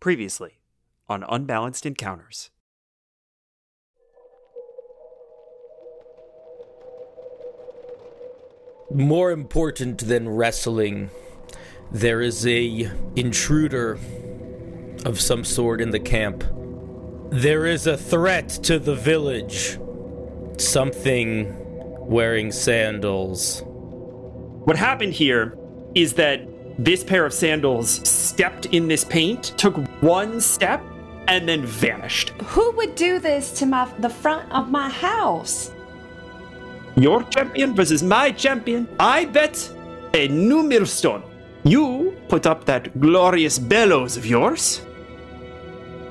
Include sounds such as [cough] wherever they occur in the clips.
Previously on Unbalanced Encounters. More important than wrestling, there is a intruder of some sort in the camp. There is a threat to the village. Something wearing sandals. What happened here is that this pair of sandals stepped in this paint, took one step, and then vanished. Who would do this to my the front of my house? Your champion versus my champion. I bet a new millstone. You put up that glorious bellows of yours.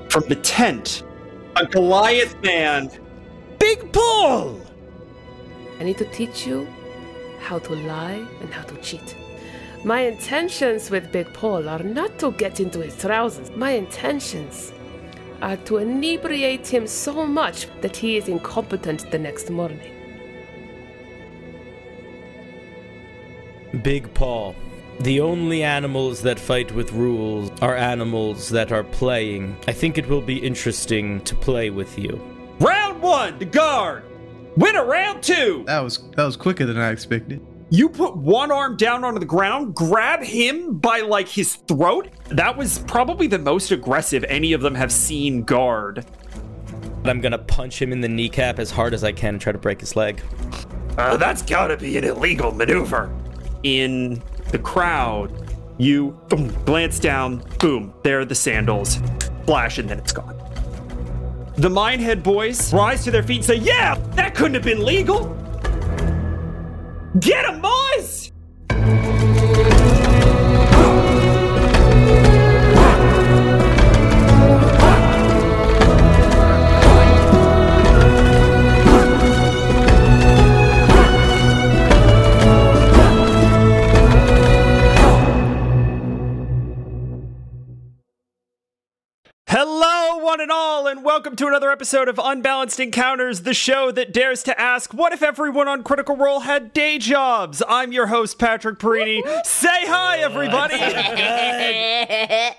From the tent, a Goliath man, Big Paul! I need to teach you how to lie and how to cheat. My intentions with Big Paul are not to get into his trousers. My intentions are to inebriate him so much that he is incompetent the next morning. Big Paul. The only animals that fight with rules are animals that are playing. I think it will be interesting to play with you. Round one, the guard. Winner round two. That was that was quicker than I expected. You put one arm down onto the ground, grab him by like his throat. That was probably the most aggressive any of them have seen guard. I'm gonna punch him in the kneecap as hard as I can and try to break his leg. Uh, that's gotta be an illegal maneuver. In the crowd, you boom, glance down, boom, there are the sandals, flash, and then it's gone. The Minehead boys rise to their feet and say, Yeah, that couldn't have been legal. Get him, boys! One and all, and welcome to another episode of Unbalanced Encounters, the show that dares to ask, what if everyone on Critical Role had day jobs? I'm your host, Patrick Perini. Say hi, everybody! [laughs]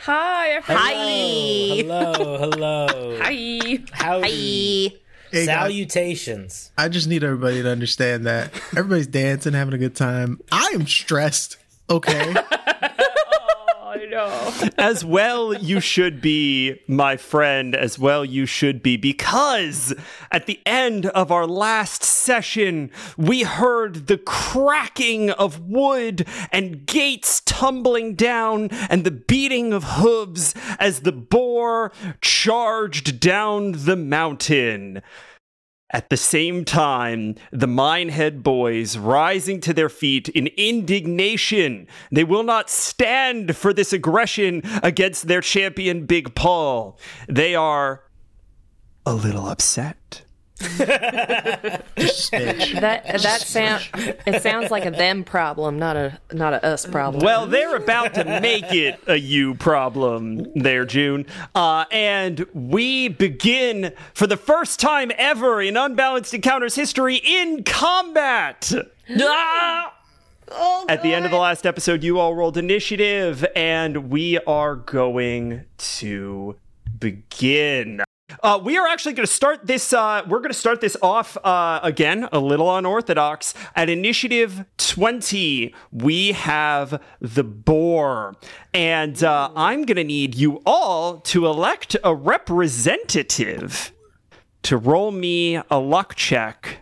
Hi, everyone. Hello, hello. Hi. Howdy. Hey, Salutations. I just need everybody to understand that everybody's dancing, having a good time. I am stressed. Okay, [laughs] [laughs] As well you should be, my friend, as well you should be, because at the end of our last session, we heard the cracking of wood and gates tumbling down and the beating of hooves as the boar charged down the mountain. At the same time, the Minehead boys rising to their feet in indignation. They will not stand for this aggression against their champion, Big Paul. They are a little upset. Just a smidge. That that sound it sounds like a them problem, not a not a us problem. Well, they're about to make it a you problem there, June. Uh, and we begin for the first time ever in Unbalanced Encounters history in combat. At the end of the last episode, you all rolled initiative, and we are going to begin. Uh, we are actually going to start this. Uh, we're going to start this off uh, again, a little unorthodox. At initiative 20, we have the boar. And uh, I'm going to need you all to elect a representative to roll me a luck check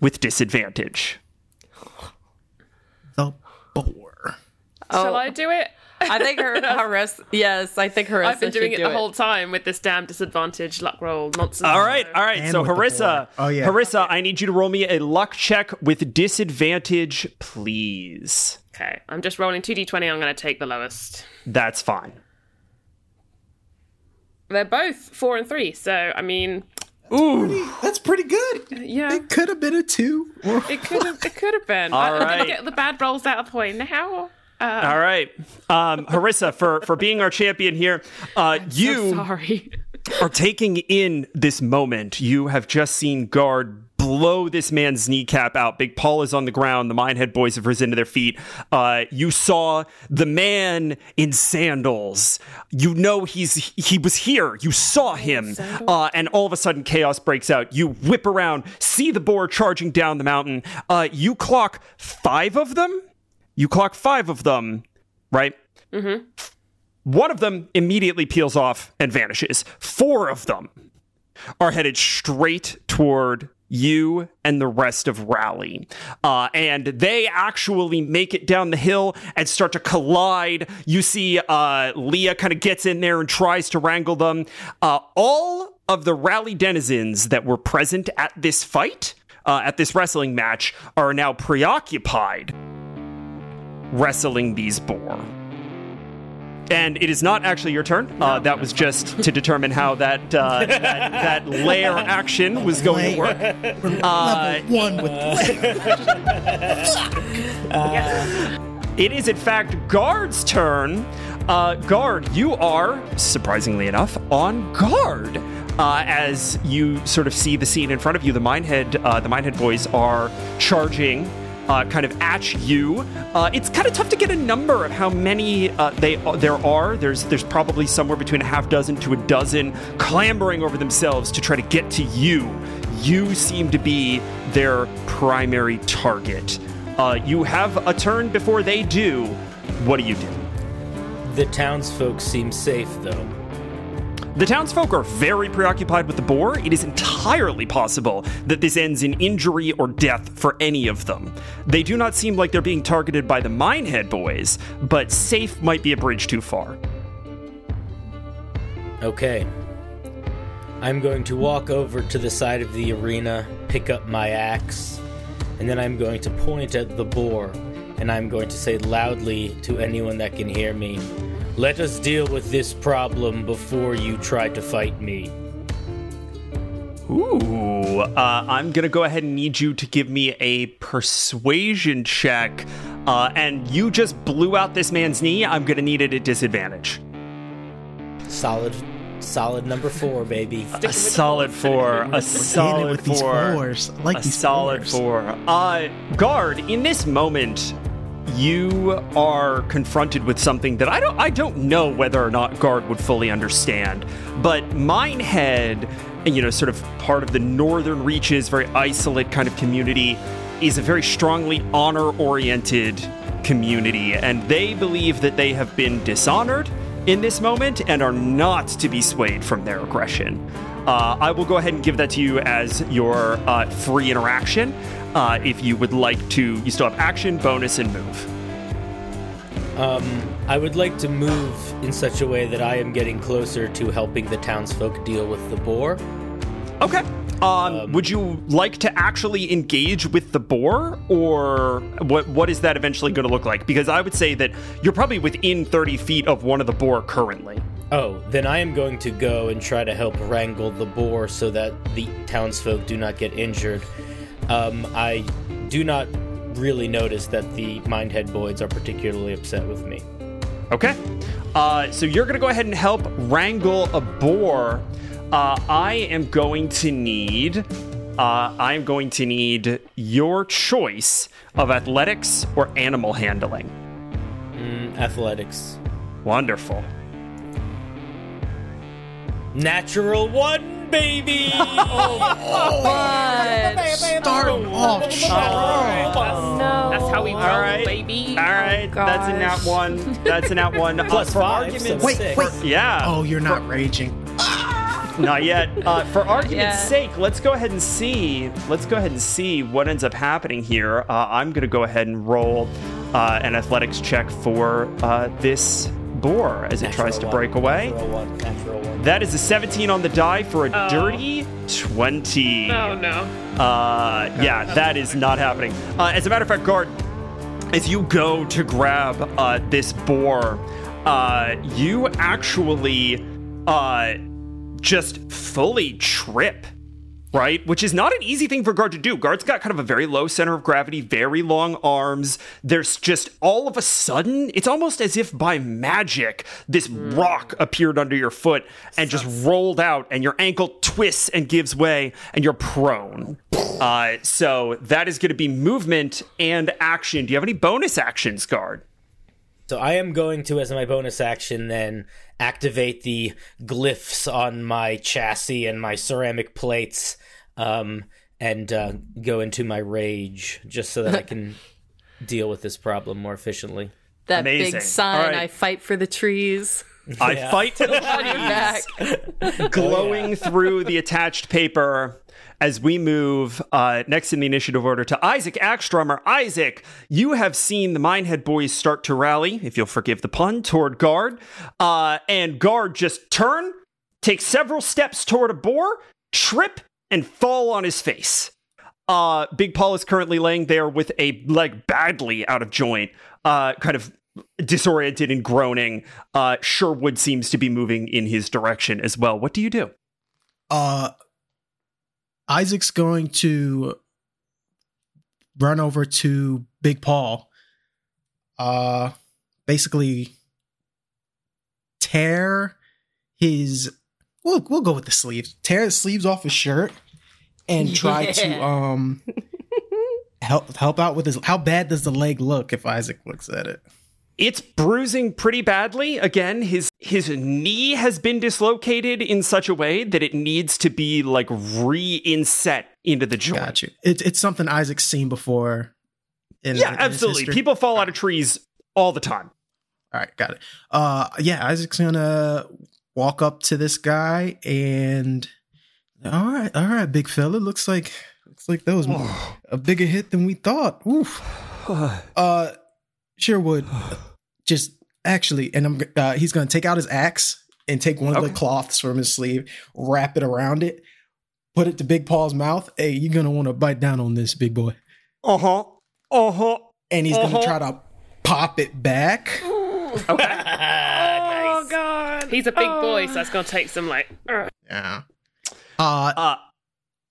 with disadvantage. the boar. Shall I do it? I think her [laughs] Haris yes, I think Harissa I've been doing it do the whole time with this damn disadvantage luck roll nonsense. All right, all right. And so Harissa. Oh, yeah. Harissa, I need you to roll me a luck check with disadvantage, please. Okay, I'm just rolling 2d20. I'm going to take the lowest. That's fine. They're both four and three, so I mean, Ooh, That's pretty good. yeah, It could have been a two. it could have, it could have been. All I, I'm going to get the bad rolls out of the way now. Uh, all right. Um, Harissa, for for being our champion here, uh, you sorry. are taking in this moment. You have just seen Guard blow this man's kneecap out. Big Paul is on the ground. The Minehead boys have risen to their feet. Uh, you saw the man in sandals. You know he's he was here. You saw him, uh, and all of a sudden chaos breaks out. You whip around, see the boar charging down the mountain. Uh, you clock five of them. You clock five of them, right? Mm-hmm. One of them immediately peels off and vanishes. Four of them are headed straight toward you and the rest of Rally. Uh, and they actually make it down the hill and start to collide. You see uh, Leah kind of gets in there and tries to wrangle them. Uh, all of the Rally denizens that were present at this fight, uh, at this wrestling match, are now preoccupied wrestling these boar. And it is not actually your turn. Uh, that was just to determine how that uh, [laughs] that, that lair action was going to work. Uh, Level one with [laughs] It is, in fact, Guard's turn. Uh, guard, you are, surprisingly enough, on guard. Uh, as you sort of see the scene in front of you, the Minehead, uh, the Minehead boys are charging, uh, kind of at you. Uh, it's kind of tough to get a number of how many uh, they there are. There's there's probably somewhere between a half dozen to a dozen clambering over themselves to try to get to you. You seem to be their primary target. Uh, you have a turn before they do. What do you do? The townsfolk seem safe, though. The townsfolk are very preoccupied with the boar. It is entirely possible that this ends in injury or death for any of them. They do not seem like they're being targeted by the Minehead boys, but safe might be a bridge too far. Okay. I'm going to walk over to the side of the arena, pick up my axe, and then I'm going to point at the boar, and I'm going to say loudly to anyone that can hear me, Let us deal with this problem before you try to fight me. Ooh, uh, I'm gonna go ahead and need you to give me a persuasion check. Uh, and you just blew out this man's knee. I'm gonna need it at disadvantage. Solid, solid number four, baby. A solid four. A solid with these four. fours. I like a these solid fours. four. Uh, guard. In this moment, you are confronted with something that I don't. I don't know whether or not guard would fully understand. But Minehead, you know, sort of part of the northern reaches, very isolate kind of community, is a very strongly honor-oriented community, and they believe that they have been dishonored in this moment and are not to be swayed from their aggression. Uh, I will go ahead and give that to you as your uh, free interaction. Uh, if you would like to, you still have action, bonus, and move. Um, I would like to move in such a way that I am getting closer to helping the townsfolk deal with the boar. Okay. Um, would you like to actually engage with the boar, or what? What is that eventually going to look like? Because I would say that you're probably within 30 feet of one of the boar currently. Oh, then I am going to go and try to help wrangle the boar so that the townsfolk do not get injured. Um, I do not really notice that the Minehead boys are particularly upset with me. Okay. Uh, so you're going to go ahead and help wrangle a boar. Uh, I am going to need. Uh, I'm going to need your choice of athletics or animal handling. Mm, athletics. Wonderful. Natural one, baby! [laughs] oh, Start off strong. No. That's how we roll, All right. baby. All right. That's a nat gosh. one. That's a nat one. [laughs] Uh, Plus for five, argument's Wait, six. wait. Yeah. Oh, you're not raging. [laughs] Not yet. Uh, for argument's yet. sake, let's go ahead and see. Let's go ahead and see what ends up happening here. Uh, I'm going to go ahead and roll uh, an athletics check for uh, this boar as it tries to Natural break away. Natural one. Natural one. That is a 17 on the die for a dirty 20. Oh no. Uh, yeah, that is not happening. Uh, as a matter of fact, guard, as you go to grab uh, this boar, uh, you actually uh, just fully trip right? Which is not an easy thing for Guard to do. Guard's got kind of a very low center of gravity, very long arms. There's just all of a sudden, it's almost as if by magic, this rock appeared under your foot and just rolled out, and your ankle twists and gives way, and you're prone. Uh, so that is going to be movement and action. Do you have any bonus actions, Guard? So I am going to, as my bonus action, then activate the glyphs on my chassis and my ceramic plates, um, and uh, go into my rage, just so that I can [laughs] deal with this problem more efficiently. That Amazing. big sign, All right. I fight for the trees. I fight to the [laughs] On your back. glowing through the attached paper as we move uh, next in the initiative order to Isaac Ackstromer. Isaac, you have seen the Minehead boys start to rally, if you'll forgive the pun, toward Guard. Uh, and Guard just turn, take several steps toward a boar, trip, and fall on his face. Uh, Big Paul is currently laying there with a leg badly out of joint, uh, kind of disoriented and groaning. Uh, Sherwood seems to be moving in his direction as well. What do you do? Uh, Isaac's going to run over to Big Paul. Uh, basically tear his. We'll we'll go with the sleeves. Tear the sleeves off his shirt and [laughs] try to um [laughs] help help out with his. How bad does the leg look if Isaac looks at it? It's bruising pretty badly. Again, his his knee has been dislocated in such a way that it needs to be like re-inset into the joint. Got you. It, it's something Isaac's seen before. In, Yeah, in absolutely. People fall out of trees all the time. All right, got it. Uh, yeah, Isaac's gonna walk up to this guy and, all right, all right, big fella. Looks like looks like that was [sighs] a bigger hit than we thought. Oof. [sighs] Uh, Sherwood, just actually, and I'm uh, he's gonna take out his axe and take one of the cloths from his sleeve, wrap it around it, put it to Big Paul's mouth. Hey, you're gonna want to bite down on this, big boy. Uh huh. Uh huh. And he's gonna Uh-huh. try to pop it back. [laughs] Oh god. He's a big boy, so that's gonna take some like "Ugh." Yeah. Uh, Uh,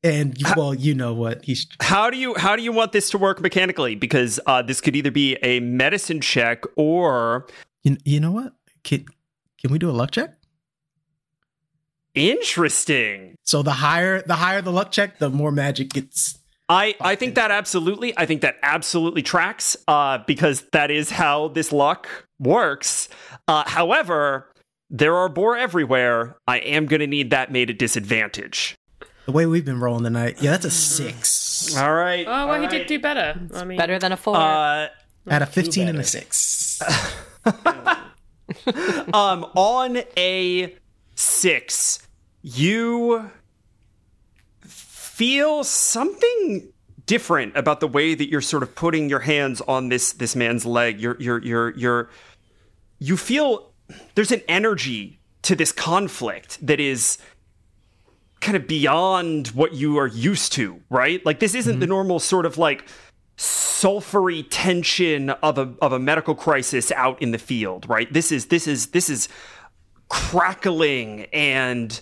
and you, well, you know what he's. how do you how do you want this to work mechanically? Because uh, this could either be a medicine check or You, you know what? Can can we do a luck check? interesting. So the higher the higher the luck check, the more magic gets. I, I think that absolutely I think that absolutely tracks uh, because that is how this luck works. Uh, however, there are boar everywhere. I am going to need that made a disadvantage. The way we've been rolling tonight, yeah, that's a six. All right. Oh well, he did do better. I mean, Better than a four. Uh, At a fifteen and a six. [laughs] um, on a six, you feel something different about the way that you're sort of putting your hands on this this man's leg. You're you're you're you're you feel there's an energy to this conflict that is kind of beyond what you are used to, right? Like this isn't the mm-hmm. normal sort of like sulfury tension of a of a medical crisis out in the field, right? This is this is this is crackling and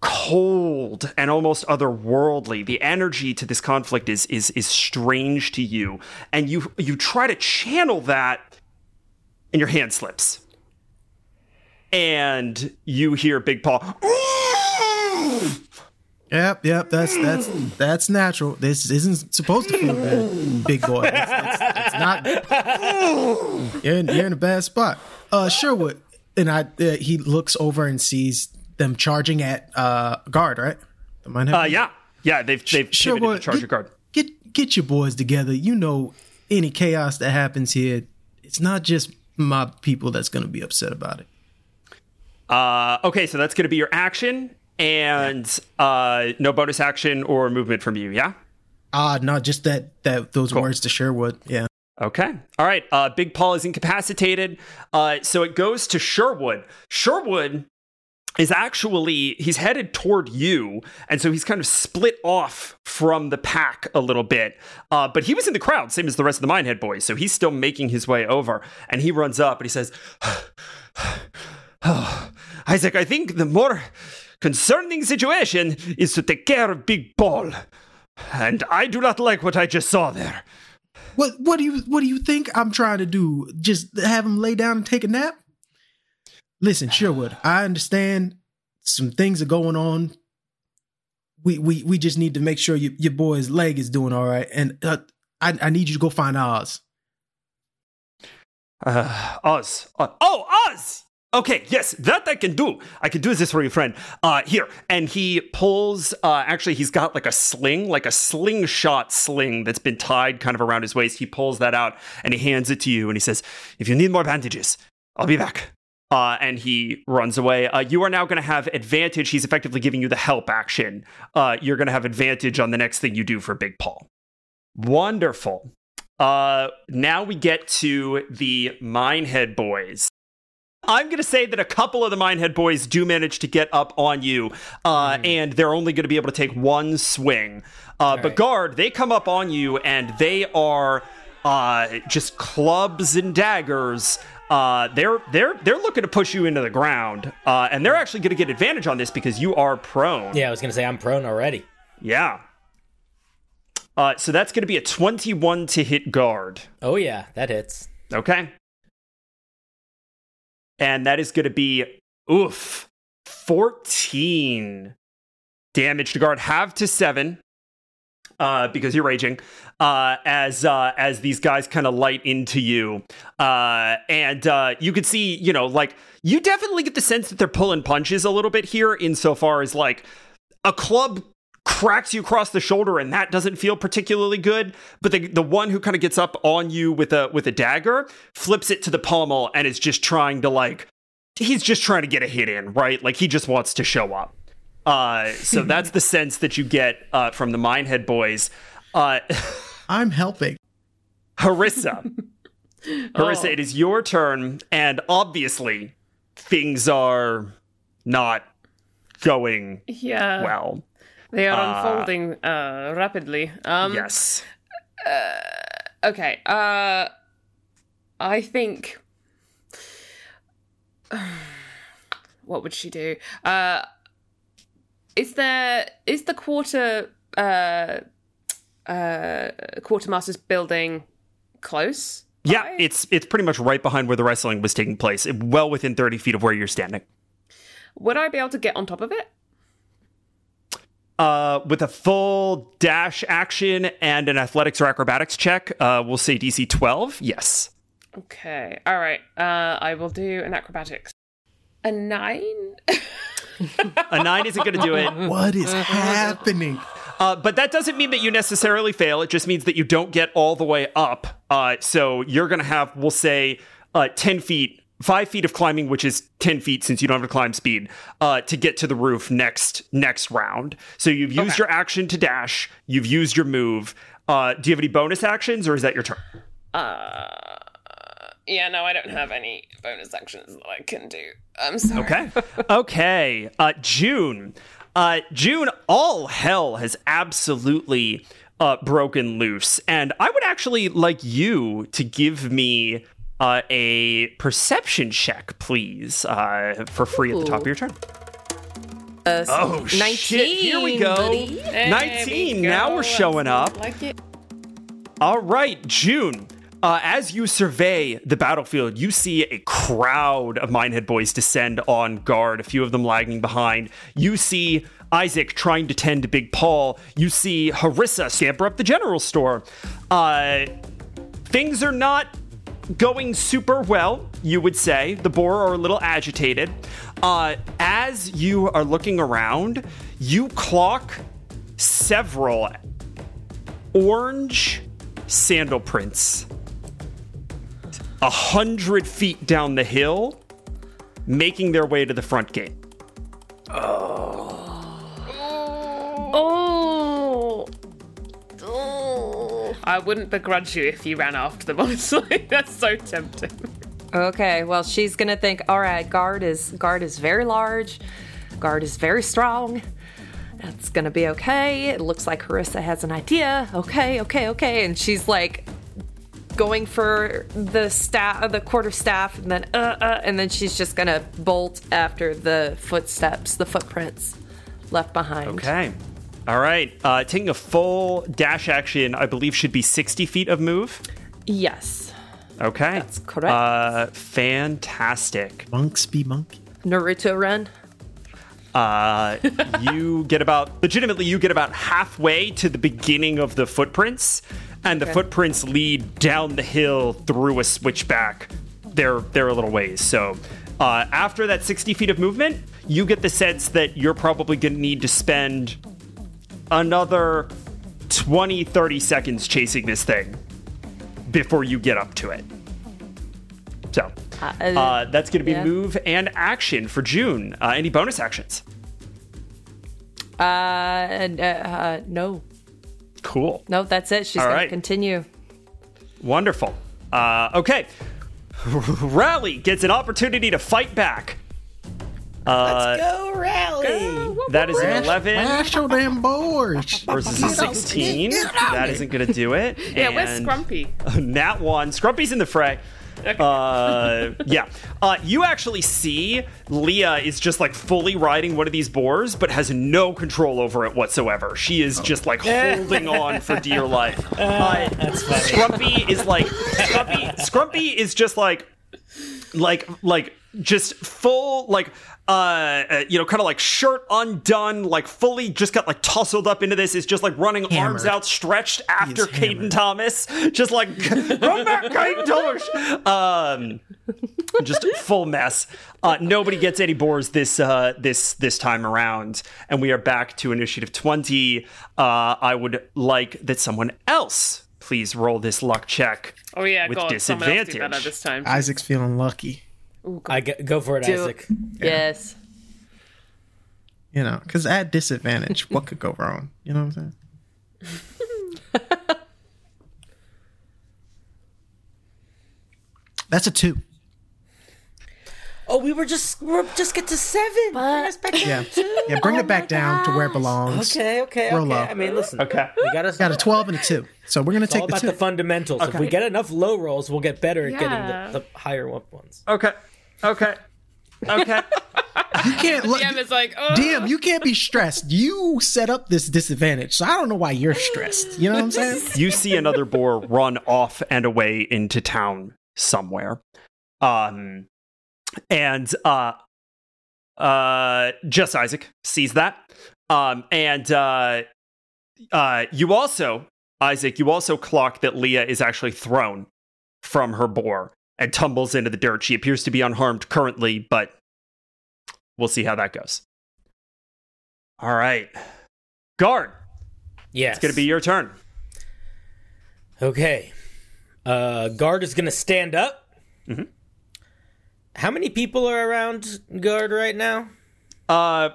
cold and almost otherworldly. The energy to this conflict is is is strange to you, and you you try to channel that, and your hand slips, and you hear Big Paw. Yep, yep. That's that's that's natural. This isn't supposed to feel big boy. It's, it's- it's not. You're in, you're in a bad spot. Uh, Sherwood, and I. Uh, he looks over and sees them charging at uh guard. Right. Uh, yeah, yeah. They've they've well, to charge get- guard. Get get your boys together. You know, any chaos that happens here, it's not just my people that's going to be upset about it. Uh, okay, so that's going to be your action, and uh, no bonus action or movement from you. Yeah. Ah, not just that that those words to Sherwood. Yeah. Okay. All right. Uh, Big Paul is incapacitated. Uh, so it goes to Sherwood. Sherwood is actually he's headed toward you, and so he's kind of split off from the pack a little bit. Uh, but he was in the crowd, same as the rest of the Minehead boys, so he's still making his way over. And he runs up and he says, oh, [sighs] [sighs] [sighs] "Isaac, I think the more concerning situation is to take care of Big Paul. And I do not like what I just saw there. What what do you what do you think I'm trying to do? Just have him lay down and take a nap? Listen, Sherwood, I understand some things are going on. We we we just need to make sure you, your boy's leg is doing all right, and uh, I I need you to go find Oz. Uh, Oz. Uh, oh, Oz! Okay, yes, that I can do. I can do this for your friend. Uh, here. And he pulls, uh, actually, he's got like a sling, like a slingshot sling that's been tied kind of around his waist. He pulls that out and he hands it to you and he says, If you need more bandages, I'll be back. Uh, and he runs away. Uh, you are now going to have advantage. He's effectively giving you the help action. Uh, you're going to have advantage on the next thing you do for Big Paul. Wonderful. Uh, now we get to the Minehead boys. I'm going to say that a couple of the Minehead boys do manage to get up on you, uh, Hmm. and they're only going to be able to take one swing. Uh, But guard, they come up on you, and they are uh, just clubs and daggers. Uh, they're they're they're looking to push you into the ground, uh, and they're actually going to get advantage on this because you are prone. Yeah, I was gonna say I'm prone already. Yeah. Uh, so that's going to be a 21 to hit guard. Oh yeah, that hits. Okay. And that is going to be, oof, 14 damage to guard. Have to seven. Uh, because you're raging, uh, as uh, as these guys kind of light into you, uh, and uh, you could see, you know, like you definitely get the sense that they're pulling punches a little bit here, insofar as like a club cracks you across the shoulder and that doesn't feel particularly good but the the one who kind of gets up on you with a with a dagger flips it to the pommel and is just trying to like he's just trying to get a hit in right? Like he just wants to show up. Uh so [laughs] that's the sense that you get uh from the minehead boys. Uh [laughs] I'm helping. harissa. [laughs] Harissa it is your turn and obviously things are not going Yeah. well They are Uh, unfolding uh, rapidly. Um, yes Okay. Uh, I think. [sighs] what would she do? Uh, is there is the quarter uh, uh, quartermaster's building close? Yeah, by? it's it's pretty much right behind where the wrestling was taking place, well within thirty feet of where you're standing. Would I be able to get on top of it? Uh, with a full dash action and an athletics or acrobatics check, uh, we'll say DC twelve. Yes. Okay. All right. Uh, I will do an acrobatics. A nine. A nine isn't going to do it, [laughs] What is happening? uh, but that doesn't mean that you necessarily fail. It just means that you don't get all the way up. Uh, so you're going to have, we'll say, uh, ten feet, five feet of climbing, which is ten feet since you don't have a climb speed, uh, to get to the roof next next round. So you've used Okay. your action to dash. You've used your move. Uh, do you have any bonus actions, or is that your turn? Uh, yeah. No, I don't have any bonus actions that I can do. I'm sorry. Okay. [laughs] okay. Uh, June. Uh, June, all hell has absolutely uh, broken loose. And I would actually like you to give me uh, a perception check, please, uh, for free at the top of your turn. Uh, Oh, 19, shit. Here we go. buddy. 19. we Now we're showing up. Like it. All right, June. Uh, as you survey the battlefield, you see a crowd of Minehead boys descend on guard, a few of them lagging behind. You see Isaac trying to tend to Big Paul. You see Harissa scamper up the general store. Uh, things are not going super well, you would say. The boar are a little agitated. Uh, as you are looking around, you clock several orange sandal prints a hundred feet down the hill, making their way to the front gate. Oh. Oh. I wouldn't begrudge you if you ran after them, [laughs] honestly. That's so tempting. Okay, well, she's gonna think, all right, guard is guard is very large, guard is very strong. That's gonna be okay. It looks like Harissa has an idea. Okay, okay, okay, and she's like going for the staff, the quarter staff, and then uh, uh, and then she's just gonna bolt after the footsteps, the footprints. left behind. Okay. All right. Uh, taking a full dash action, I believe, should be 60 feet of move. Yes. Okay. That's correct. Uh, fantastic. Monks be monkey. Naruto run. Uh, [laughs] you get about, legitimately, you get about halfway to the beginning of the footprints, and the footprints lead down the hill through a switchback. They're, they're a little ways. So uh, after that 60 feet of movement, you get the sense that you're probably going to need to spend another 20, 30 seconds chasing this thing before you get up to it. So uh, that's going to be yeah. move and action for June. Uh, any bonus actions? Uh, and, uh, uh, no, Cool. no, that's it. She's All gonna continue. Wonderful. Uh, okay. [laughs] Rally gets an opportunity to fight back. Uh, Let's Go rally! that is an 11 Mash your damn boys. [laughs] versus a 16. That isn't going to do it. [laughs] Yeah, where's And- Scrumpy? [laughs] Nat one. Scrumpy's in the fray. Uh, yeah. Uh, you actually see Leah is just like fully riding one of these boars, but has no control over it whatsoever. She is just like holding on for dear life. Uh, Scrumpy is like Scrumpy. Scrumpy is just like like like just full like uh, uh you know kind of like shirt undone like fully just got like tussled up into this is just like running arms Hammered. outstretched after Caden. Thomas just like [laughs] run back Caden Thomas um just full mess uh nobody gets any boars this uh this this time around and we are back to initiative 20 uh I would like that someone else please roll this luck check Oh yeah, with God, someone else do disadvantage. better this time. Isaac's feeling lucky. I go, go for it, Do- Isaac. Yes. You know, because at disadvantage, what could go wrong? You know what I'm saying? [laughs] That's a two. Oh, we were just we're just get to seven. Bring us back Yeah. to- Yeah, bring Oh it back my down to where it belongs. Okay, okay, Real okay. low. I mean, listen. okay We gotta Got a 12 and a 2. So we're going to It's all take the about 2. the fundamentals. If we get enough low rolls, we'll get better at Yeah. getting the, the higher one- ones. Okay. Okay. Okay. you can't look. DM is like, oh, DM, you can't be stressed. You set up this disadvantage. So I don't know why you're stressed. You know what I'm saying? you see another boar run off and away into town somewhere. Um and uh uh just Isaac sees that. Um and uh uh you also Isaac, you also clock that Leah is actually thrown from her boar and tumbles into the dirt. She appears to be unharmed currently, but we'll see how that goes. All right. Guard, Yes. it's going to be your turn. Okay. Uh, guard is going to stand up. Mm-hmm. How many people are around guard right now? Uh,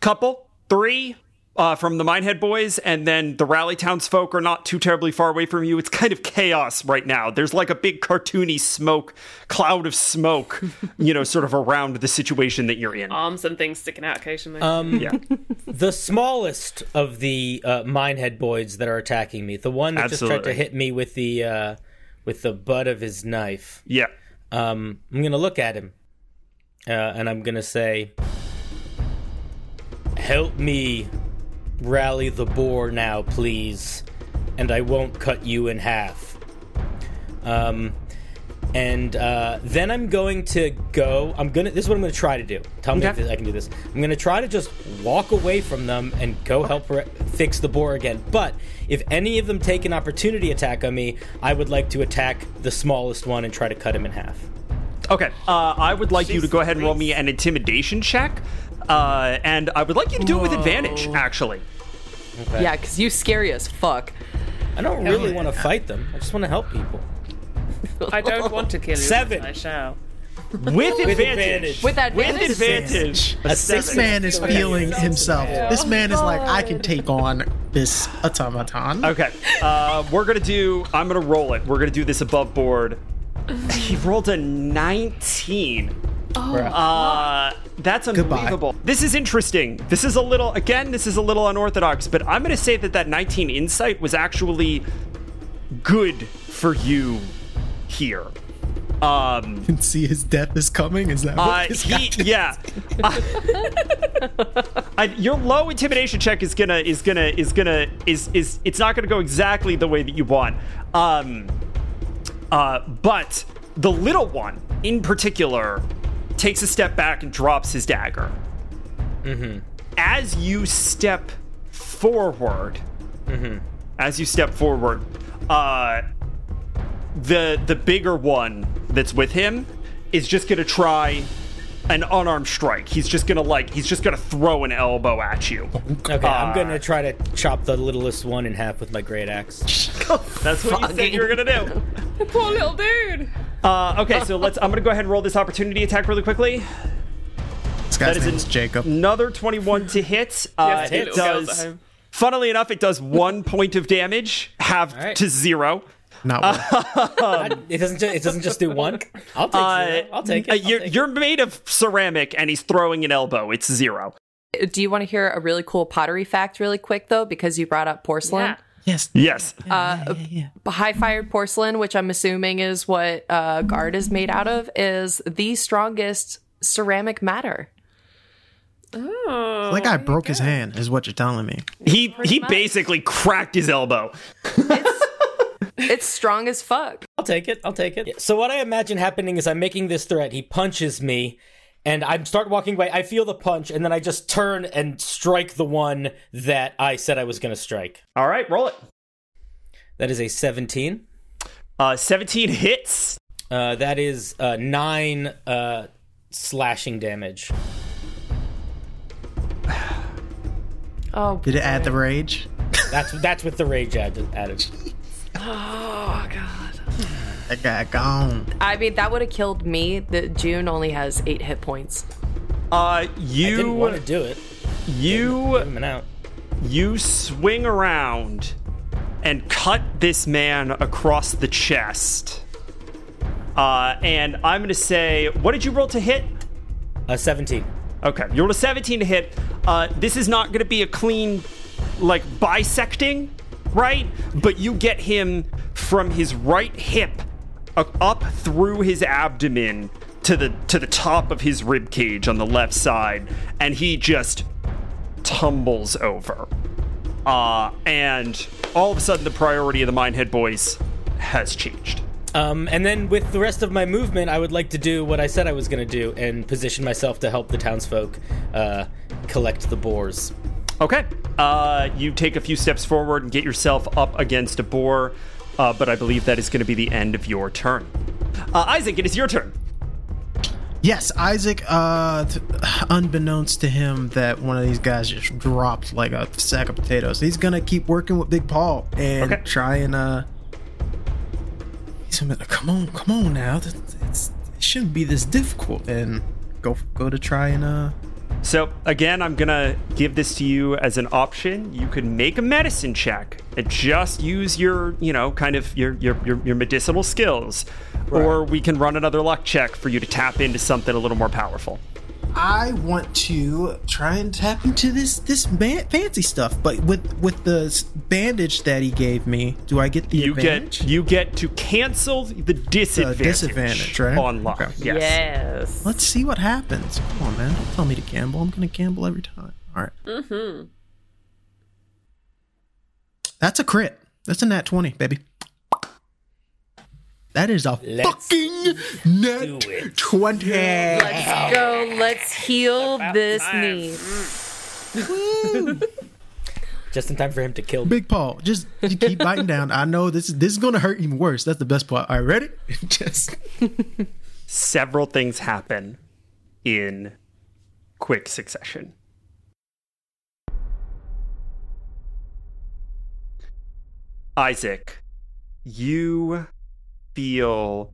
couple, three uh, from the Minehead boys, and then the Rally townsfolk are not too terribly far away from you. It's kind of chaos right now. There's like a big cartoony smoke, cloud of smoke, [laughs] you know, sort of around the situation that you're in. arms and things sticking out occasionally. Um, yeah, [laughs] the smallest of the uh, minehead boys that are attacking me, the one that just tried to hit me with the uh, with the butt of his knife. yeah. Um, I'm gonna look at him, uh, and I'm gonna say, "Help me rally the boar now, please, and I won't cut you in half." Um, and uh, then I'm going to go. I'm gonna. This is what I'm gonna try to do. Tell me Okay. if I can do this. I'm gonna try to just walk away from them and go help re- fix the boar again. But if any of them take an opportunity attack on me, I would like to attack the smallest one and try to cut him in half. Okay, uh, I would like you to go ahead and roll me an intimidation check, uh, and I would like you to do it with advantage, actually. Yeah, because you scary as fuck. I don't really want to fight them. I just want to help people. I don't want to kill you. Seven. I shall. With With advantage. advantage. With that With advantage. A This six man is feeling himself. This man is like, I can take on this automaton. Okay, uh, we're gonna do. I'm gonna roll it. We're gonna do this above board. He rolled a 19. Uh, that's Goodbye. unbelievable. This is interesting. This is a little, again, this is a little unorthodox, but I'm gonna say that that 19 insight was actually good for you here. Um, Can see his death is coming. Is that uh, what this guy he, yeah. Uh, [laughs] I, your low intimidation check is gonna is gonna is gonna is is it's not gonna go exactly the way that you want. Um, uh, but the little one in particular takes a step back and drops his dagger. Mm-hmm. As you step forward, mm-hmm. as you step forward, uh, the the bigger one that's with him is just gonna try an unarmed strike. He's just gonna like he's just gonna throw an elbow at you. Okay, I'm gonna try to chop the littlest one in half with my great axe. [laughs] That's what you said you were gonna do. [laughs] Poor little dude. Uh, okay, so let's. I'm gonna go ahead and roll this opportunity attack really quickly. This guy's That is name an- is Jacob. Another 21 to hit. [laughs] Uh, Yes, it does. Funnily enough, it does one point of damage, halved right. to zero. Not one. [laughs] it doesn't. Ju- it doesn't just do one. I'll take. Uh, zero. I'll take it. uh, I'll you're take you're made of ceramic, and he's throwing an elbow. It's zero. Do you want to hear a really cool pottery fact, really quick though, because you brought up porcelain? Yeah. yes. Yes. yeah, yeah. high fired porcelain, which I'm assuming is what uh, guard is made out of, is the strongest ceramic matter. Oh. That guy broke his hand, is what you're telling me. He he much. basically cracked his elbow. It's strong as fuck. I'll take it. I'll take it. So what I imagine happening is I'm making this threat. He punches me, and I start walking away. I feel the punch, and then I just turn and strike the one that I said I was going to strike. All right, roll it. That is a 17. Uh, 17 hits. Uh, that is uh, nine uh, slashing damage. [sighs] Oh, Did it add the rage? That's that's with the rage added. added. [laughs] oh god. That guy gone. I mean, that would have killed me. The June only has eight hit points. Uh, I didn't want to do it. you Give him an out. you swing around and cut this man across the chest. Uh, and I'm gonna say, what did you roll to hit? A 17. Okay, you rolled a 17 to hit. Uh, this is not gonna be a clean, like bisecting, right? But you get him from his right hip up through his abdomen to the to the top of his rib cage on the left side, and he just tumbles over. Uh, and all of a sudden, the priority of the Minehead boys has changed. Um, and then with the rest of my movement, I would like to do what I said I was going to do and position myself to help the townsfolk uh, collect the boars. Okay. Uh, you take a few steps forward and get yourself up against a boar, uh, but I believe that is going to be the end of your turn. Uh, Isaac, it is your turn. Yes, Isaac, uh, th- unbeknownst to him, that one of these guys just dropped like a sack of potatoes. He's gonna keep working with Big Paul and Okay. try and, uh, he's gonna be like, come on, come on now. It's, it shouldn't be this difficult. And go, go to try and, uh, So, again, I'm going to give this to you as an option. You could make a medicine check and just use your, you know, kind of your, your, your, your medicinal skills. Or we can run another luck check for you to tap into something a little more powerful. I want to try and tap into this this man- fancy stuff, but with with the bandage that he gave me, do I get the You advantage? get you get to cancel the disadvantage, disadvantage, right? on luck. Okay. Yes. Yes. Let's see what happens. Come on, man! Don't tell me to gamble. I'm gonna gamble every time. All right. Mm-hmm. That's a crit. That's a nat twenty, baby. That is a Let's fucking net twenty. Let's go. Let's heal this knee. Just in time for him to kill me. Big Paul, just you keep biting down. I know this is this is gonna hurt even worse. That's the best part. All right, ready? [laughs] just several things happen in quick succession. Isaac, you feel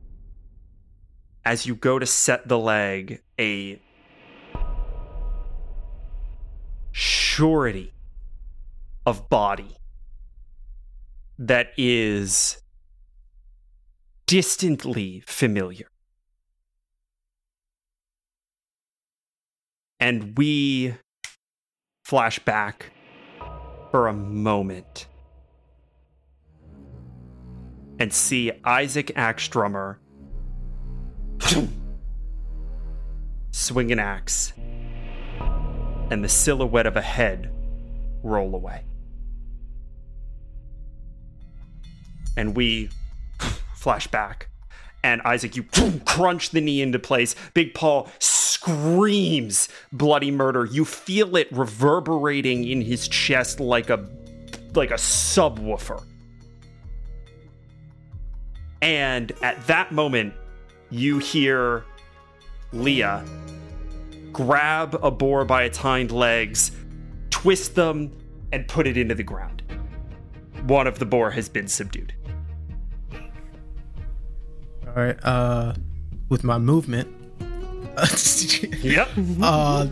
as you go to set the leg a surety of body that is distantly familiar. And we flash back for a moment and see Isaac Axtrummer swing an axe, and the silhouette of a head roll away. And we flash back. And Isaac, you crunch the knee into place. Big Paul screams bloody murder. You feel it reverberating in his chest like a like a subwoofer. And at that moment, you hear Leah grab a boar by its hind legs, twist them, and put it into the ground. One of the boar has been subdued. All right. Uh, with my movement. [laughs] Yep. uh,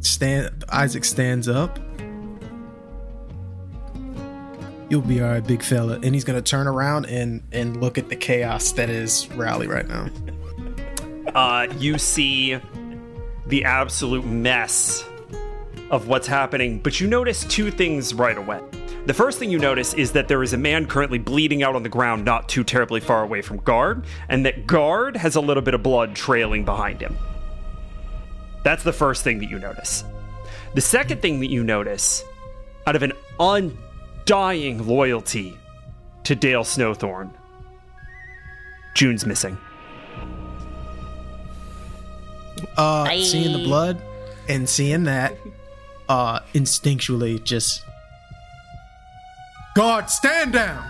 stand. Isaac stands up. You'll be all right, big fella. And he's gonna turn around and and look at the chaos that is Rally right now. [laughs] uh, you see the absolute mess of what's happening, but you notice two things right away. The first thing you notice is that there is a man currently bleeding out on the ground not too terribly far away from Guard, and that Guard has a little bit of blood trailing behind him. That's the first thing that you notice. The second thing that you notice, out of an undying loyalty to Dale Snowthorn, June's missing. Uh, seeing the blood and seeing that, uh, instinctually just guard, stand down,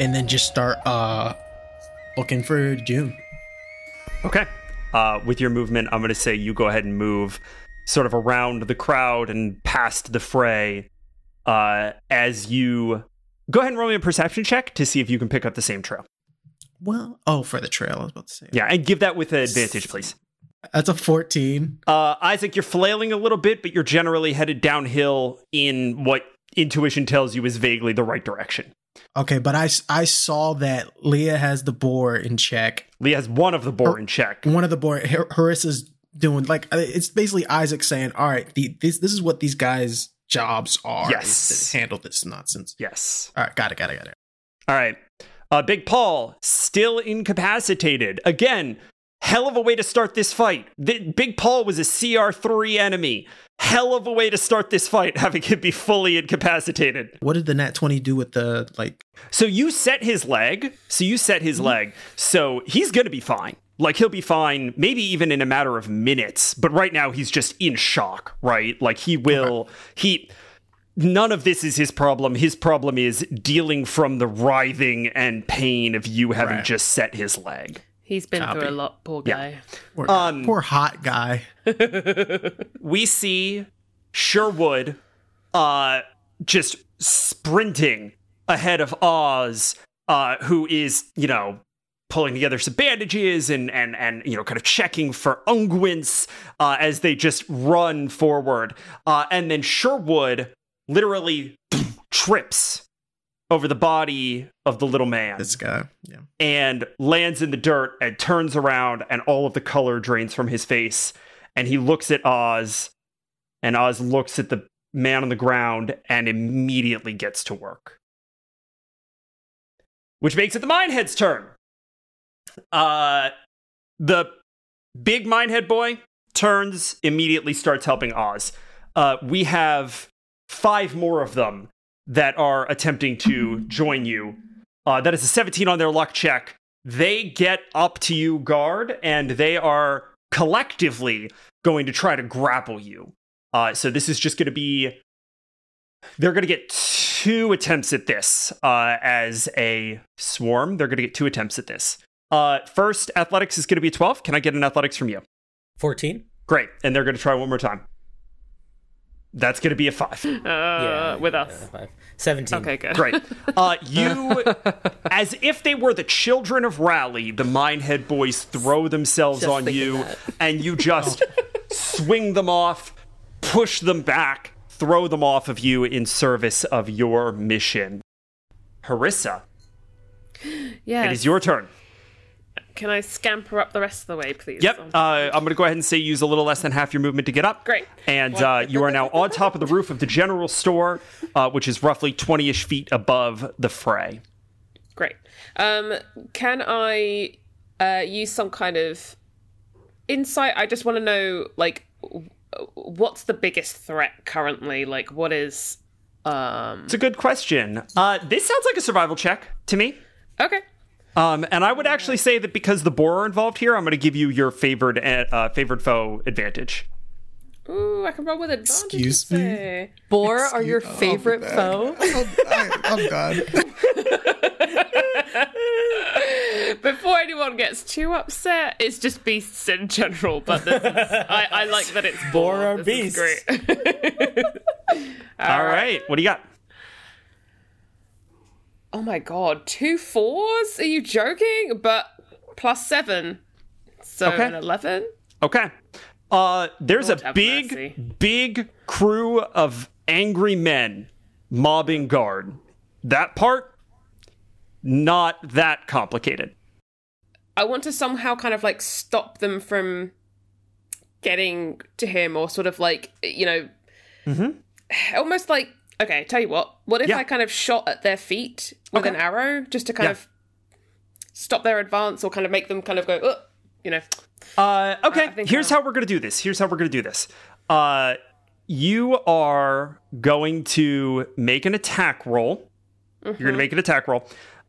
and then just start uh looking for June. Okay. Uh, with your movement, I'm going to say you go ahead and move sort of around the crowd and past the fray uh, as you go ahead and roll me a perception check to see if you can pick up the same trail. Well, oh, for the trail, I was about to say. Yeah, and give that with an advantage, please. That's a 14. Uh, Isaac, you're flailing a little bit, but you're generally headed downhill in what intuition tells you is vaguely the right direction. Okay, but I, I saw that Leah has the boar in check. Leah has one of the boar in check. One of the boar, Har- Harissa's doing like uh, it's basically Isaac saying, "All right, the, this this is what these guys' jobs are. Yes. handle this nonsense." Yes. All right, got it, got it, got it. All right. Uh, Big Paul, still incapacitated. Again, hell of a way to start this fight. The, Big Paul was a CR3 enemy. Hell of a way to start this fight, [laughs] having him be fully incapacitated. What did the Nat twenty do with the like? So you set his leg. So you set his leg. So he's going to be fine. Like he'll be fine, maybe even in a matter of minutes. But right now he's just in shock, right? Like he will, he, none of this is his problem. His problem is dealing from the writhing and pain of you having Right. just set his leg. He's been Copy. through a lot, poor Yeah. guy. Poor, Um, poor hot guy. [laughs] we see Sherwood uh just sprinting ahead of Oz, uh, who is, you know, pulling together some bandages and and and you know, kind of checking for unguents uh, as they just run forward. Uh, and then Sherwood literally [clears throat] trips over the body of the little man This guy. Yeah. and lands in the dirt and turns around and all of the color drains from his face and he looks at Oz and Oz looks at the man on the ground and immediately gets to work. Which makes it the Minehead's turn. Uh the big Minehead boy turns immediately starts helping Oz. Uh we have five more of them that are attempting to join you. Uh, that is a 17 on their luck check. They get up to you, guard, and they are collectively going to try to grapple you. Uh, so this is just going to be. They're going to get two attempts at this uh, as a swarm. They're going to get two attempts at this. Uh, first, athletics is going to be 12. Can I get an athletics from you? 14? Great. And they're going to try one more time. That's going to be a five. [laughs] Uh, with us. five. 17. Okay, good. Great. Uh, you, [laughs] as if they were the children of Rally, the Minehead boys throw themselves Just on you, that. and you just [laughs] swing them off, push them back, throw them off of you in service of your mission. Harissa, Yeah. it is your turn. Can I scamper up the rest of the way, please? Yep. Uh, I'm going to go ahead and say use a little less than half your movement to get up. Great. And uh, you are now on top of the roof of the general store, uh, which is roughly 20 ish feet above the fray. Great. Um, can I uh, use some kind of insight? I just want to know, like, what's the biggest threat currently? Like, what is? Um. It's a good question. Uh, this sounds like a survival check to me. Okay. Um, and I would actually say that because the boar are involved here, I'm going to give you your favored uh, favored foe advantage. Ooh, I can roll with advantage. Excuse me? say. Boar are your favorite man. foe? [laughs] Oh, I, I'm done. [laughs] Before anyone gets too upset, it's just beasts in general. But this is, I, I like that it's Boar boar. are This is beasts. [laughs] great. All right. What do you got? Oh my god, two fours? Are you joking? But plus seven, so Okay. an eleven. Okay. Uh, there's Lord a big, mercy. big crew of angry men mobbing guard. That part, not that complicated. I want to somehow kind of like stop them from getting to him, or sort of like you know, mm-hmm. almost like okay. Tell you what, what if Mm-hmm. Yeah. I kind of shot at their feet with Okay. an arrow just to kind Yeah. of stop their advance, or kind of make them kind of go, Ugh, you know. Uh, okay, here's how we're gonna do this. Here's how we're gonna do this. Uh, you are going to make an attack roll. You're gonna make an attack roll.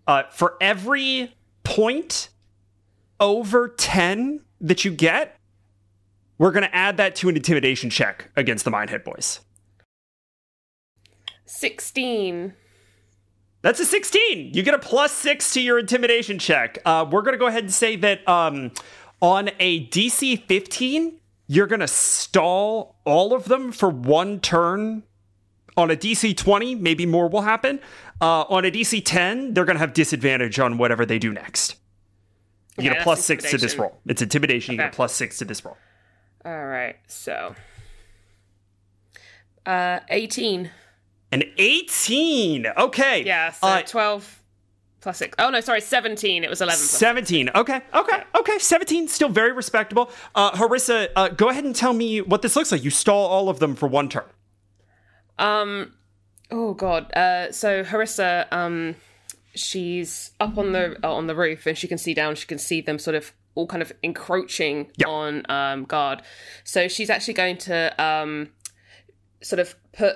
Uh, for every point over ten that you get, we're gonna add that to an intimidation check against the Minehead Boys. Sixteen. That's a 16. You get a plus six to your intimidation check. Uh, we're going to go ahead and say that um, on a DC 15, you're going to stall all of them for one turn. On a DC 20, maybe more will happen. Uh, on a DC 10, they're going to have disadvantage on whatever they do next. You Okay, get a plus six to this roll. It's intimidation. You get a plus six to this roll. All right, so uh, eighteen. An 18. Okay. Yeah, so Uh, 12 plus 6. Oh, no, sorry, 17. It was 11 plus 17. Okay, okay, okay. 17, still very respectable. Uh, Harissa, uh, go ahead and tell me what this looks like. You stall all of them for one turn. Um, oh, God. Uh, so Harissa, um, she's up on the uh, on the roof and she can see down. She can see them sort of all kind of encroaching Yeah. on um, guard. So she's actually going to um, sort of put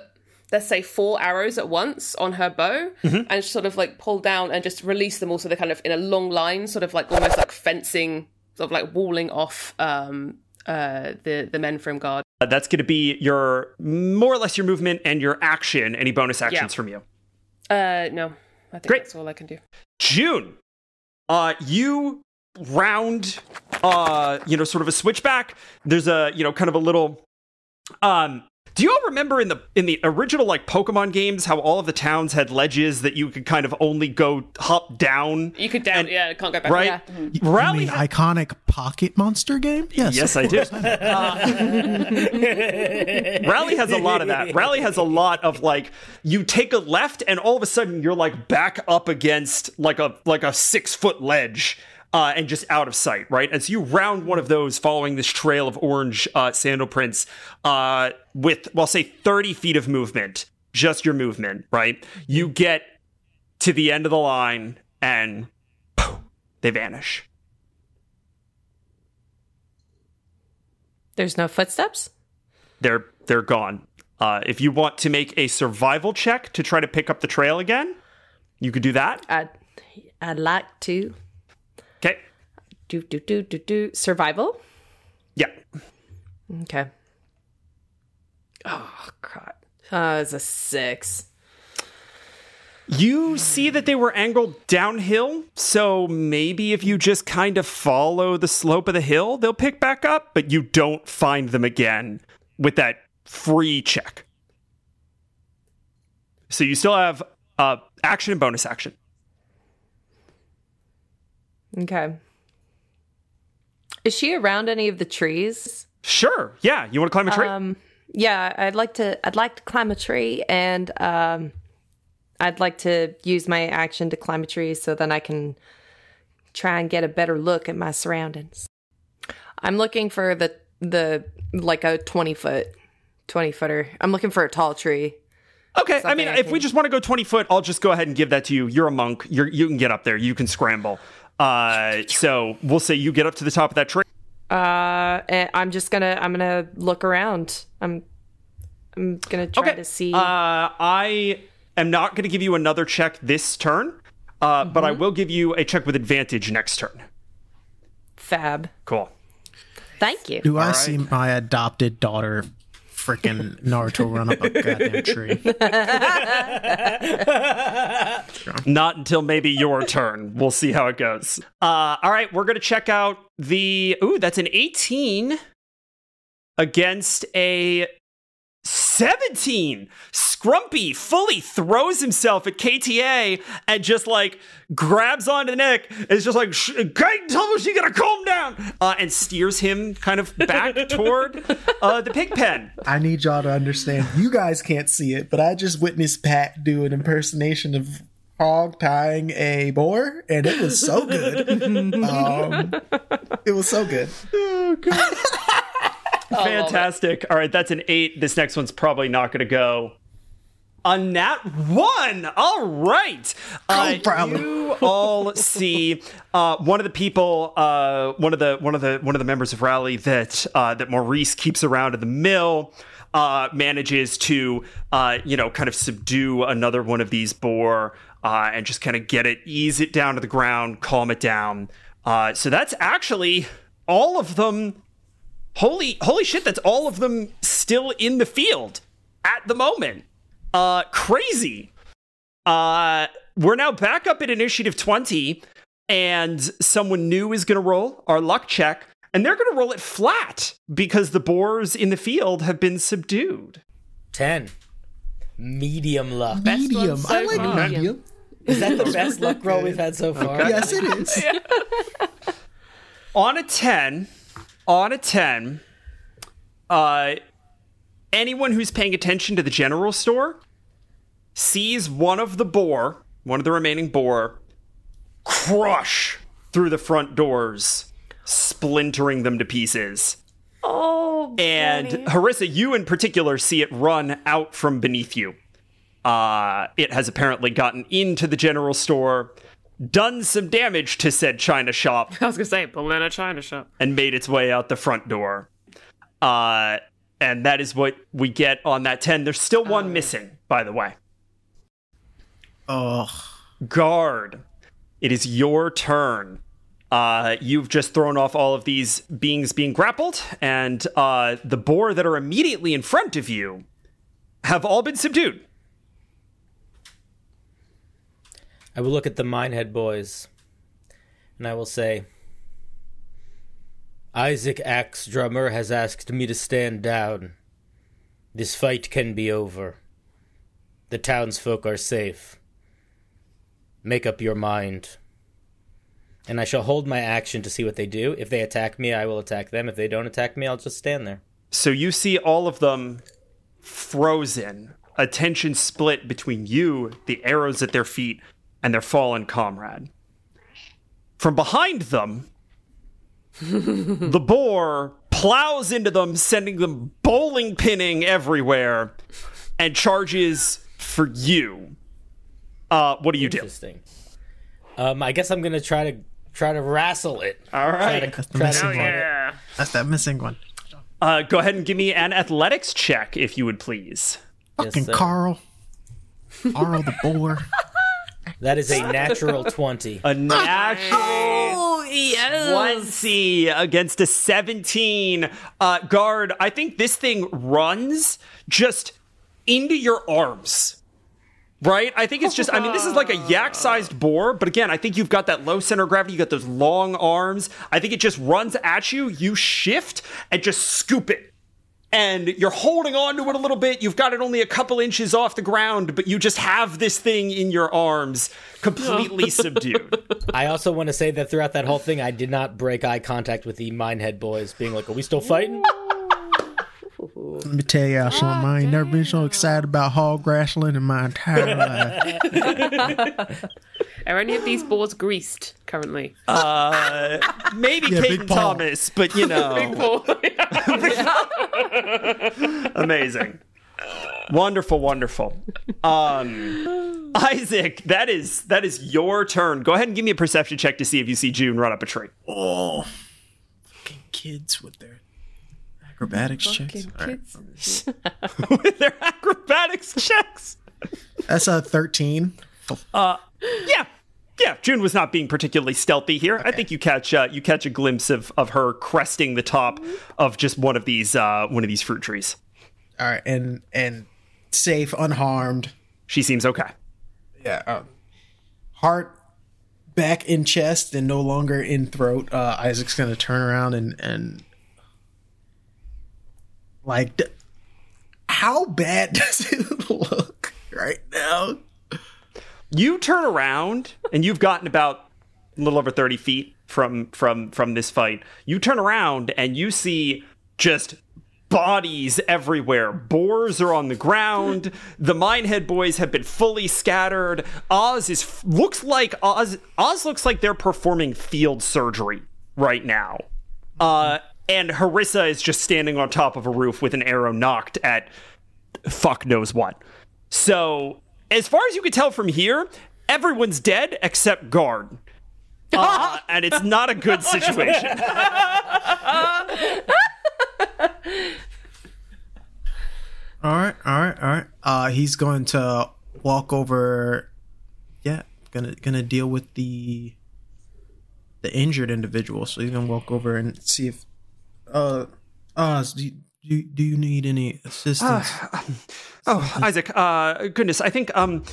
let's say four arrows at once on her bow and sort of like pull down and just release them all so they're kind of in a long line sort of like almost like fencing sort of like walling off um uh the the men from guard Uh, that's going to be your more or less your movement and your action. Any bonus actions Yeah. from you? uh no i think Great. that's all i can do June, uh, you round, uh, you know, sort of a switchback. There's a, you know, kind of a little, um, do you all remember in the in the original like Pokemon games how all of the towns had ledges that you could kind of only go hop down? you could down And- yeah can't go back Right? yeah You mm-hmm. Rally mean ha- iconic pocket monster game? Yes. Yes, I do. course. [laughs] Rally has a lot of that. Rally has a lot of like you take a left and all of a sudden you're like back up against like a like a six foot ledge. Uh, and just out of sight, right? And so you round one of those following this trail of orange uh, sandal prints uh, with, well, say 30 feet of movement, just your movement, right? You get to the end of the line and poof, they vanish. There's no footsteps? they're they're gone. Uh, if you want to make a survival check to try to pick up the trail again, you could do that. I'd, I'd like to. Do, do, do, do, do. Survival? Yeah. Okay. Oh, crap. Uh, it's a six. You see that they were angled downhill, so maybe if you just kind of follow the slope of the hill, they'll pick back up, but you don't find them again with that free check. So you still have uh, action and bonus action. Okay. Is she around any of the trees? Sure. Yeah. You want to climb a tree? Um, yeah, I'd like to. I'd like to climb a tree, and um, I'd like to use my action to climb a tree, so then I can try and get a better look at my surroundings. I'm looking for the the like a 20 foot 20 footer. I'm looking for a tall tree. Okay, I mean, I if we just want to go 20 foot, I'll just go ahead and give that to you. You're a monk. You're, you can get up there. You can scramble. Uh, so we'll say you get up to the top of that tree. Uh I'm just going to I'm going to look around. I'm I'm going to try Okay. to see Uh, I am not going to give you another check this turn, uh, but I will give you a check with advantage next turn. fab. Cool. Thank you. Do I right. see my adopted daughter freaking Naruto run up a goddamn tree? [laughs] Not until maybe your turn. We'll see how it goes. Uh, all right, we're to check out the. Ooh, that's an 18 against a 17. Scrumpy fully throws himself at KTA and just like grabs onto the neck. It's just like, "Sh- Kate, tell me she got to calm down. Uh, and steers him kind of back [laughs] toward uh, the pig pen. I need y'all to understand. You guys can't see it, but I just witnessed Pat do an impersonation of hog tying a boar, and it was so good. [laughs] um, it was so good. [laughs] Fantastic. All right, that's an eight. This next one's probably not going to go. A nat one. All right. Uh, probably. you all see uh, one of the people, uh, one of the one of the one of the members of Rally that uh, that Maurice keeps around at the mill. Uh, manages to, uh, you know, kind of subdue another one of these boar uh, and just kind of get it, ease it down to the ground, calm it down. Uh, so that's actually all of them holy holy shit that's all of them still in the field at the moment uh crazy uh we're now back up at initiative 20 and someone new is going to roll our luck check and they're going to roll it flat because the boars in the field have been subdued 10. Medium luck. Medium. one so I like far. medium. Is that the [laughs] best luck roll we've had so far? Yes, it is. [laughs] on a 10 on a 10 uh anyone who's paying attention to the general store sees one of the boar one of the remaining boar crush through the front doors splintering them to pieces Oh, and Benny. Harissa, you in particular see it run out from beneath you. Uh, it has apparently gotten into the general store, done some damage to said china shop, [laughs] I was gonna say, pull in a china shop. and made its way out the front door. Uh, and that is what we get on that 10. There's still one missing, by the way. Oh, Guard, it is your turn. Uh, you've just thrown off all of these beings being grappled, and uh, the boar that are immediately in front of you have all been subdued. I will look at the Minehead boys and I will say, Isaac Axe Drummer has asked me to stand down. This fight can be over. The townsfolk are safe. Make up your mind. And I shall hold my action to see what they do. If they attack me, I will attack them. If they don't attack me, I'll just stand there. So you see all of them frozen, attention split between you, the arrows at their feet, and their fallen comrade. From behind them, the boar plows into them, sending them bowling pinning everywhere, and charges for you. Uh, what do you do? Interesting. Um, I guess I'm gonna try to try to wrestle it. All right. that's the Try to missing fight one. it. That's that missing one. Uh, go ahead and give me an athletics check, if you would please. Fucking sir. Carl. Carl the boar. [laughs] That is a [laughs] natural twenty. A natural. Oh, yes. 20 against a 17. Uh, guard, I think this thing runs just into your arms. Right? I think it's just, I mean, this is like a yak sized [laughs] boar, but again, I think you've got that low center of gravity. You got those long arms. I think it just runs at you. You shift and just scoop it. And you're holding on to it a little bit. You've got it only a couple inches off the ground, but you just have this thing in your arms, completely [laughs] subdued. I also want to say that throughout that whole thing, I did not break eye contact with the Minehead boys, being like, "Are we still fighting?" Let me tell y'all ah, something. I ain't never been so excited about hog wrestling in my entire life. [laughs] Are any of these boards greased currently? Uh, maybe [laughs] Yeah, Peyton Big Thomas, but you know, [laughs] Big Paul. [laughs] amazing. Wonderful, wonderful. Um, Isaac, that is that is your turn. Go ahead and give me a perception check to see if you see June run up a tree. Oh, fucking kids with their acrobatics checks. Fucking All right. kids. with their acrobatics checks. That's a thirteen. Uh, Yeah, yeah. June was not being particularly stealthy here. I think you catch uh, you catch a glimpse of of her cresting the top of just one of these uh, one of these fruit trees. All right, and and safe, unharmed. She seems okay. Yeah. Uh, heart back in chest and no longer in throat. Uh, Isaac's gonna turn around and and like, how bad [laughs] does it look right now? You turn around and you've gotten about a little over 30 feet from from from this fight. You turn around and you see just bodies everywhere. Boars are on the ground. The Minehead boys have been fully scattered. Oz is looks like Oz Oz looks like they're performing field surgery right now. Uh and Harissa is just standing on top of a roof with an arrow nocked at fuck knows what. So, as far as you can tell from here, everyone's dead except Guard. [laughs] Uh, and it's not a good situation. [laughs] All right, all right, all right. Uh, he's going to walk over. Yeah, gonna gonna deal with the the injured individual. So he's gonna walk over and see if. Uh, uh, do do, you need any assistance? Oh, Isaac, uh, goodness, I think, um,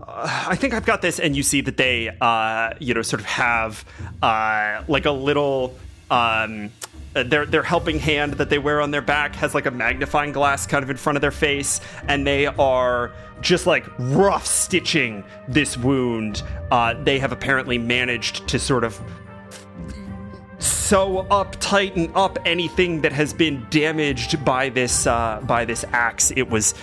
uh, I think I've got this. And you see that they, uh, you know, sort of have, uh, like a little, um, uh, their their helping hand that they wear on their back has like a magnifying glass kind of in front of their face, and they are just like rough stitching this wound. Uh, they have apparently managed to sort of sew up, tighten up anything that has been damaged by this uh, by this axe. It was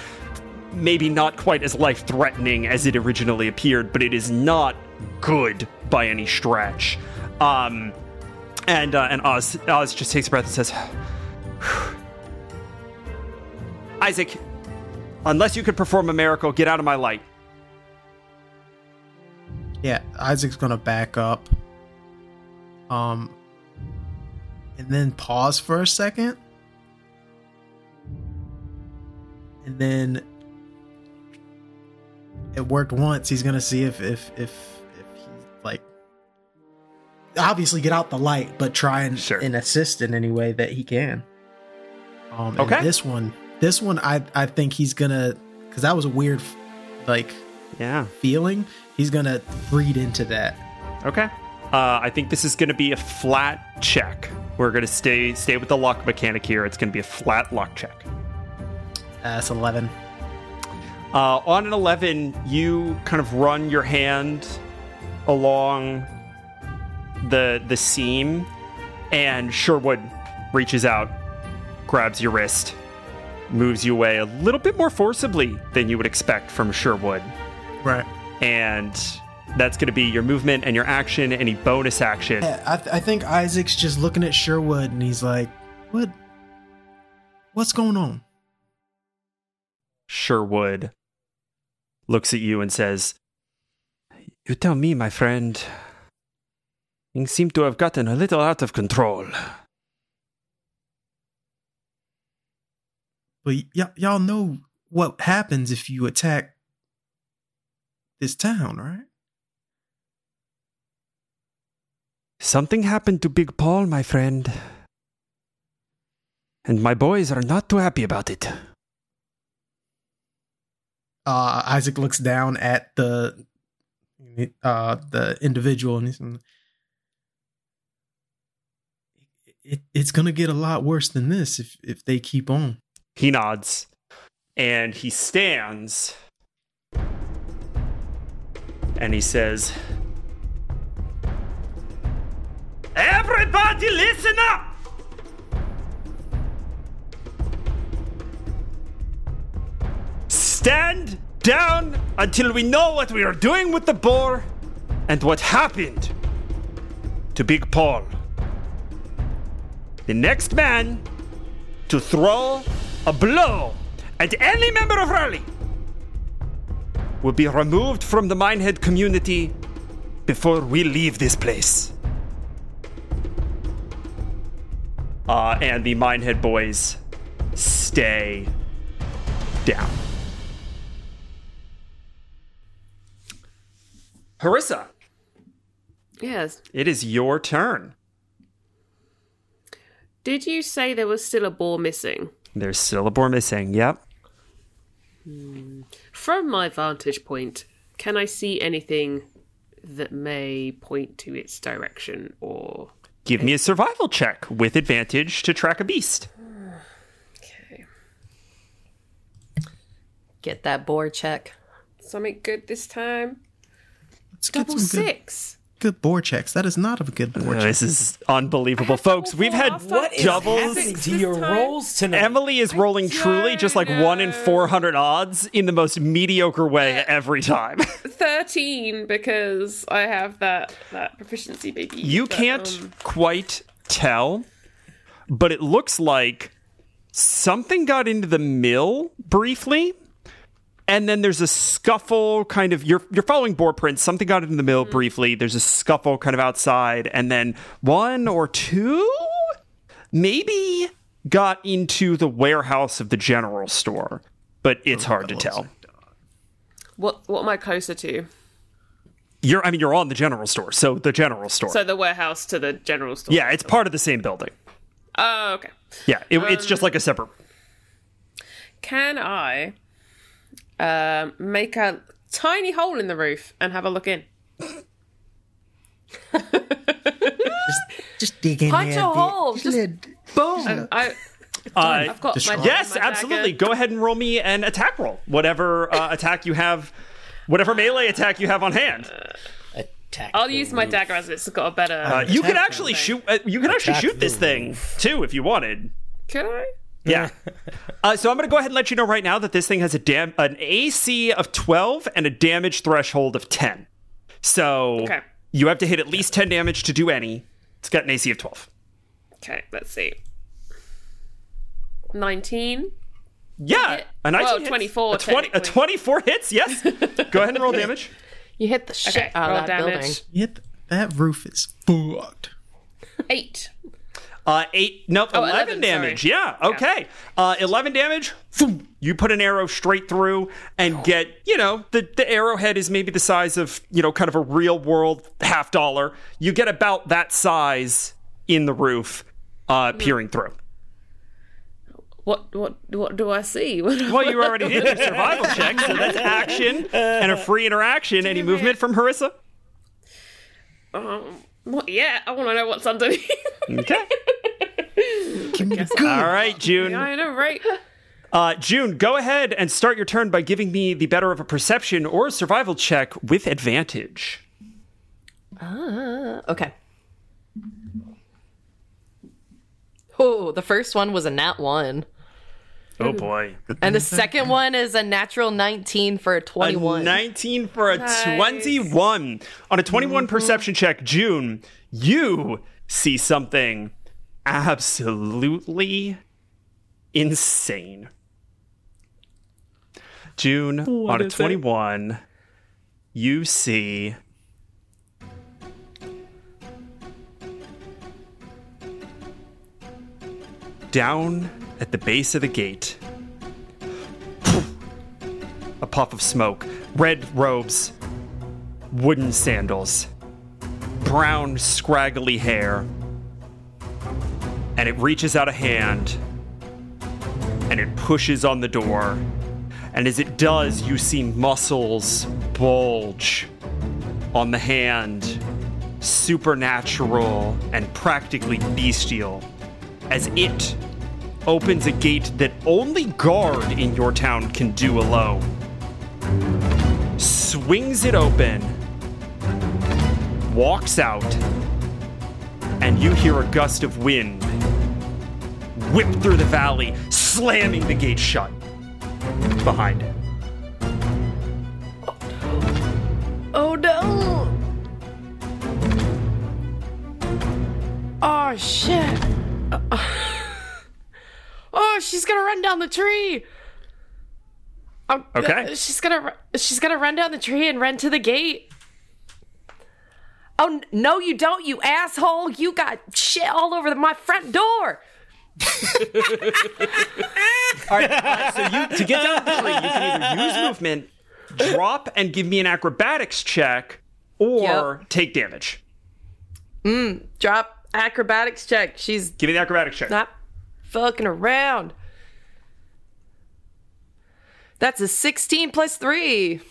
maybe not quite as life threatening as it originally appeared, but it is not good by any stretch. Um, and uh, and Oz Oz just takes a breath and says, [sighs] "Isaac, unless you could perform a miracle, get out of my light." Yeah, Isaac's gonna back up. Um, and then pause for a second, and then it worked once. He's gonna see if if if if he like obviously get out the light, but try and Sure. and assist in any way that he can. Um, Okay. this one, this one, I I think he's gonna because that was a weird like Yeah. feeling. He's gonna read into that. Okay. Uh, I think this is going to be a flat check. We're going to stay stay with the lock mechanic here. It's going to be a flat lock check. Uh, That's eleven. Uh, on an 11, you kind of run your hand along the the seam, and Sherwood reaches out, grabs your wrist, moves you away a little bit more forcibly than you would expect from Sherwood, Right. and that's going to be your movement and your action. Any bonus action? Yeah, I, th- I think Isaac's just looking at Sherwood and he's like, "What? What's going on?" Sherwood looks at you and says, You tell me, my friend. Things seem to have gotten a little out of control. But y- y'all know what happens if you attack this town, right? Something happened to Big Paul, my friend. And my boys are not too happy about it. Uh, Isaac looks down at the uh the individual and he's it, it's gonna get a lot worse than this if if they keep on. He nods and he stands and he says, Everybody listen up! Stand down until we know what we are doing with the boar, and what happened to Big Paul. The next man to throw a blow at any member of Rally will be removed from the Minehead community before we leave this place. Uh, and the Minehead boys stay down. Harissa, Yes. it is your turn. Did you say there was still a ball missing? There's still a boar missing. Yep. From my vantage point, can I see anything that may point to its direction or. Give me a survival check with advantage to track a beast. Okay. [sighs] Get that board check. Something good this time? Let's get Double some good, six. Good board checks. That is not a good board Uh, check. this is unbelievable, folks. We've had what doubles. happening to your time- rolls tonight? Emily is rolling truly just like one in 400 odds in the most mediocre way every time. [laughs] 13 because I have that, that proficiency, baby. You But, can't um, quite tell, but it looks like something got into the mill briefly. And then there's a scuffle kind of you're you're following boar prints. Something got in the mill mm-hmm. briefly. There's a scuffle kind of outside, and then one or two maybe got into the warehouse of the general store. But it's oh, hard to tell. what, what am I closer to? You're I mean you're on the general store, so the general store. So the warehouse to the general store. yeah, it's part of the same building. Oh, okay. Yeah, it, it's just um, like a separate Can I um, make a tiny hole in the roof and have a look in? Just dig in Punch there. a dig- hole, just just- let- boom. I, Uh, I've got my yes, my absolutely. dagger. Go ahead and roll me an attack roll. Whatever uh, attack you have, whatever melee attack you have on hand. Attack I'll use my roof. dagger as it's got a better. Uh, you could actually Okay. shoot. Uh, you could actually shoot this the thing too if you wanted. Can I? Yeah. [laughs] uh, so I'm going to go ahead and let you know right now that this thing has a dam- an AC of 12 and a damage threshold of 10. So Okay. you have to hit at least 10 damage to do any. It's got an AC of 12. Okay, let's see. 19. Yeah, a 19 Well, hits. 24 A, 20, a 24 hits. Yes. [laughs] go ahead and roll damage. You hit the shit Okay, out of that damage. building. Yet that roof is fucked. 8. Uh, eight, nope, Oh, 11, 11, damage. sorry. Yeah, okay. Uh, 11 damage. You put an arrow straight through and get, you know, the, the arrowhead is maybe the size of, you know, kind of a real world half dollar. You get about that size in the roof, uh, peering through. What what what do I see? [laughs] Well, you [laughs] already did your survival check, so that's action and a free interaction. Any movement from Harissa? um, what, yeah, I want to know what's underneath. Okay. [laughs] Give me the. All right, June. I know, right? Uh, June, go ahead and start your turn by giving me the better of a perception or a survival check with advantage. Okay. Oh, the first one was a nat one. Oh boy. And the second one is a natural 19 for a A 21. 19 for a Nice. 21. On a 21 mm-hmm. perception check, June, you see something absolutely insane. June, on a is it? 21, you see down at the base of the gate a puff of smoke, red robes, wooden sandals, brown, scraggly hair, and it reaches out a hand and it pushes on the door. And as it does, you see muscles bulge on the hand, supernatural and practically bestial, as it opens a gate that only guard in your town can do alone. Swings it open, walks out, and you hear a gust of wind whip through the valley, slamming the gate shut behind it. Oh no! Oh shit! Uh, Oh, she's gonna run down the tree. Um, Okay. uh, she's gonna she's gonna run down the tree and run to the gate. Oh no, you don't, you asshole! You got shit all over the, my front door. [laughs] All right, uh, so you to get down the tree, you can either use movement, drop, and give me an acrobatics check, or take damage. Drop acrobatics check. She's Give me the acrobatics check. not fucking around. That's a 16 plus 3.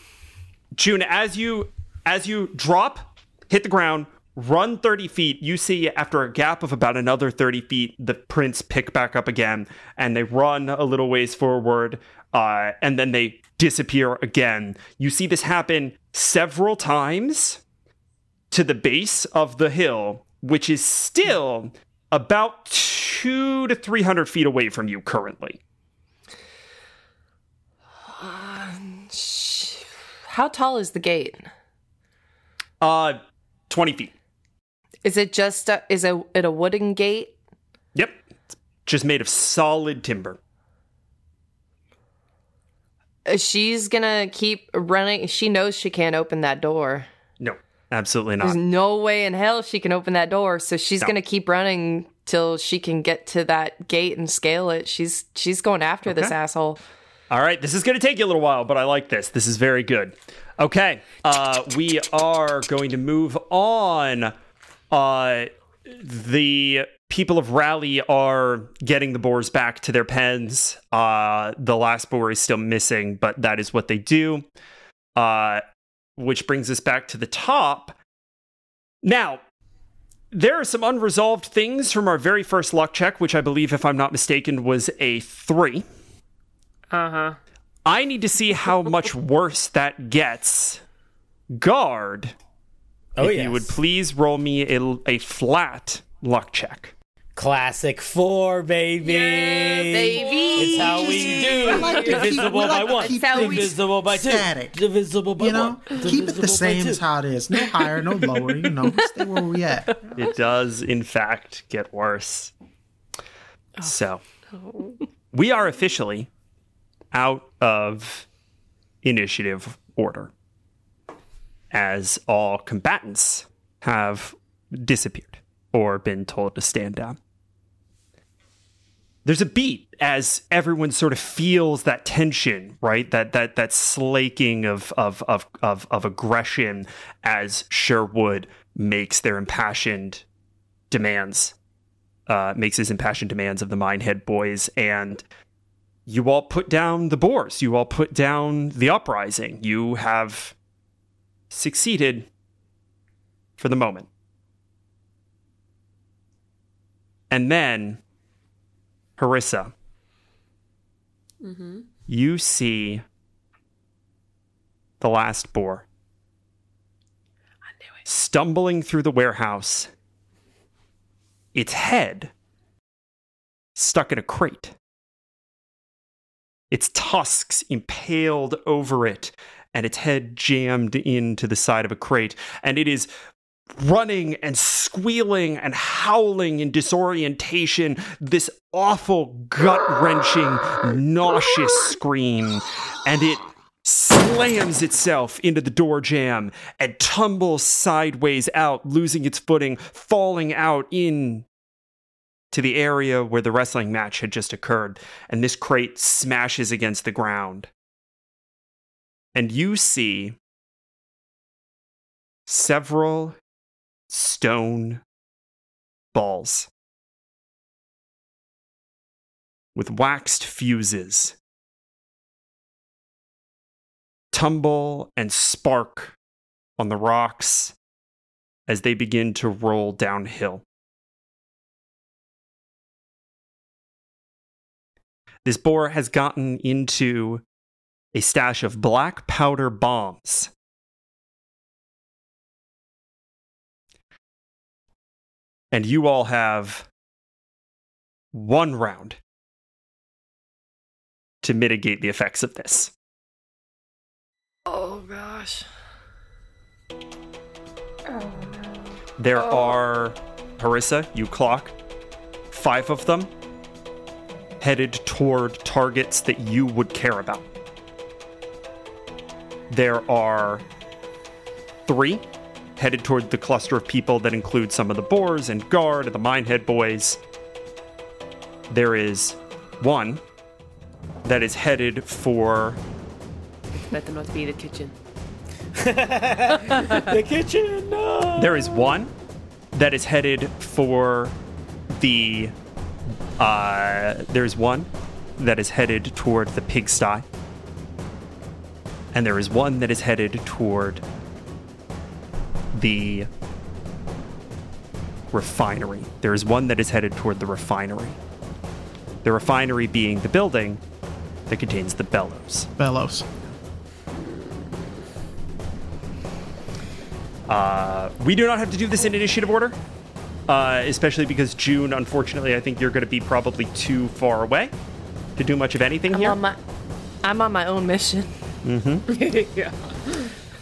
June, as you as you drop, hit the ground, run 30 feet, you see after a gap of about another 30 feet, the prints pick back up again, and they run a little ways forward, uh, and then they disappear again. You see this happen several times to the base of the hill, which is still about two to 300 feet away from you currently. How tall is the gate? Uh, 20 feet. Is it just a, is a, it a wooden gate? Yep. It's just made of solid timber. Uh, She's gonna keep running. She knows she can't open that door. No, absolutely not. There's no way in hell she can open that door. So she's No. gonna keep running till she can get to that gate and scale it. She's she's going after this asshole. All right, this is going to take you a little while, but I like this. This is very good. Okay, uh, we are going to move on. Uh, the people of Rally are getting the boars back to their pens. Uh, the last boar is still missing, but that is what they do. Uh, which brings us back to the top. Now, there are some unresolved things from our very first luck check, which I believe, if I'm not mistaken, was a three. Uh huh. I need to see how much [laughs] worse that gets. Guard, Oh if yeah. you would please roll me a, a flat luck check. Classic four, baby. Yeah, baby. It's how we do. We like to keep- Divisible we by like to one. keep Divisible by two. static. Divisible by You know, one. keep it the same two. as how it is. No higher, no lower. You know, [laughs] stay where we at. It does, in fact, get worse. Oh. So, we are officially out of initiative order as all combatants have disappeared or been told to stand down. There's a beat as everyone sort of feels that tension, right? That that that slaking of of of of, of aggression as Sherwood makes their impassioned demands, uh, makes his impassioned demands of the Minehead boys, and you all put down the boars. You all put down the uprising. You have succeeded for the moment. And then, Harissa, you see the last boar stumbling through the warehouse, its head stuck in a crate, its tusks impaled over it, and its head jammed into the side of a crate, and it is running and squealing and howling in disorientation, this awful, gut wrenching, nauseous scream, and it slams itself into the door jamb and tumbles sideways out, losing its footing, falling out in to the area where the wrestling match had just occurred, and this crate smashes against the ground. And you see several stone balls with waxed fuses tumble and spark on the rocks as they begin to roll downhill. This boar has gotten into a stash of black powder bombs. And you all have one round to mitigate the effects of this. Oh gosh. There oh, are Harissa, you clock five of them headed toward targets that you would care about. There are three headed toward the cluster of people that include some of the boars and guard and the minehead boys. There is one that is headed for Better not be the kitchen. [laughs] the kitchen. No. There is one that is headed for the. Uh, there's one that is headed toward the pigsty. And there is one that is headed toward the refinery. There is one that is headed toward the refinery. The refinery being the building that contains the bellows. Bellows. Uh, we do not have to do this in initiative order, uh, especially because June, unfortunately, I think you're going to be probably too far away to do much of anything I'm here. on my, I'm on my own mission. Mm-hmm. [laughs] Yeah.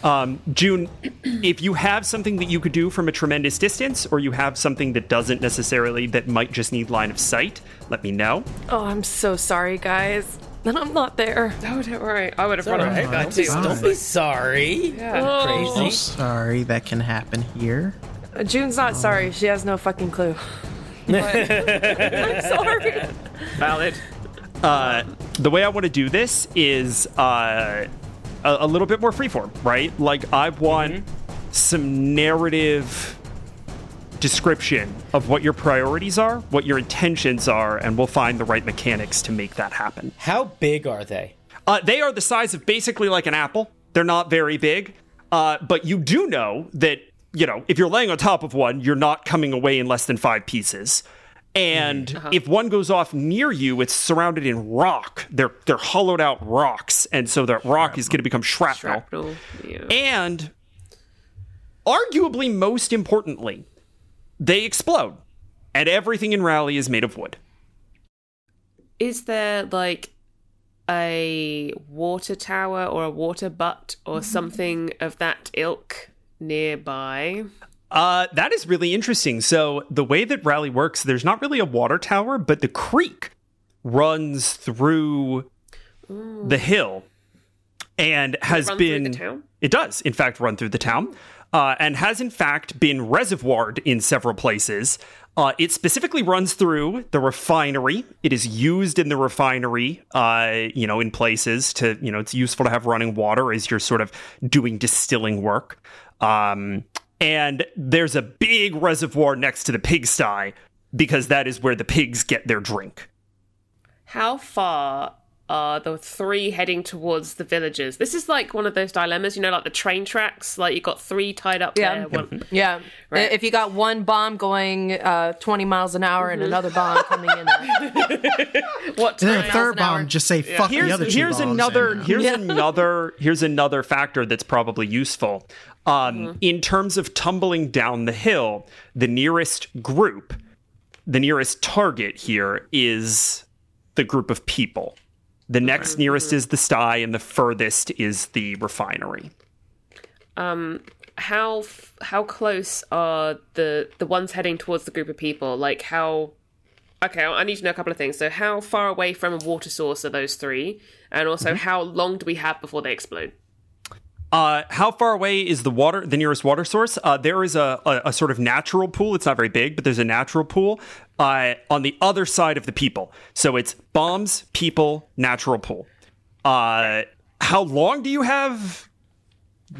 Um, June, if you have something that you could do from a tremendous distance, or you have something that doesn't necessarily, that might just need line of sight, let me know. Oh, I'm so sorry, guys. That I'm not there. No, don't worry. I would have run away. alright. I too. Don't be sorry. Yeah. Oh, Crazy. sorry, that can happen here. Uh, June's not sorry. She has no fucking clue. [laughs] But- I'm sorry. Valid. Uh, the way I want to do this is uh, a, a little bit more freeform, right? Like, I want some narrative description of what your priorities are, what your intentions are, and we'll find the right mechanics to make that happen. How big are they? Uh, they are the size of basically like an apple. They're not very big, uh, but you do know that you know if you're laying on top of one, you're not coming away in less than five pieces. And uh-huh. if one goes off near you, it's surrounded in rock. They're they're hollowed out rocks, and so that rock is going to become shrapnel. Shrapnel. Yeah. And arguably, most importantly, they explode, and everything in Rally is made of wood. Is there like a water tower or a water butt or mm-hmm. something of that ilk nearby? Uh, that is really interesting. So the way that Rally works, there's not really a water tower, but the creek runs through the hill and has through been. the town? It does, in fact, run through the town, uh, and has in fact been reservoired in several places. Uh, it specifically runs through the refinery. It is used in the refinery, uh, you know, in places to, you know, it's useful to have running water as you're sort of doing distilling work. Um, and there's a big reservoir next to the pigsty because that is where the pigs get their drink. How far are the three heading towards the villages? This is like one of those dilemmas, you know, like the train tracks. Like you got three tied up Yeah. there. One, [laughs] Yeah. Right. If you got one bomb going uh, 20 miles an hour and another bomb coming in at [laughs] what And then time? a third an hour. bomb, just say fuck here's the other two here's bombs another and- here's another here's another factor that's probably useful. Um, In terms of tumbling down the hill, the nearest group, the nearest target here is the group of people. The next nearest is the sty, and the furthest is the refinery. Um, how f- how close are the the ones heading towards the group of people? Like how? Okay, I need to know a couple of things. So, how far away from a water source are those three? And also, how long do we have before they explode? Uh, how far away is the water, the nearest water source? Uh, there is a, a, a sort of natural pool. It's not very big, but there's a natural pool uh, on the other side of the people. So it's bombs, people, natural pool. Uh, how long do you have?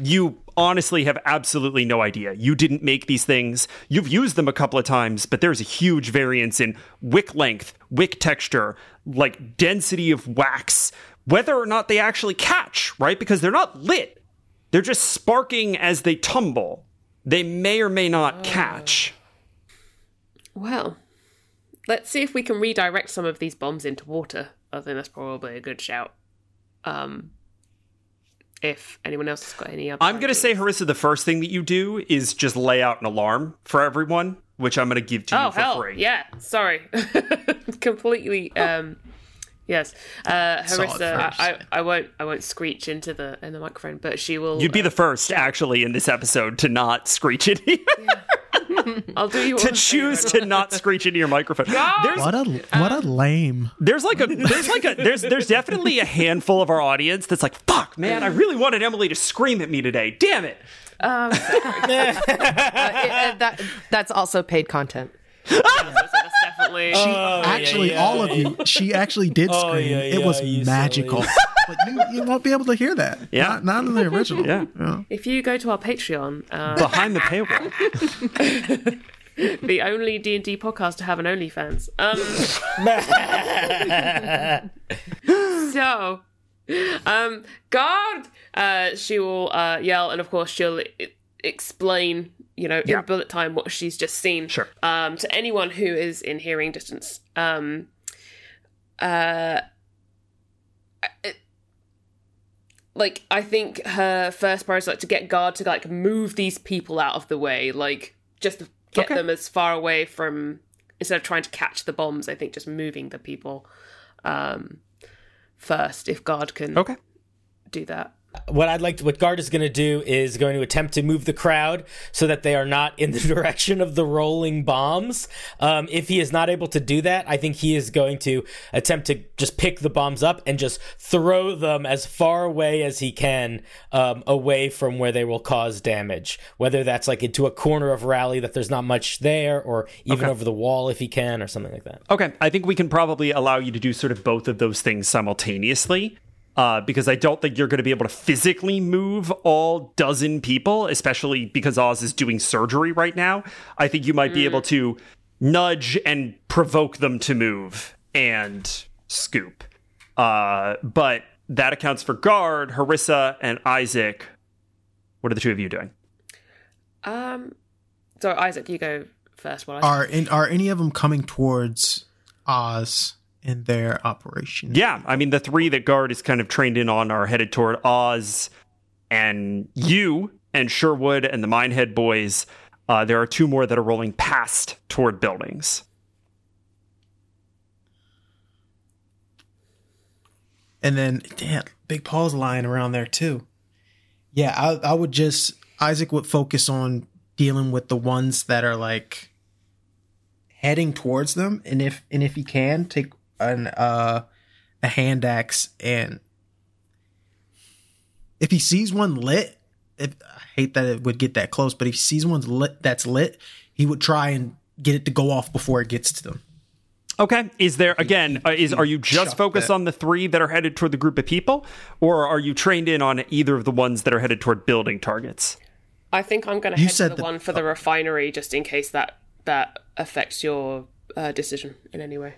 You honestly have absolutely no idea. You didn't make these things. You've used them a couple of times, but there's a huge variance in wick length, wick texture, like density of wax, whether or not they actually catch, right? Because they're not lit. They're just sparking as they tumble. They may or may not catch. Well, let's see if we can redirect some of these bombs into water. I think that's probably a good shout. Um, if anyone else has got any other, I'm going to say, Harissa, the first thing that you do is just lay out an alarm for everyone, which I'm going to give to Oh you for hell, free. yeah. Sorry, [laughs] completely. Um, yes, uh, Harissa. I, I, I won't. I won't screech into the in the microphone, but she will. You'd be uh, the first, actually, in this episode to not screech it. I'll do you [laughs] to choose favor. to not screech into your microphone. There's What a what a lame. there's like a there's like a there's there's definitely a handful of our audience that's like, fuck, man, I really wanted Emily to scream at me today. Damn it. [laughs] Uh, it- uh, that, that's also paid content. So that's definitely. actually, yeah, all of you. She actually did [laughs] Oh, scream. yeah, it was you magical. [laughs] but you, you won't be able to hear that. Yeah. Not, not in the original. Yeah. if you go to our Patreon, uh, Behind the paywall. [laughs] the only D and D podcast to have an OnlyFans. Um, so, um, guard! Uh, she will uh, yell, and of course she'll I- explain, you know, Yeah. in bullet time what she's just seen. Sure. Um, to anyone who is in hearing distance. Um, uh, it- like I think her first priority is like to get guard to like move these people out of the way, like just get Okay. them as far away from instead of trying to catch the bombs. I think just moving the people um, first, if guard can Okay. do that. What I'd like to, what Guard is going to do is going to attempt to move the crowd so that they are not in the [laughs] direction of the rolling bombs. Um, if he is not able to do that, I think he is going to attempt to just pick the bombs up and just throw them as far away as he can, um, away from where they will cause damage. Whether that's like into a corner of rally that there's not much there, or even Okay. over the wall if he can, or something like that. Okay, I think we can probably allow you to do sort of both of those things simultaneously. Uh, because I don't think you're going to be able to physically move all dozen people, especially because Oz is doing surgery right now. I think you might be able to nudge and provoke them to move and scoop. Uh, but that accounts for Guard, Harissa, and Isaac. What are the two of you doing? Um, so Isaac, you go first. While I Are in, are any of them coming towards Oz in their operation? Yeah, I mean the three that Guard is kind of trained in on are headed toward Oz and you and Sherwood and the Minehead boys. Uh, there are two more that are rolling past toward buildings. And then, damn, Big Paul's lying around there too. Yeah, I, I would just Isaac would focus on dealing with the ones that are like heading towards them, and if and if he can, take an uh a hand axe and if he sees one lit, if, I hate that it would get that close, but if he sees one lit that's lit, he would try and get it to go off before it gets to them. Okay, is there again? Uh, is are you just Chuck focused that. on the three that are headed toward the group of people, or are you trained in on either of the ones that are headed toward building targets? I think I'm going to You head to said the that- one for the refinery, just in case that that affects your uh, decision in any way.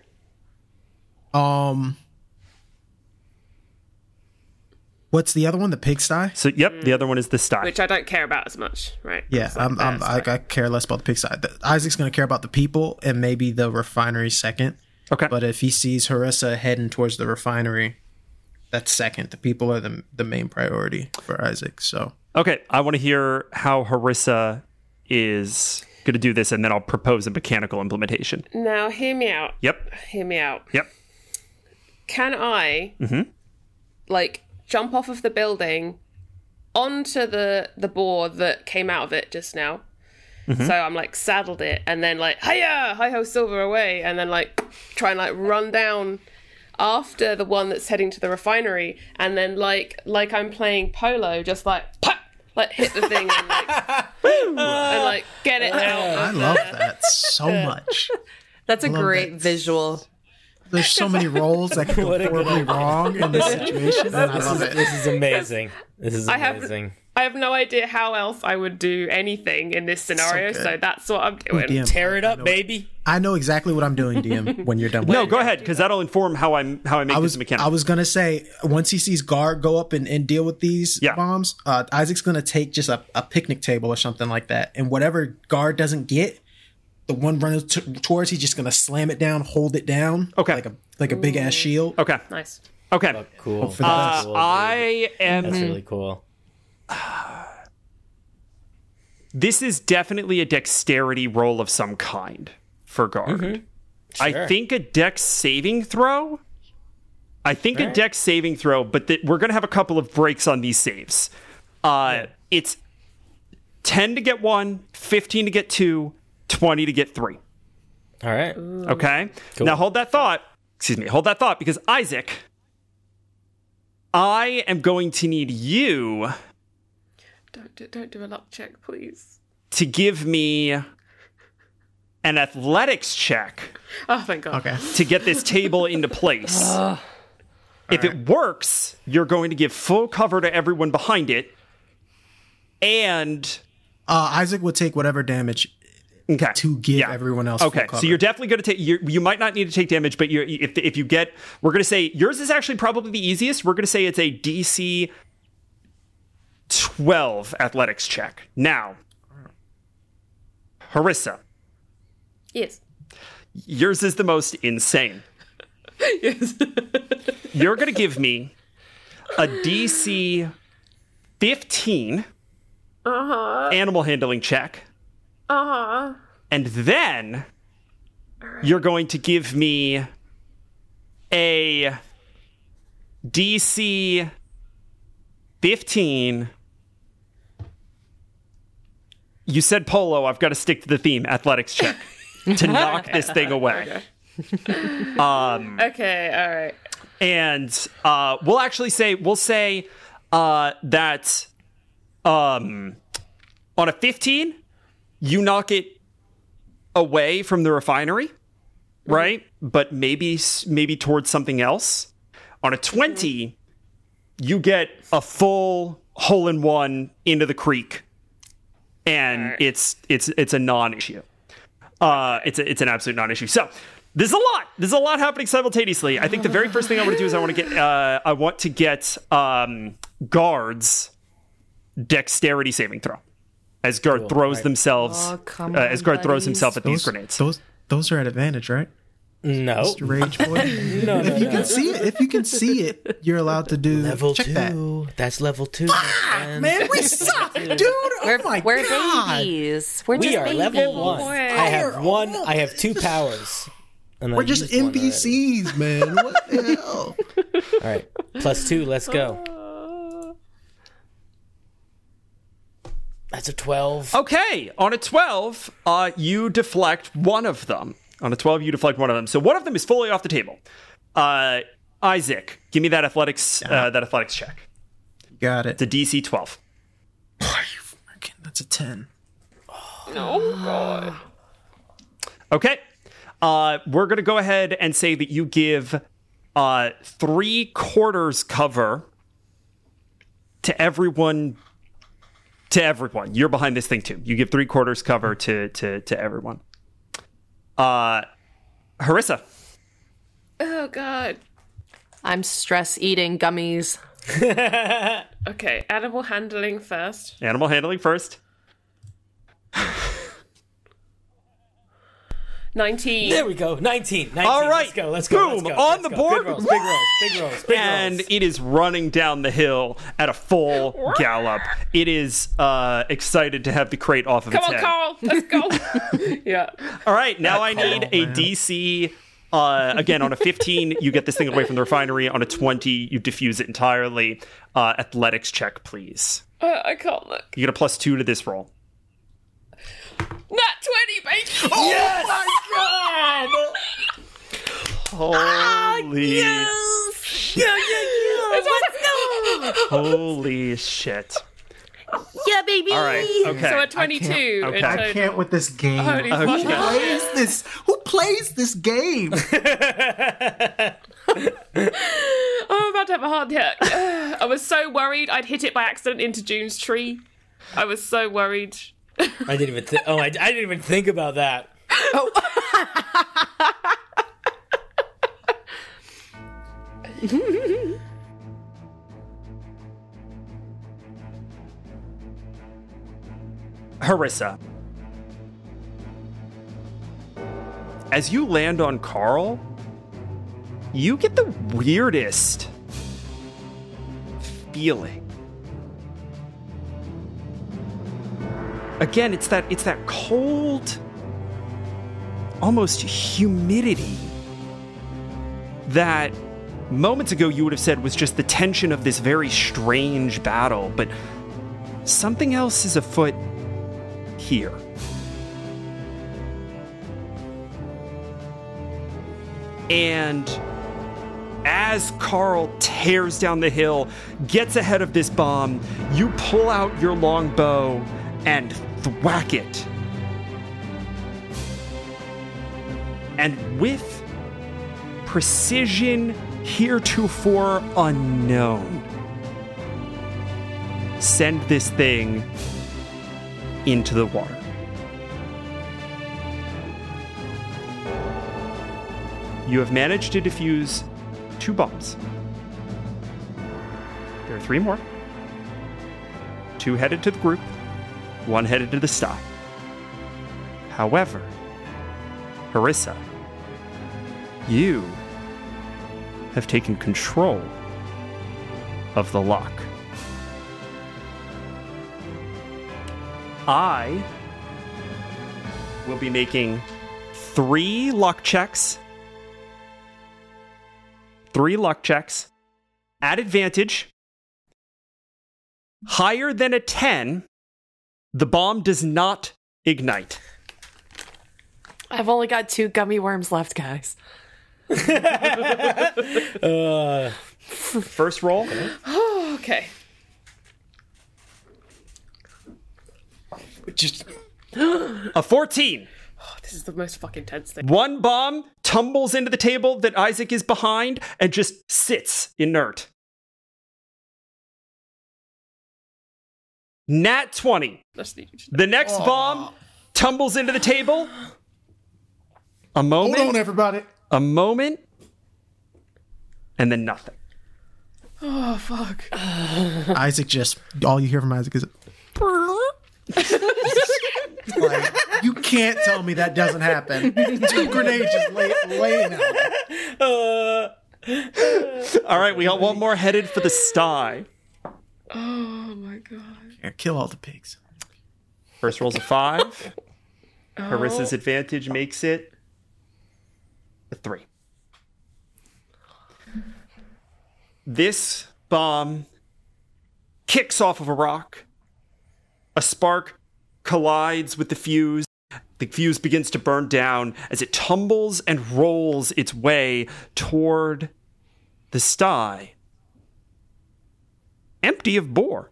Um, what's the other one? The pigsty. So, yep, the other one is the sty. Which I don't care about as much, right? Yeah, It's like I'm, I'm, that, I, so- I care less about the pigsty. The- Isaac's gonna care about the people and maybe the refinery second. Okay, But if he sees Harissa heading towards the refinery, that's second. The people are the the main priority for Isaac. So okay. I want to hear how Harissa is going to do this, and then I'll propose a mechanical implementation. Now, hear me out. Yep, Hear me out. yep. Can I, mm-hmm. like, jump off of the building onto the the board that came out of it just now? Mm-hmm. So I'm like saddled it, and then like hiya, hi ho, silver away, and then like try and like run down after the one that's heading to the refinery, and then like like I'm playing polo, just like pop, like hit the thing and like [laughs] and like get it out. I love that so much. [laughs] That's a great that. visual. There's so many rolls that could go What horribly wrong in this situation. and I This love is, it. this is amazing. This is I have- amazing. I have no idea how else I would do anything in this scenario, good. so, that's what I'm doing. DM. Tear it up, baby. I know exactly what I'm doing, DM. [laughs] When you're done. with No, it. go ahead, because that'll inform how I'm how I make I was this mechanical. I was gonna say once he sees guard go up and, and deal with these Yeah. bombs, uh, Isaac's gonna take just a, a picnic table or something like that, and whatever guard doesn't get, the one running t- towards, he's just gonna slam it down, hold it down, Okay. like a like a big ass shield. okay, Nice. okay. Cool. for the best. Cool, dude. I am. That's really cool. this is definitely a dexterity roll of some kind for guard. I Sure. think a dex saving throw. I think a dex saving throw, but th- we're going to have a couple of breaks on these saves. Uh, It's 10 to get one, 15 to get two, 20 to get three. All right. Okay. Now hold that thought. Excuse me. Hold that thought because Isaac, I am going to need you Don't do, don't do a luck check, please. to give me an athletics check Oh, thank God. Okay. to get this table into place. [laughs] if it works, you're going to give full cover to everyone behind it. And Uh, Isaac will take whatever damage okay, to give Yeah. everyone else. full Okay, cover. so you're definitely going to take. You you might not need to take damage, but you if if you get, we're going to say yours is actually probably the easiest. We're going to say it's a DC twelve athletics check. Now, Harissa, Yes. yours is the most insane. [laughs] Yes. [laughs] You're going to give me a DC fifteen uh-huh. animal handling check. Uh huh. And then you're going to give me a DC 15. You said polo. I've got to stick to the theme athletics check [laughs] to knock this thing away. Okay. [laughs] All right. And uh, we'll actually say, we'll say uh, that um, on a 15, you knock it away from the refinery, right? But maybe maybe towards something else. On a 20, you get a full hole in one into the creek. And it's it's it's a non-issue. Uh it's a, it's an absolute non-issue. So, there's a lot. There's a lot happening simultaneously. I think the very first thing I want to do is I want to get uh I want to get um guards dexterity saving throw. As guard throws themselves Oh, come uh, as on, guard throws himself at these those, grenades. those those are at advantage, right? No. Rage boy. [laughs] No, no, if you no. can see it, if you can see it, you're allowed to do Level check two. that. That's level two. my friend. Man, we suck, dude. Oh We're, my we're god. babies. We're we just are babies. level one. boy. I have one. I have two powers. And We're just used one already. NPCs, man. What the [laughs] hell? All right, plus two. Let's go. That's a twelve. Okay, on a 12, uh, you deflect one of them. On a 12, you deflect one of them. So one of them is fully off the table. Uh, Isaac, give me that athletics uh, that athletics check. Got it. It's a DC 12. Okay, [sighs] That's a ten. Okay. Uh, we're going to go ahead and say that you give uh, three quarters cover to everyone. To everyone, you're behind this thing too. You give three quarters cover to to to everyone. Uh, Harissa, Oh God. I'm stress eating gummies. [laughs] Okay. Animal handling first. animal handling first. Nineteen. There we go. 19. 19. All right. Let's go. Let's go. Boom. Let's go. On Let's the go. board. Big rolls. Big rolls. Big rolls. Big and rolls. it is running down the hill at a full [laughs] gallop. It is uh, excited to have the crate off of its own. Come its on, head. Carl. Let's go. [laughs] yeah. All right, now I need a DC. Uh, again, on a 15, [laughs] you get this thing away from the refinery. On a 20, you diffuse it entirely. Uh, athletics check, please. Uh, I can't look. You get a plus two to this roll. Nat twenty, baby. Oh yes! Holy, ah, Yes. Yeah, yeah, yeah. [laughs] holy shit! Yeah, baby. All right, okay. So a twenty-two. okay. in I I can't with this game. Oh, holy Okay. Who plays this? Who plays this game? [laughs] Oh, I'm about to have a heart attack. [sighs] I was so worried I'd hit it by accident into June's tree. I was so worried. I didn't even. Th- oh, I, I didn't even think about that. [laughs] Harissa. As you land on Carl, you get the weirdest feeling. again, it's that it's that cold, almost humidity that moments ago you would have said was just the tension of this very strange battle, but something else is afoot here. And as Carl tears down the hill, gets ahead of this bomb, you pull out your longbow and thwack it. And with precision heretofore unknown, send this thing into the water. You have managed to defuse two bombs. There are three more. Two headed to the group, one headed to the sty. However, Harissa, you have taken control of the lock. I will be making three luck checks. Three luck checks at advantage. Higher than a 10, the bomb does not ignite. I've only got two gummy worms left, guys. [laughs] First roll. Oh, okay. Just A 14. This is the most fucking tense thing. One bomb tumbles into the table that Isaac is behind and just sits inert. Nat 20. Just need you to- The next bomb tumbles into the table. A moment. hold on, everybody. a moment. And then nothing. Oh fuck. [sighs] Isaac just all you hear from Isaac is [laughs] like you can't tell me that doesn't happen. Two grenades just lay, laying out. Uh. All right, we got one more headed for the sty. Oh my god. Here, kill all the pigs. First roll's a five. [laughs] Harissa's oh. advantage makes it a three. This bomb kicks off of a rock. A spark collides with the fuse. The fuse begins to burn down as it tumbles and rolls its way toward the sty, empty of boar.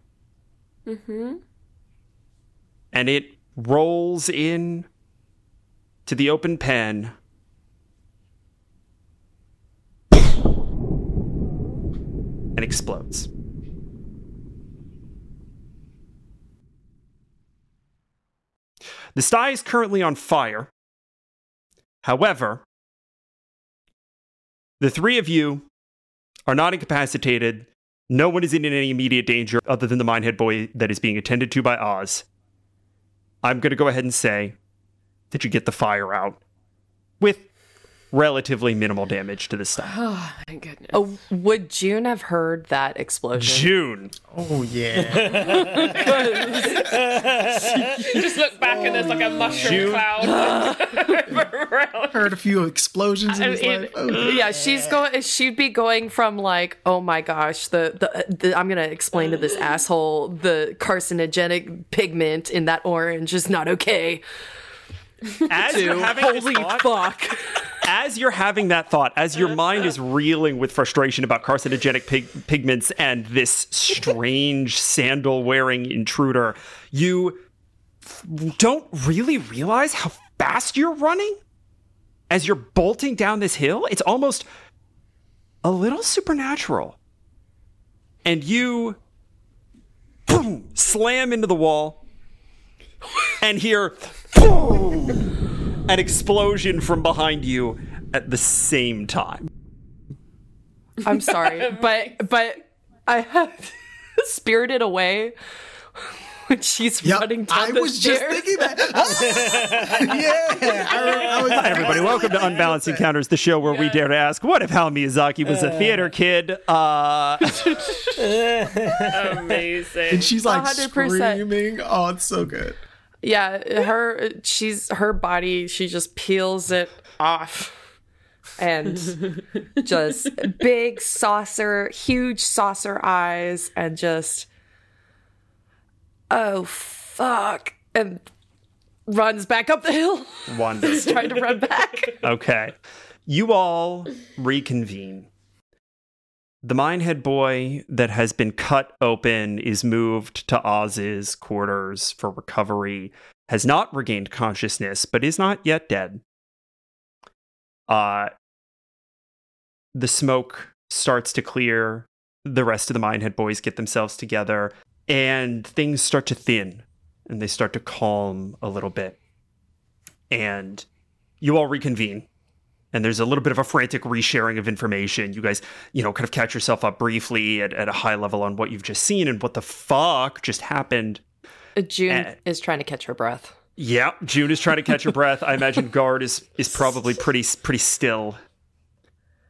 Mm-hmm. And it rolls in to the open pen. And explodes. The sty is currently on fire. However, the three of you are not incapacitated. No one is in any immediate danger other than the Minehead boy that is being attended to by Oz. I'm going to go ahead and say that you get the fire out with relatively minimal damage to the sty. [sighs] Oh, Thank goodness. Oh, would June have heard that explosion? June. Oh yeah. [laughs] You just look back and there's like a mushroom June- cloud. [laughs] [laughs] Heard a few explosions and was It- like, oh, yeah, she's going. She'd be going from like, oh my gosh, the, the the I'm gonna explain to this asshole the carcinogenic pigment in that orange is not okay. As you're having holy thought, fuck. as you're having that thought, as your mind is reeling with frustration about carcinogenic pig- pigments and this strange [laughs] sandal wearing intruder, you don't really realize how fast you're running as you're bolting down this hill. It's almost a little supernatural. And you boom, slam into the wall and hear boom, an explosion from behind you at the same time. I'm sorry, [laughs] but but I have [laughs] spirited away when she's Yep, running down I the was just stairs. thinking that. [laughs] yeah. I, I was, Hi, everybody. Welcome to Unbalanced Encounters, the show where we dare to ask, what if Hal Miyazaki was a theater kid? Uh, Amazing. and she's like 100%. screaming. Oh, it's so good. Yeah, her she's her body. She just peels it off, and just big saucer, huge saucer eyes, and just oh fuck, and runs back up the hill. wonderful. [laughs] Trying to run back. Okay. You all reconvene. The Minehead boy that has been cut open is moved to Oz's quarters for recovery, has not regained consciousness, but is not yet dead. Uh, the smoke starts to clear. The rest of the Minehead boys get themselves together, and things start to thin and they start to calm a little bit. And you all reconvene and there's a little bit of a frantic resharing of information. You guys, you know, kind of catch yourself up briefly at, at a high level on what you've just seen and what the fuck just happened. Uh, June is trying to catch her breath. Yeah, June is trying to catch her [laughs] breath. I imagine guard is is probably pretty pretty still.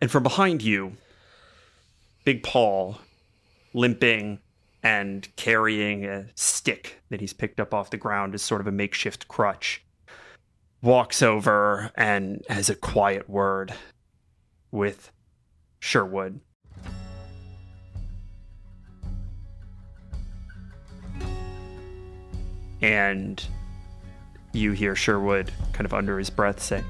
And from behind you, Big Paul, limping and carrying a stick that he's picked up off the ground as sort of a makeshift crutch, walks over and has a quiet word with Sherwood. And you hear Sherwood kind of under his breath say,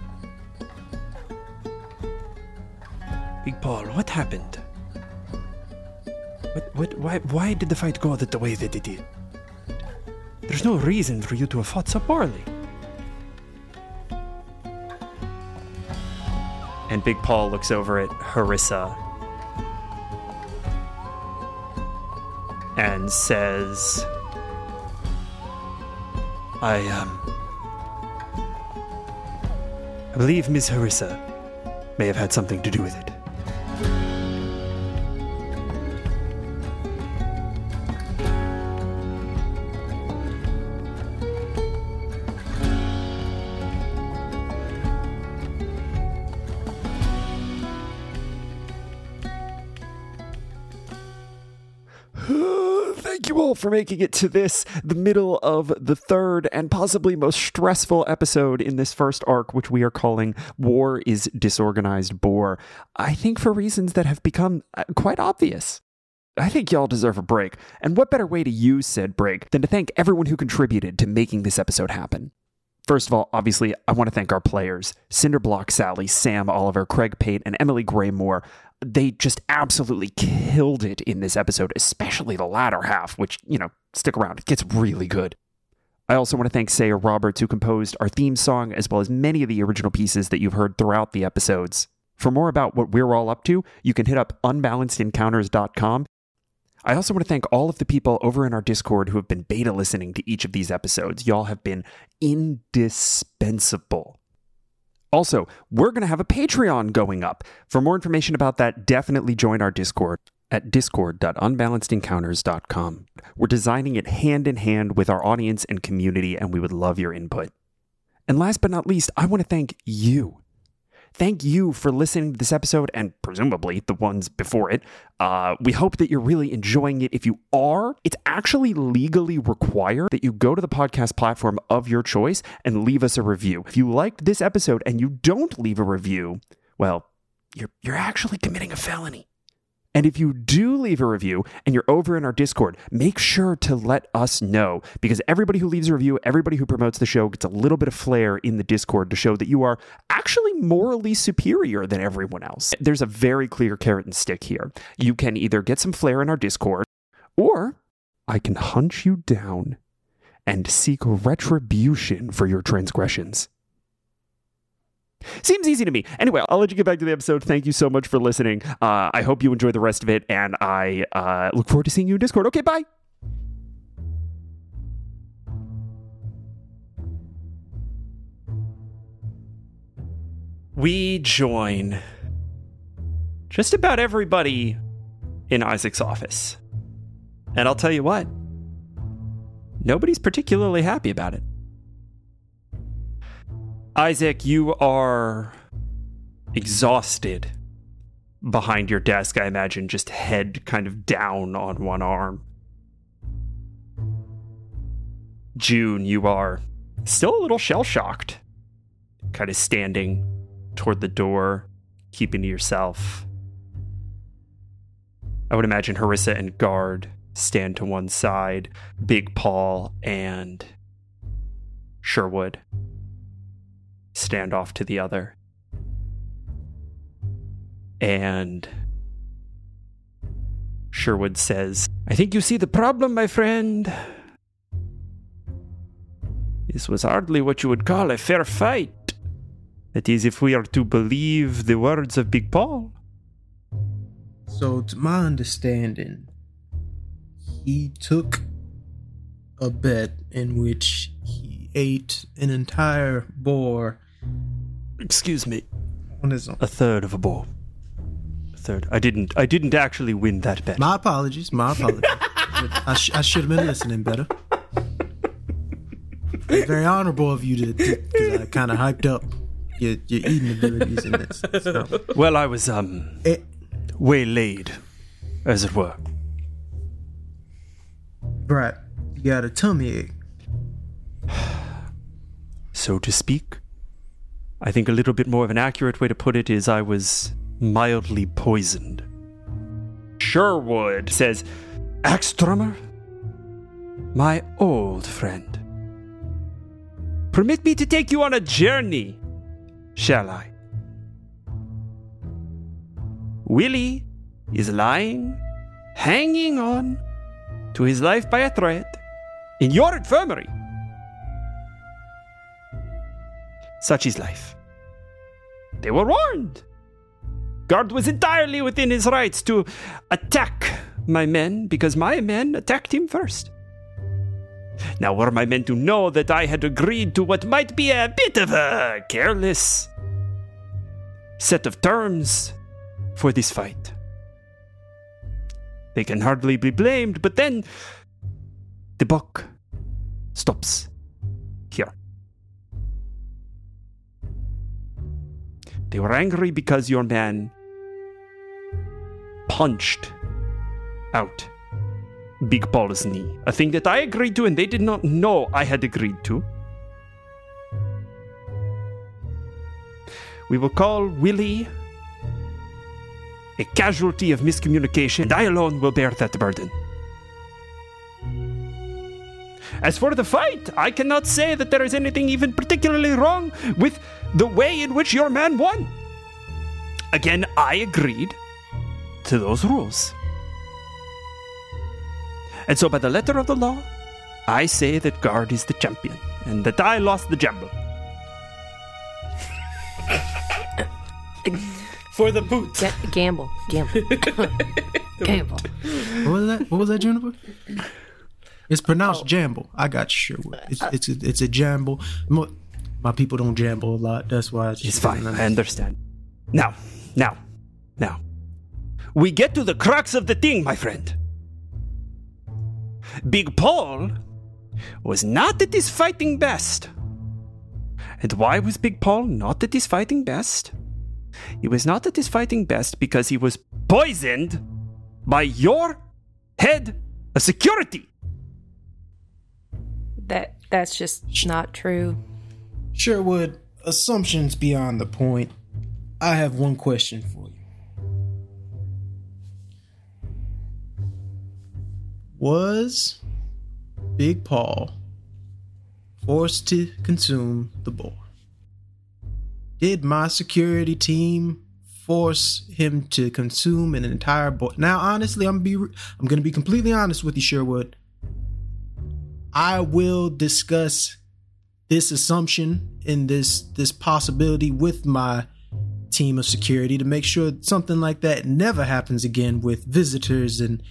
Big Paul, what happened? What, what, why, why did the fight go the way that it did? There's no reason for you to have fought so poorly. And Big Paul looks over at Harissa and says, I, um, I believe Miss Harissa may have had something to do with it. For making it to this, the middle of the third and possibly most stressful episode in this first arc, which we are calling War is Disorganized Boar. I think for reasons that have become uh, quite obvious. I think y'all deserve a break. And what better way to use said break than to thank everyone who contributed to making this episode happen? First of all, obviously, I want to thank our players Cinderblock Sally, Sam Oliver, Craig Pate, and Emily Graymore. They just absolutely killed it in this episode, especially the latter half, which, you know, stick around, it gets really good. I also want to thank Sayer Roberts, who composed our theme song, as well as many of the original pieces that you've heard throughout the episodes. For more about what we're all up to, you can hit up unbalancedencounters.com I also want to thank all of the people over in our Discord who have been beta listening to each of these episodes. Y'all have been indispensable. Also, we're going to have a Patreon going up. For more information about that, definitely join our Discord at discord.unbalancedencounters.com. We're designing it hand in hand with our audience and community, and we would love your input. And last but not least, I want to thank you. Thank you for listening to this episode and presumably the ones before it. Uh, we hope that you're really enjoying it. If you are, it's actually legally required that you go to the podcast platform of your choice and leave us a review. If you liked this episode and you don't leave a review, well, you're, you're actually committing a felony. And if you do leave a review and you're over in our Discord, make sure to let us know because everybody who leaves a review, everybody who promotes the show gets a little bit of flair in the Discord to show that you are actually morally superior than everyone else. There's a very clear carrot and stick here. You can either get some flair in our Discord or I can hunt you down and seek retribution for your transgressions. Seems easy to me. Anyway, I'll let you get back to the episode. Thank you so much for listening. Uh, I hope you enjoy the rest of it, and I uh, look forward to seeing you in Discord. Okay, bye. We join just about everybody in Isaac's office. And I'll tell you what, nobody's particularly happy about it. Isaac, you are exhausted behind your desk, I imagine, just head kind of down on one arm. June, you are still a little shell shocked, kind of standing toward the door, keeping to yourself. I would imagine Harissa and Guard stand to one side, Big Paul and Sherwood stand off to the other. And Sherwood says, I think you see the problem, my friend. This was hardly what you would call a fair fight. That is, if we are to believe the words of Big Paul. So, to my understanding, he took a bet in which he ate an entire boar Excuse me, on his own. a third of a boar. A third. I didn't. I didn't actually win that bet. My apologies. My apologies. I, sh- I should have been listening better. It's very honorable of you to, because I kind of hyped up your, your eating abilities in this. So, Well, I was um it, waylaid, as it were. Brat, you got a tummy ache. [sighs] so to speak. I think a little bit more of an accurate way to put it is I was mildly poisoned. Sherwood says, Axtrummer, my old friend, permit me to take you on a journey, shall I? Willie is lying, hanging on to his life by a thread in your infirmary. Such is life. They were warned. Guard was entirely within his rights to attack my men because my men attacked him first. Now, were my men to know that I had agreed to what might be a bit of a careless set of terms for this fight, they can hardly be blamed, but then the buck stops They were angry because your man punched out Big Paul's knee. A thing that I agreed to and they did not know I had agreed to. We will call Willie a casualty of miscommunication, and I alone will bear that burden. As for the fight, I cannot say that there is anything even particularly wrong with the way in which your man won. Again, I agreed to those rules. And so, by the letter of the law, I say that Guard is the champion and that I lost the gamble. For the boot. Ga- gamble, gamble, [laughs] gamble. What was that? What was that, Juniper? It's pronounced oh. jamble. I got you, Sherwood. It's it's a, it's a jamble. Mo- My people don't jamble a lot. That's why it's, It's fine. I understand. Now, now, now. We get to the crux of the thing, my friend. Big Paul was not at his fighting best. And why was Big Paul not at his fighting best? He was not at his fighting best because he was poisoned by your head of security. That that's just not true. Sherwood, assumptions beyond the point. I have one question for you. Was Big Paul forced to consume the boar? Did my security team force him to consume an entire boar? Now, honestly, I'm be I'm to be completely honest with you, Sherwood. I will discuss this assumption and this this possibility with my team of security to make sure something like that never happens again with visitors and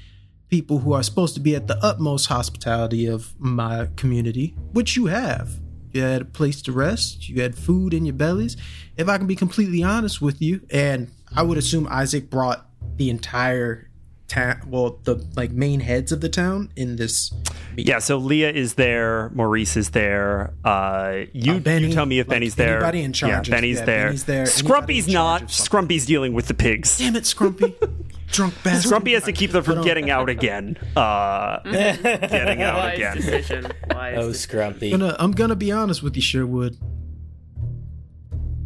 people who are supposed to be at the utmost hospitality of my community, which you have. You had a place to rest, you had food in your bellies. If I can be completely honest with you, and I would assume Isaac brought the entire town, well, the like main heads of the town in this. meeting. Yeah, so Leah is there, Maurice is there. Uh, you, Uh, Benny, you tell me if like, Benny's there. anybody in charge Yeah, of- Benny's yeah, there. Benny's there, Scrumpy's not. Scrumpy's dealing with the pigs. Damn it, Scrumpy. [laughs] Drunk bastard. Scrumpy has to keep them from getting out again. Uh, [laughs] getting out Wise again. decision. Wise Oh, decision. Scrumpy. I'm gonna, I'm gonna be honest with you, Sherwood.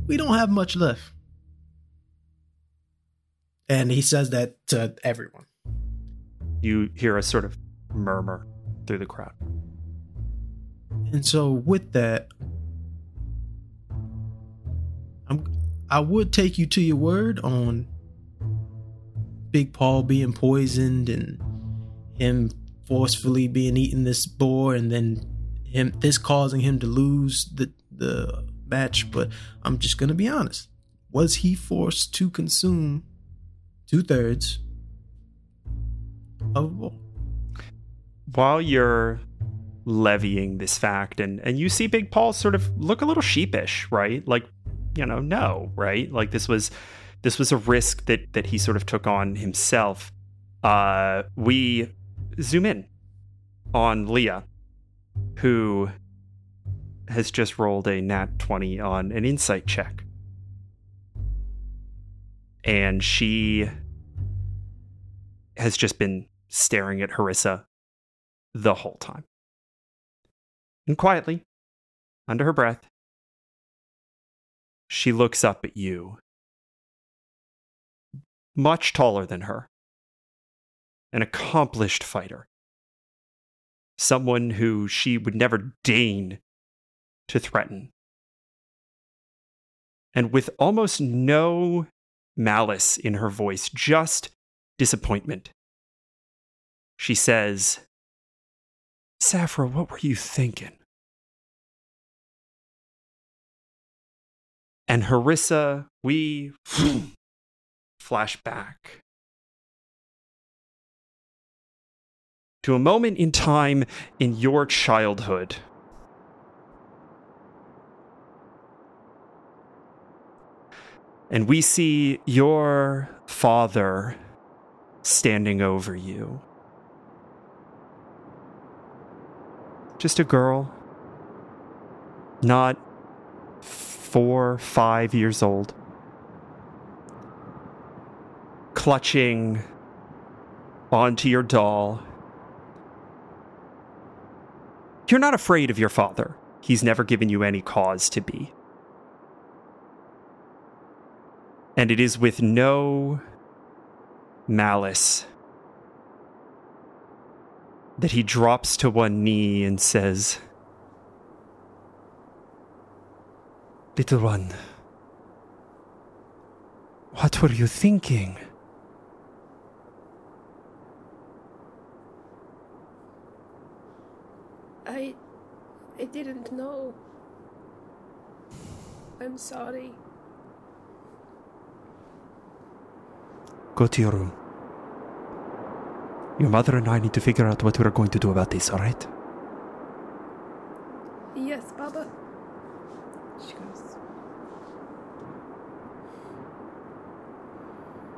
We don't have much left. And he says that to everyone. You hear a sort of murmur through the crowd. And so with that, I'm I would take you to your word on Big Paul being poisoned and him forcefully being eaten this boar and then him this causing him to lose the the match, but I'm just gonna be honest. Was he forced to consume two thirds of? While you're levying this fact and and you see Big Paul sort of look a little sheepish, right? Like, you know, no, right? Like this was this was a risk that that he sort of took on himself. Uh we zoom in on Leah who has just rolled a nat 20 on an insight check. And she has just been staring at Harissa the whole time. And quietly, under her breath, she looks up at you. Much taller than her. An accomplished fighter. Someone who she would never deign to threaten. And with almost no malice in her voice, just disappointment, she says, Safra, what were you thinking? And Harissa, we [sniffs] flash back to a moment in time in your childhood. And we see your father standing over you. Just a girl, not four, five years old, clutching onto your doll. You're not afraid of your father. He's never given you any cause to be. And it is with no malice that he drops to one knee and says, Little one, what were you thinking? I. I didn't know. I'm sorry. Go to your room. Your mother and I need to figure out what we're going to do about this, alright? Yes, Baba. She goes.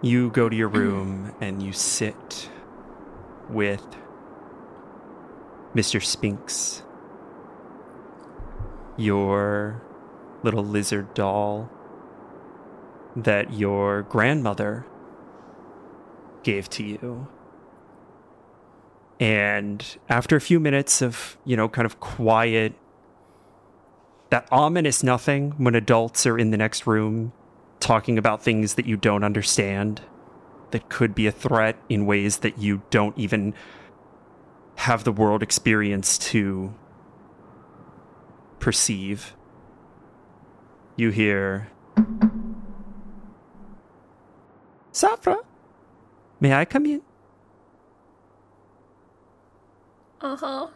You go to your mm-hmm. room and you sit with Mr. Spinks, your little lizard doll that your grandmother gave to you. And after a few minutes of, you know, kind of quiet, that ominous nothing when adults are in the next room talking about things that you don't understand, that could be a threat in ways that you don't even have the world experience to perceive. You hear. Safra, may I come in? Uh huh.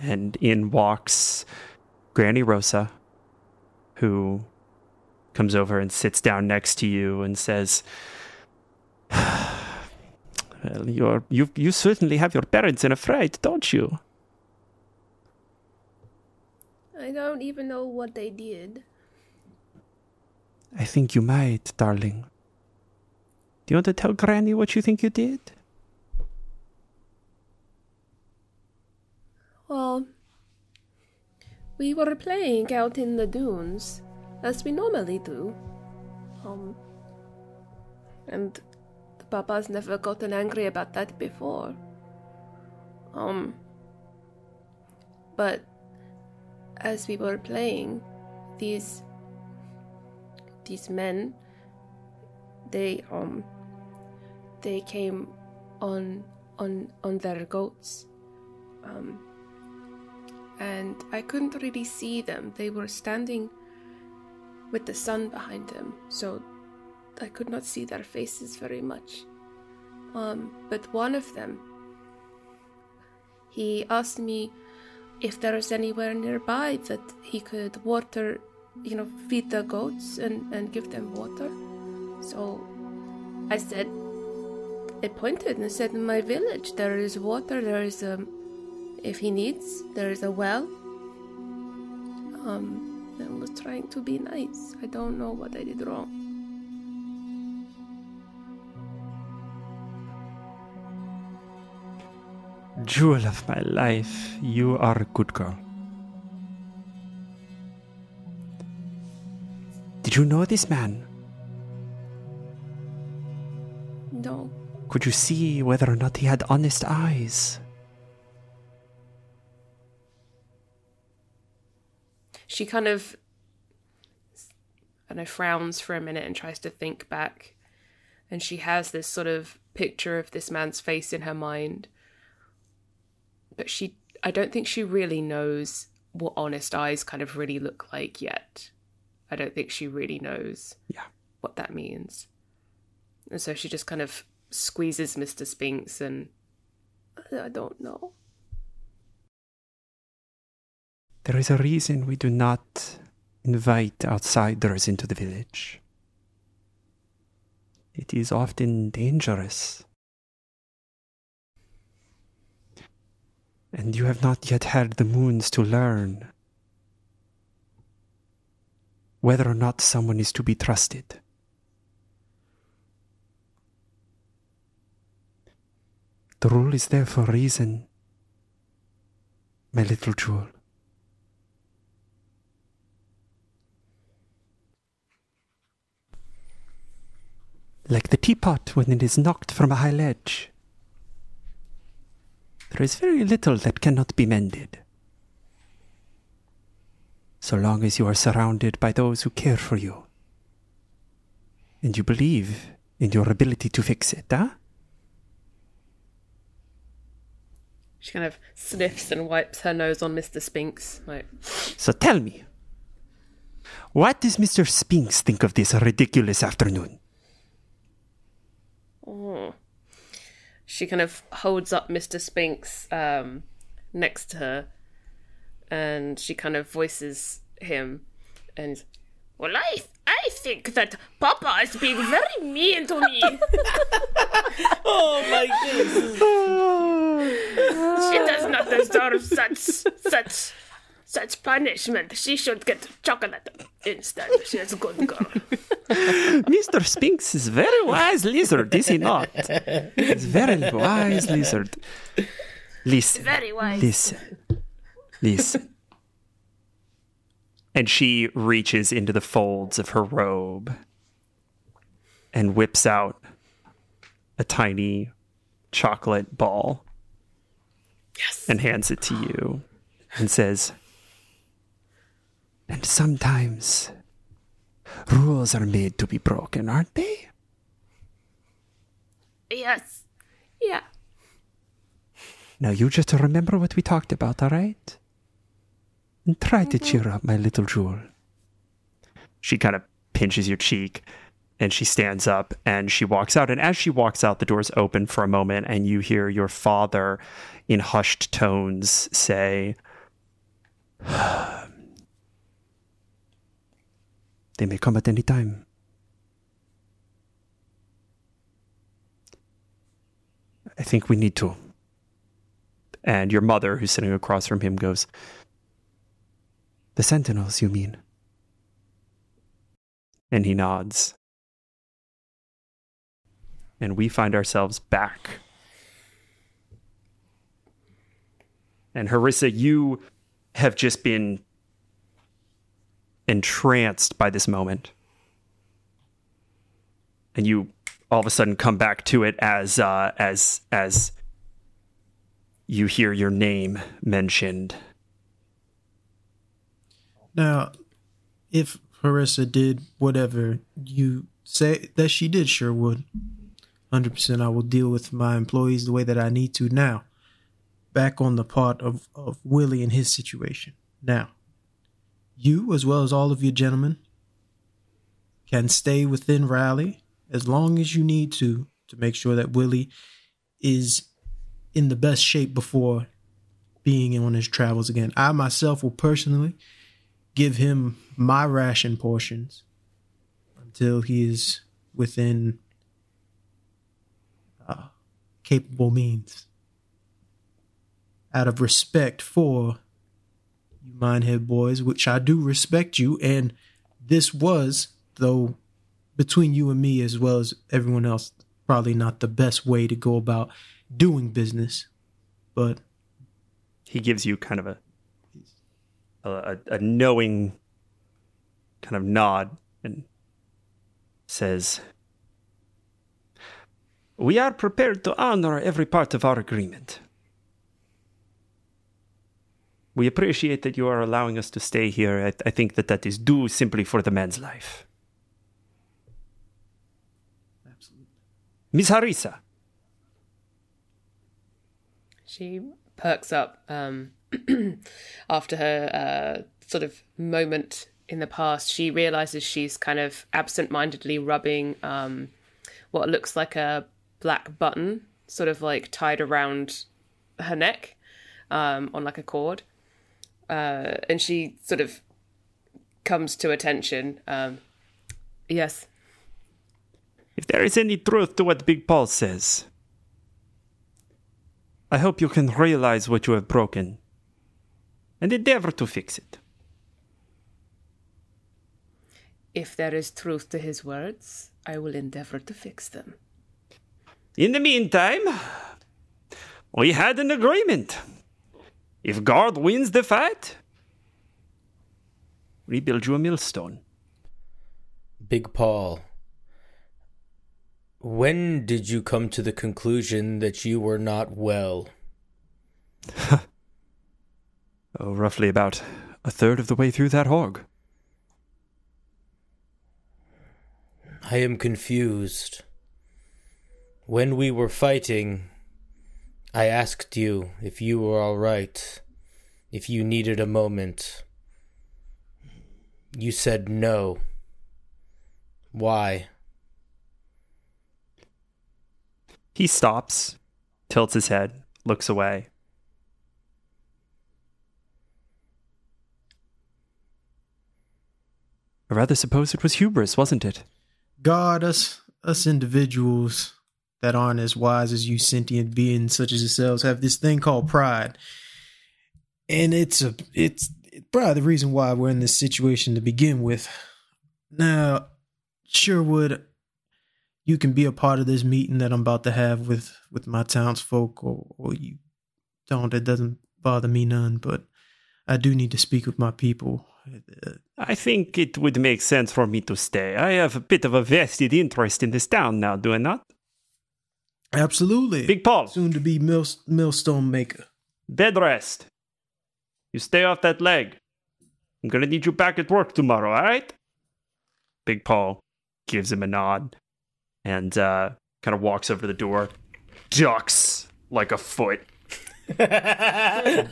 And in walks Granny Rosa, who comes over and sits down next to you and says, Well, you're, you, you certainly have your parents in a fright, don't you? I don't even know what they did. I think you might, darling. Do you want to tell Granny what you think you did? Well, we were playing out in the dunes, as we normally do. Um, and the papa's never gotten angry about that before. Um, but as we were playing, these these men, they um, they came on on on their goats. Um, and I couldn't really see them. They were standing with the sun behind them, so I could not see their faces very much. Um, but one of them, he asked me if there was anywhere nearby that he could water, you know, feed the goats and, and give them water. So I said, I pointed and said, in my village there is water, there is a, if he needs, there is a well. Um, I was trying to be nice. I don't know what I did wrong. Jewel of my life, you are a good girl. Did you know this man? No, Could you see whether or not he had honest eyes? She kind of I don't know frowns for a minute and tries to think back and she has this sort of picture of this man's face in her mind but she I don't think she really knows what honest eyes kind of really look like yet I don't think she really knows Yeah. what that means and so she just kind of squeezes Mr. Spinks and I don't know There is a reason we do not invite outsiders into the village. It is often dangerous. And you have not yet had the moons to learn whether or not someone is to be trusted. The rule is there for a reason, my little jewel. Like the teapot when it is knocked from a high ledge. There is very little that cannot be mended. So long as you are surrounded by those who care for you, and you believe in your ability to fix it, huh? she kind of sniffs and wipes her nose on Mr. Spinks like So tell me, what does Mr. Spinks think of this ridiculous afternoon? She kind of holds up Mr. Spinks um, next to her, and she kind of voices him, and well, I I think that Papa is being very mean to me. [laughs] Oh my goodness. she does not deserve such such such punishment. She should get chocolate instead. She is a good girl. [laughs] Mr. Spinks is very wise lizard, is he not? He's very wise lizard. Listen. Very wise. Listen. Listen. And she reaches into the folds of her robe and whips out a tiny chocolate ball. Yes. And hands it to you and says, And sometimes rules are made to be broken, aren't they? Yes. Yeah. Now you just remember what we talked about, all right? And try to mm-hmm. cheer up, my little jewel. She kind of pinches your cheek and she stands up and she walks out. And as she walks out, the doors open for a moment and you hear your father in hushed tones say, They may come at any time. I think we need to. And your mother, who's sitting across from him, goes, The sentinels, you mean? And he nods. And we find ourselves back. And Harissa, you have just been entranced by this moment. And you all of a sudden come back to it as uh, as as you hear your name mentioned. Now, if Harissa did whatever you say that she did, sure would. 100% I will deal with my employees the way that I need to now. Back on the part of, of Willie and his situation. Now, you, as well as all of you gentlemen, can stay within Rally as long as you need to to make sure that Willie is in the best shape before being on his travels again. I myself will personally give him my ration portions until he is within uh, capable means. Out of respect for you Minehead boys, which I do respect you, and this was, though, between you and me as well as everyone else, probably not the best way to go about doing business. But He gives you kind of a a, a knowing kind of nod and says, "We are prepared to honor every part of our agreement." We appreciate that you are allowing us to stay here. I, I think that that is due simply for the man's life. absolutely. Miss Harissa, She perks up um, [clears throat] after her uh, sort of moment in the past. She realizes she's kind of absent mindedly rubbing um, what looks like a black button, sort of like tied around her neck um, on like a cord. Uh, and she sort of comes to attention. Um, yes. if there is any truth to what Big Paul says, I hope you can realize what you have broken and endeavor to fix it. If there is truth to his words, I will endeavor to fix them. In the meantime, we had an agreement. If Guard wins the fight, we build you a millstone. Big Paul, when did you come to the conclusion that you were not well? [laughs] Oh, roughly about a third of the way through that hog. I am confused. When we were fighting, I asked you if you were all right, if you needed a moment. You said no. Why? He stops, tilts his head, looks away. I rather suppose it was hubris, wasn't it? God, us us individuals that aren't as wise as you sentient beings such as yourselves have this thing called pride. And it's a it's probably the reason why we're in this situation to begin with. Now, Sherwood, you can be a part of this meeting that I'm about to have with with my townsfolk, or, or you don't. It doesn't bother me none, but I do need to speak with my people. I think it would make sense for me to stay. I have a bit of a vested interest in this town now, do I not? Absolutely. Big Paul, soon to be mill, millstone maker. bed rest. You stay off that leg. I'm gonna need you back at work tomorrow, alright? Big Paul gives him a nod and uh, kind of walks over to the door, ducks like a foot, [laughs] and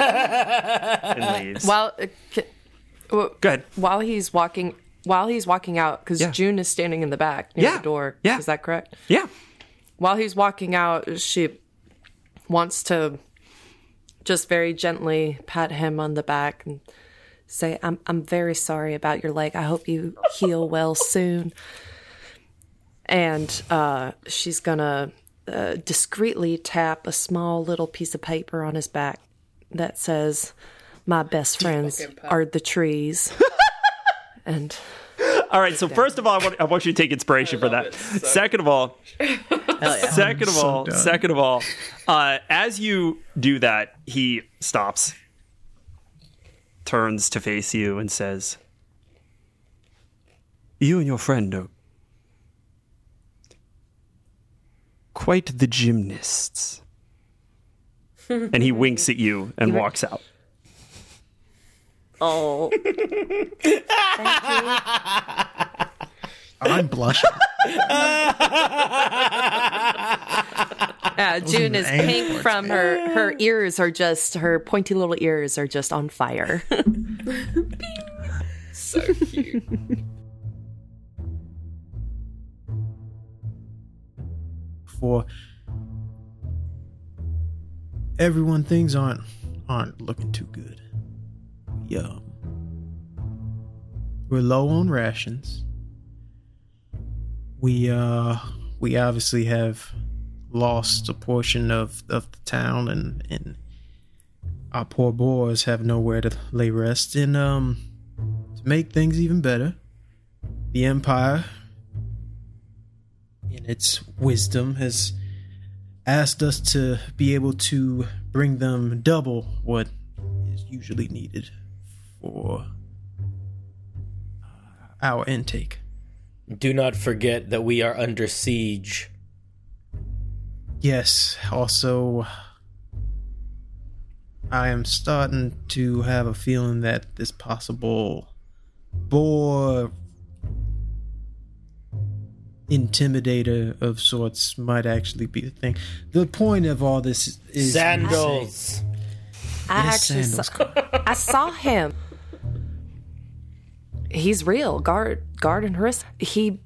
leaves. While uh, c- w- Go ahead. while he's walking while he's walking out because Yeah. June is standing in the back near Yeah. the door. Yeah. is that correct? Yeah. While he's walking out, she wants to just very gently pat him on the back and say, "I'm I'm very sorry about your leg. I hope you heal well soon." And uh, she's gonna uh, discreetly tap a small little piece of paper on his back that says, "My best friends are the trees." [laughs] and All right. So first of all, I want, I want you to take inspiration for that. Second of all, [laughs] second of so all, done. second of all, uh, as you do that, he stops, turns to face you, and says, "You and your friend are quite the gymnasts." [laughs] and he winks at you and walks out. oh, [laughs] [laughs] I'm blushing. Uh, yeah, June is pink from her her ears are just her pointy little ears are just on fire. [laughs] So cute. for everyone, things aren't aren't looking too good. Yeah, we're low on rations. We uh we obviously have lost a portion of of the town, and and our poor boys have nowhere to lay rest. And um, to make things even better, the Empire, in its wisdom, has asked us to be able to bring them double what is usually needed for our intake. Do not forget that we are under siege. Yes, also, I am starting to have a feeling that this possible boar intimidator of sorts might actually be the thing. The point of all this is Sandals. I Yes, actually sandals. saw, I saw him. He's real, guard, guard and Harissa. He,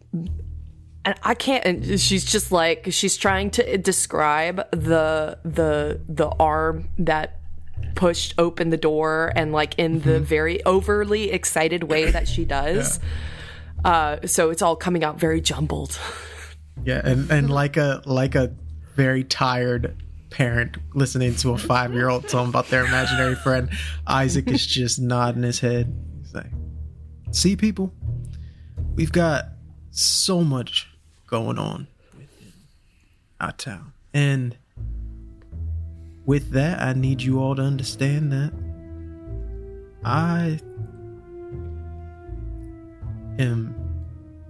and I can't. And she's just like she's trying to describe the the the arm that pushed open the door and like in the very overly excited way that she [coughs] does. Uh, so it's all coming out very jumbled. Yeah, and, and like a like a very tired parent listening to a five year old tell them about their imaginary friend, Isaac is just nodding his head. He's like, "See, people, we've got so much going on within our town, and with that, I need you all to understand that I am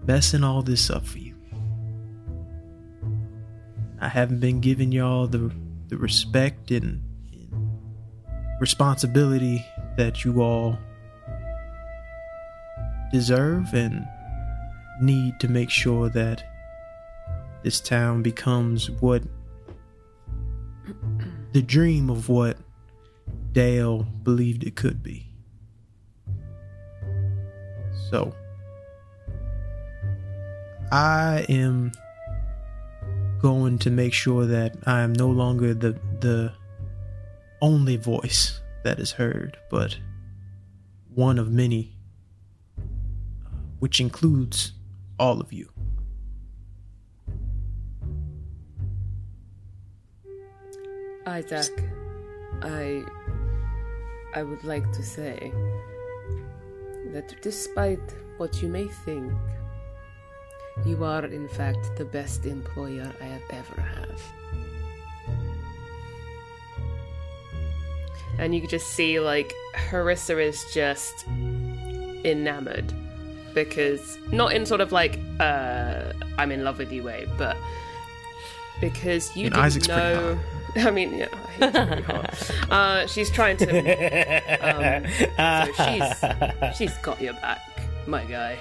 messing all this up for you." I haven't been giving y'all the the respect and, and responsibility that you all deserve and need to make sure that this town becomes what the dream of what Dale believed it could be. So I am going to make sure that I am no longer the the only voice that is heard, but one of many, which includes all of you. Isaac, I I would like to say that despite what you may think, you are in fact the best employer I have ever had. And you could just see like Harissa is just enamored because not in sort of like uh I'm in love with you way, but because you And didn't Isaac's know. [laughs] I mean, yeah, he's pretty hot. Uh, she's trying to. Um, so she's [laughs] she's got your back, my guy.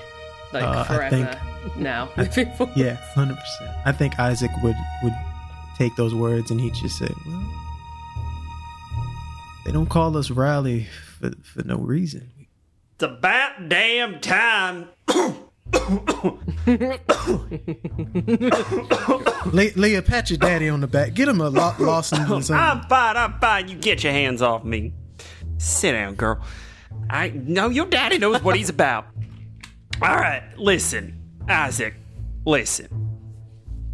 Like Uh, I forever now. Moving [laughs] forward. Yeah, hundred percent. I think Isaac would would take those words and he'd just say, "Well, they don't call us Rally for for no reason." It's about damn time. Le- Leah, pat your daddy on the back. Get him a lo- Lawson or something. I'm fine. I'm fine. You get your hands off me. Sit down, girl. I know your daddy knows what he's about. All right, listen, Isaac. Listen.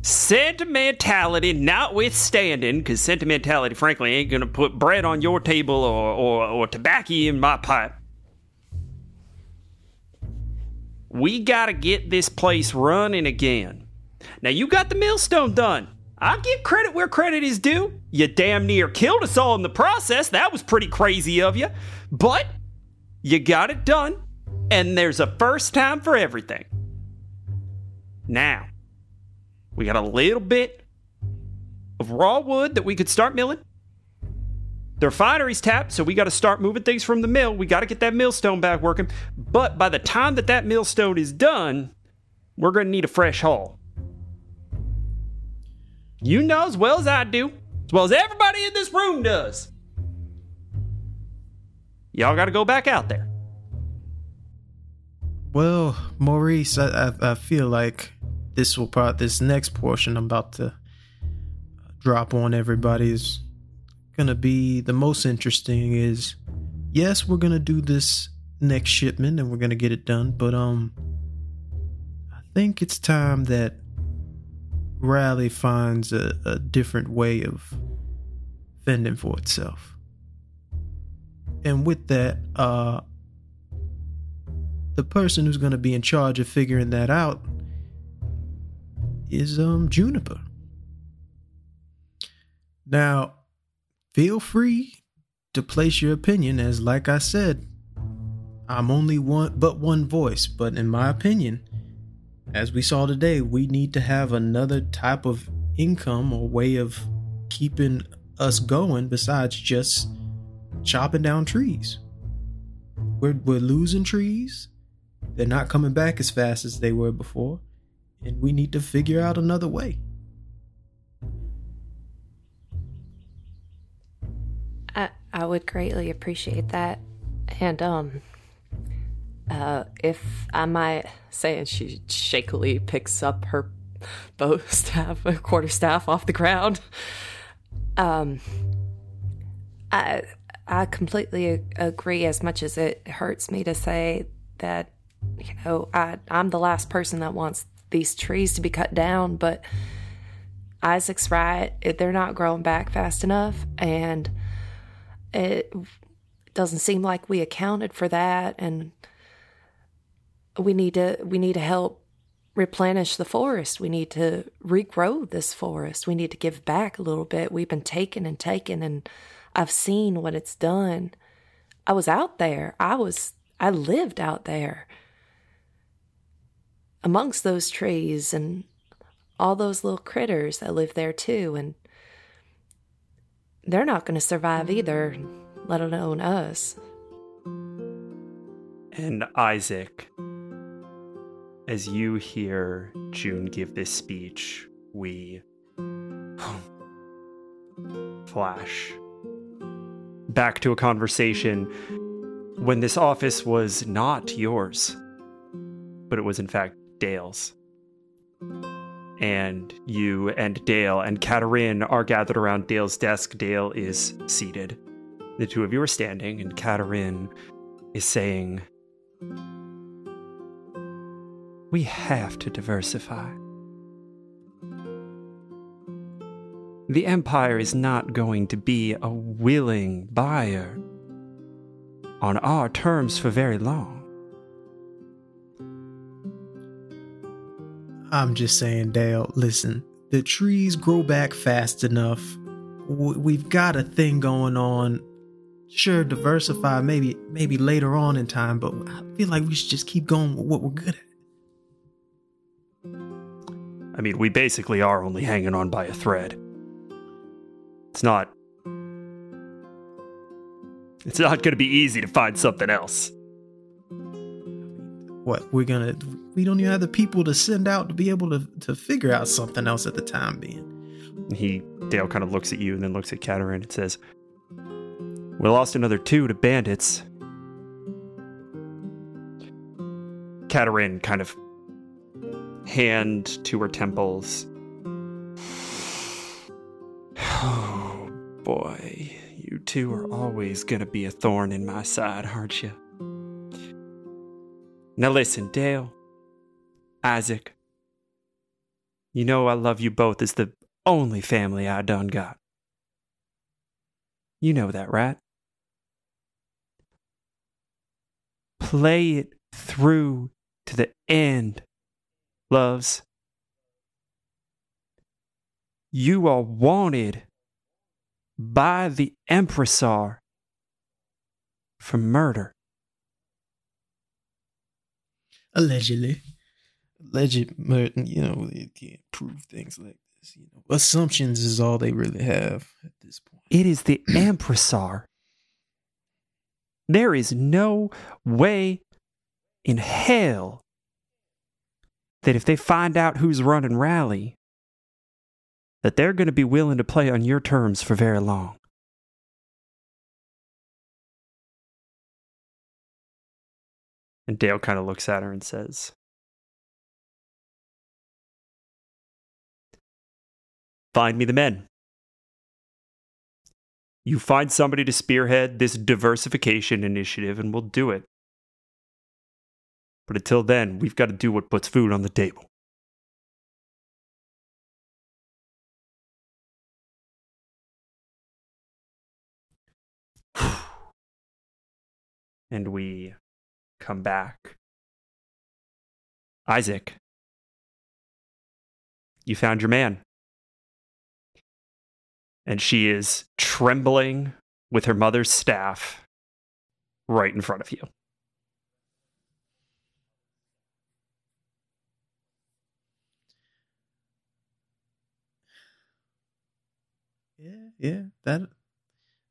Sentimentality notwithstanding, because sentimentality, frankly, ain't gonna put bread on your table or, or, or tobacco in my pipe. We gotta get this place running again. Now you got the millstone done. I'll give credit where credit is due. You damn near killed us all in the process. That was pretty crazy of you. But you got it done, and there's a first time for everything. Now, we got a little bit of raw wood that we could start milling. The refinery's tapped, so we got to start moving things from the mill. We got to get that millstone back working. But by the time that that millstone is done, we're going to need a fresh haul. You know as well as I do, as well as everybody in this room does. Y'all got to go back out there. Well, Maurice, I, I, I feel like this will probably this next portion I'm about to drop on everybody is gonna be the most interesting is yes, we're gonna do this next shipment and we're gonna get it done, but um I think it's time that Rally finds a, a different way of fending for itself. And with that, uh the person who's gonna be in charge of figuring that out is um Juniper. Now, feel free to place your opinion as like I said, I'm only one but one voice, but in my opinion, as we saw today, we need to have another type of income or way of keeping us going besides just chopping down trees. We're, we're losing trees. They're not coming back as fast as they were before. And we need to figure out another way. I, would greatly appreciate that. And, um, uh, if I might say, and she shakily picks up her bow [laughs] staff, a quarter staff off the ground. Um, I, I completely agree as much as it hurts me to say that, you know, I, I'm the last person that wants these trees to be cut down, but Isaac's right. They're not growing back fast enough. And, it doesn't seem like we accounted for that and we need to we need to help replenish the forest. We need to regrow this forest. We need to give back a little bit. We've been taken and taken and i've seen what it's done. I was out there. I was i lived out there amongst those trees and all those little critters that live there too and they're not going to survive either, let alone us. And Isaac, as you hear June give this speech, we [clears throat] flash back to a conversation when this office was not yours, but it was in fact Dale's and you and Dale and Katerin are gathered around Dale's desk. Dale is seated. The two of you are standing, and Katerin is saying, We have to diversify. The Empire is not going to be a willing buyer on our terms for very long. I'm just saying, Dale, listen, the trees grow back fast enough. We've got a thing going on. Sure, diversify maybe maybe later on in time, but I feel like we should just keep going with what we're good at. I mean, we basically are only hanging on by a thread. It's not. It's not going to be easy to find something else. What we're gonna? We don't even have the people to send out to be able to to figure out something else at the time being. He Dale kind of looks at you and then looks at Katerin and says, "We lost another two to bandits." Katerin kind of hand to her temples. Oh [sighs] boy, you two are always gonna be a thorn in my side, aren't you? Now listen, Dale, Isaac. You know I love you both as the only family I done got. You know that, right? Play it through to the end, loves. You are wanted by the Empressar for murder. Allegedly, alleged murder. You know, they can't prove things like this. You know, assumptions is all they really have at this point. It is the [clears throat] Empressar. There is no way in hell that if they find out who's running rally, that they're going to be willing to play on your terms for very long. And Dale kind of looks at her and says, Find me the men. You find somebody to spearhead this diversification initiative, and we'll do it. But until then, we've got to do what puts food on the table. [sighs] and we come back. Isaac, you found your man. And she is trembling with her mother's staff right in front of you. Yeah, yeah, that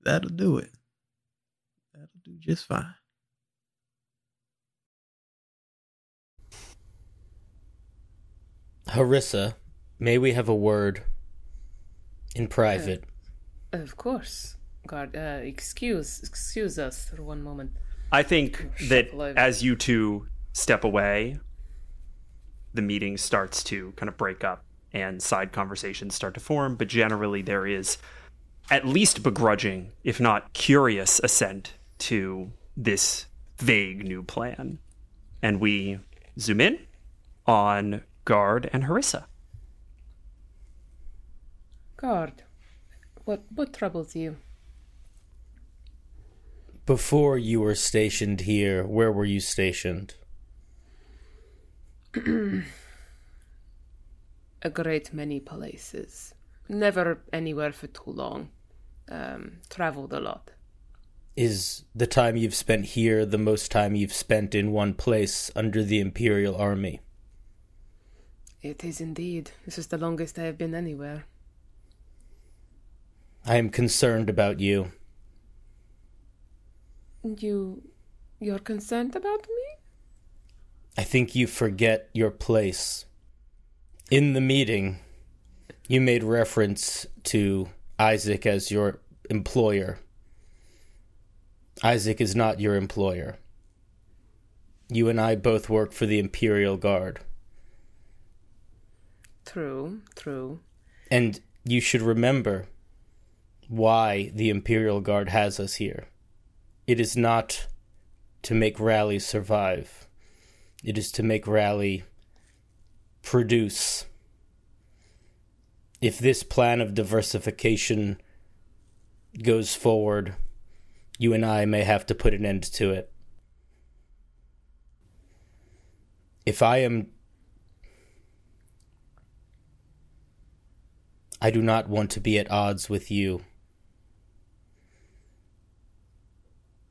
that'll do it. That'll do just fine. Harissa, may we have a word in private? Of course. God, uh, excuse, excuse us for one moment. I think that as you two step away, the meeting starts to kind of break up and side conversations start to form, but generally there is at least begrudging, if not curious, assent to this vague new plan. And we zoom in on Guard and Harissa. Guard, what what troubles you? Before you were stationed here, where were you stationed? [clears throat] A great many places. Never anywhere for too long. Um, traveled a lot. Is the time you've spent here the most time you've spent in one place under the Imperial Army? It is indeed. This is the longest I have been anywhere. I am concerned about you. You, you're concerned about me? I think you forget your place. In the meeting, you made reference to Isaac as your employer. Isaac is not your employer. You and I both work for the Imperial Guard. True, true. And you should remember why the Imperial Guard has us here. It is not to make Rally survive, it is to make Rally produce. If this plan of diversification goes forward, you and I may have to put an end to it. If I am I do not want to be at odds with you.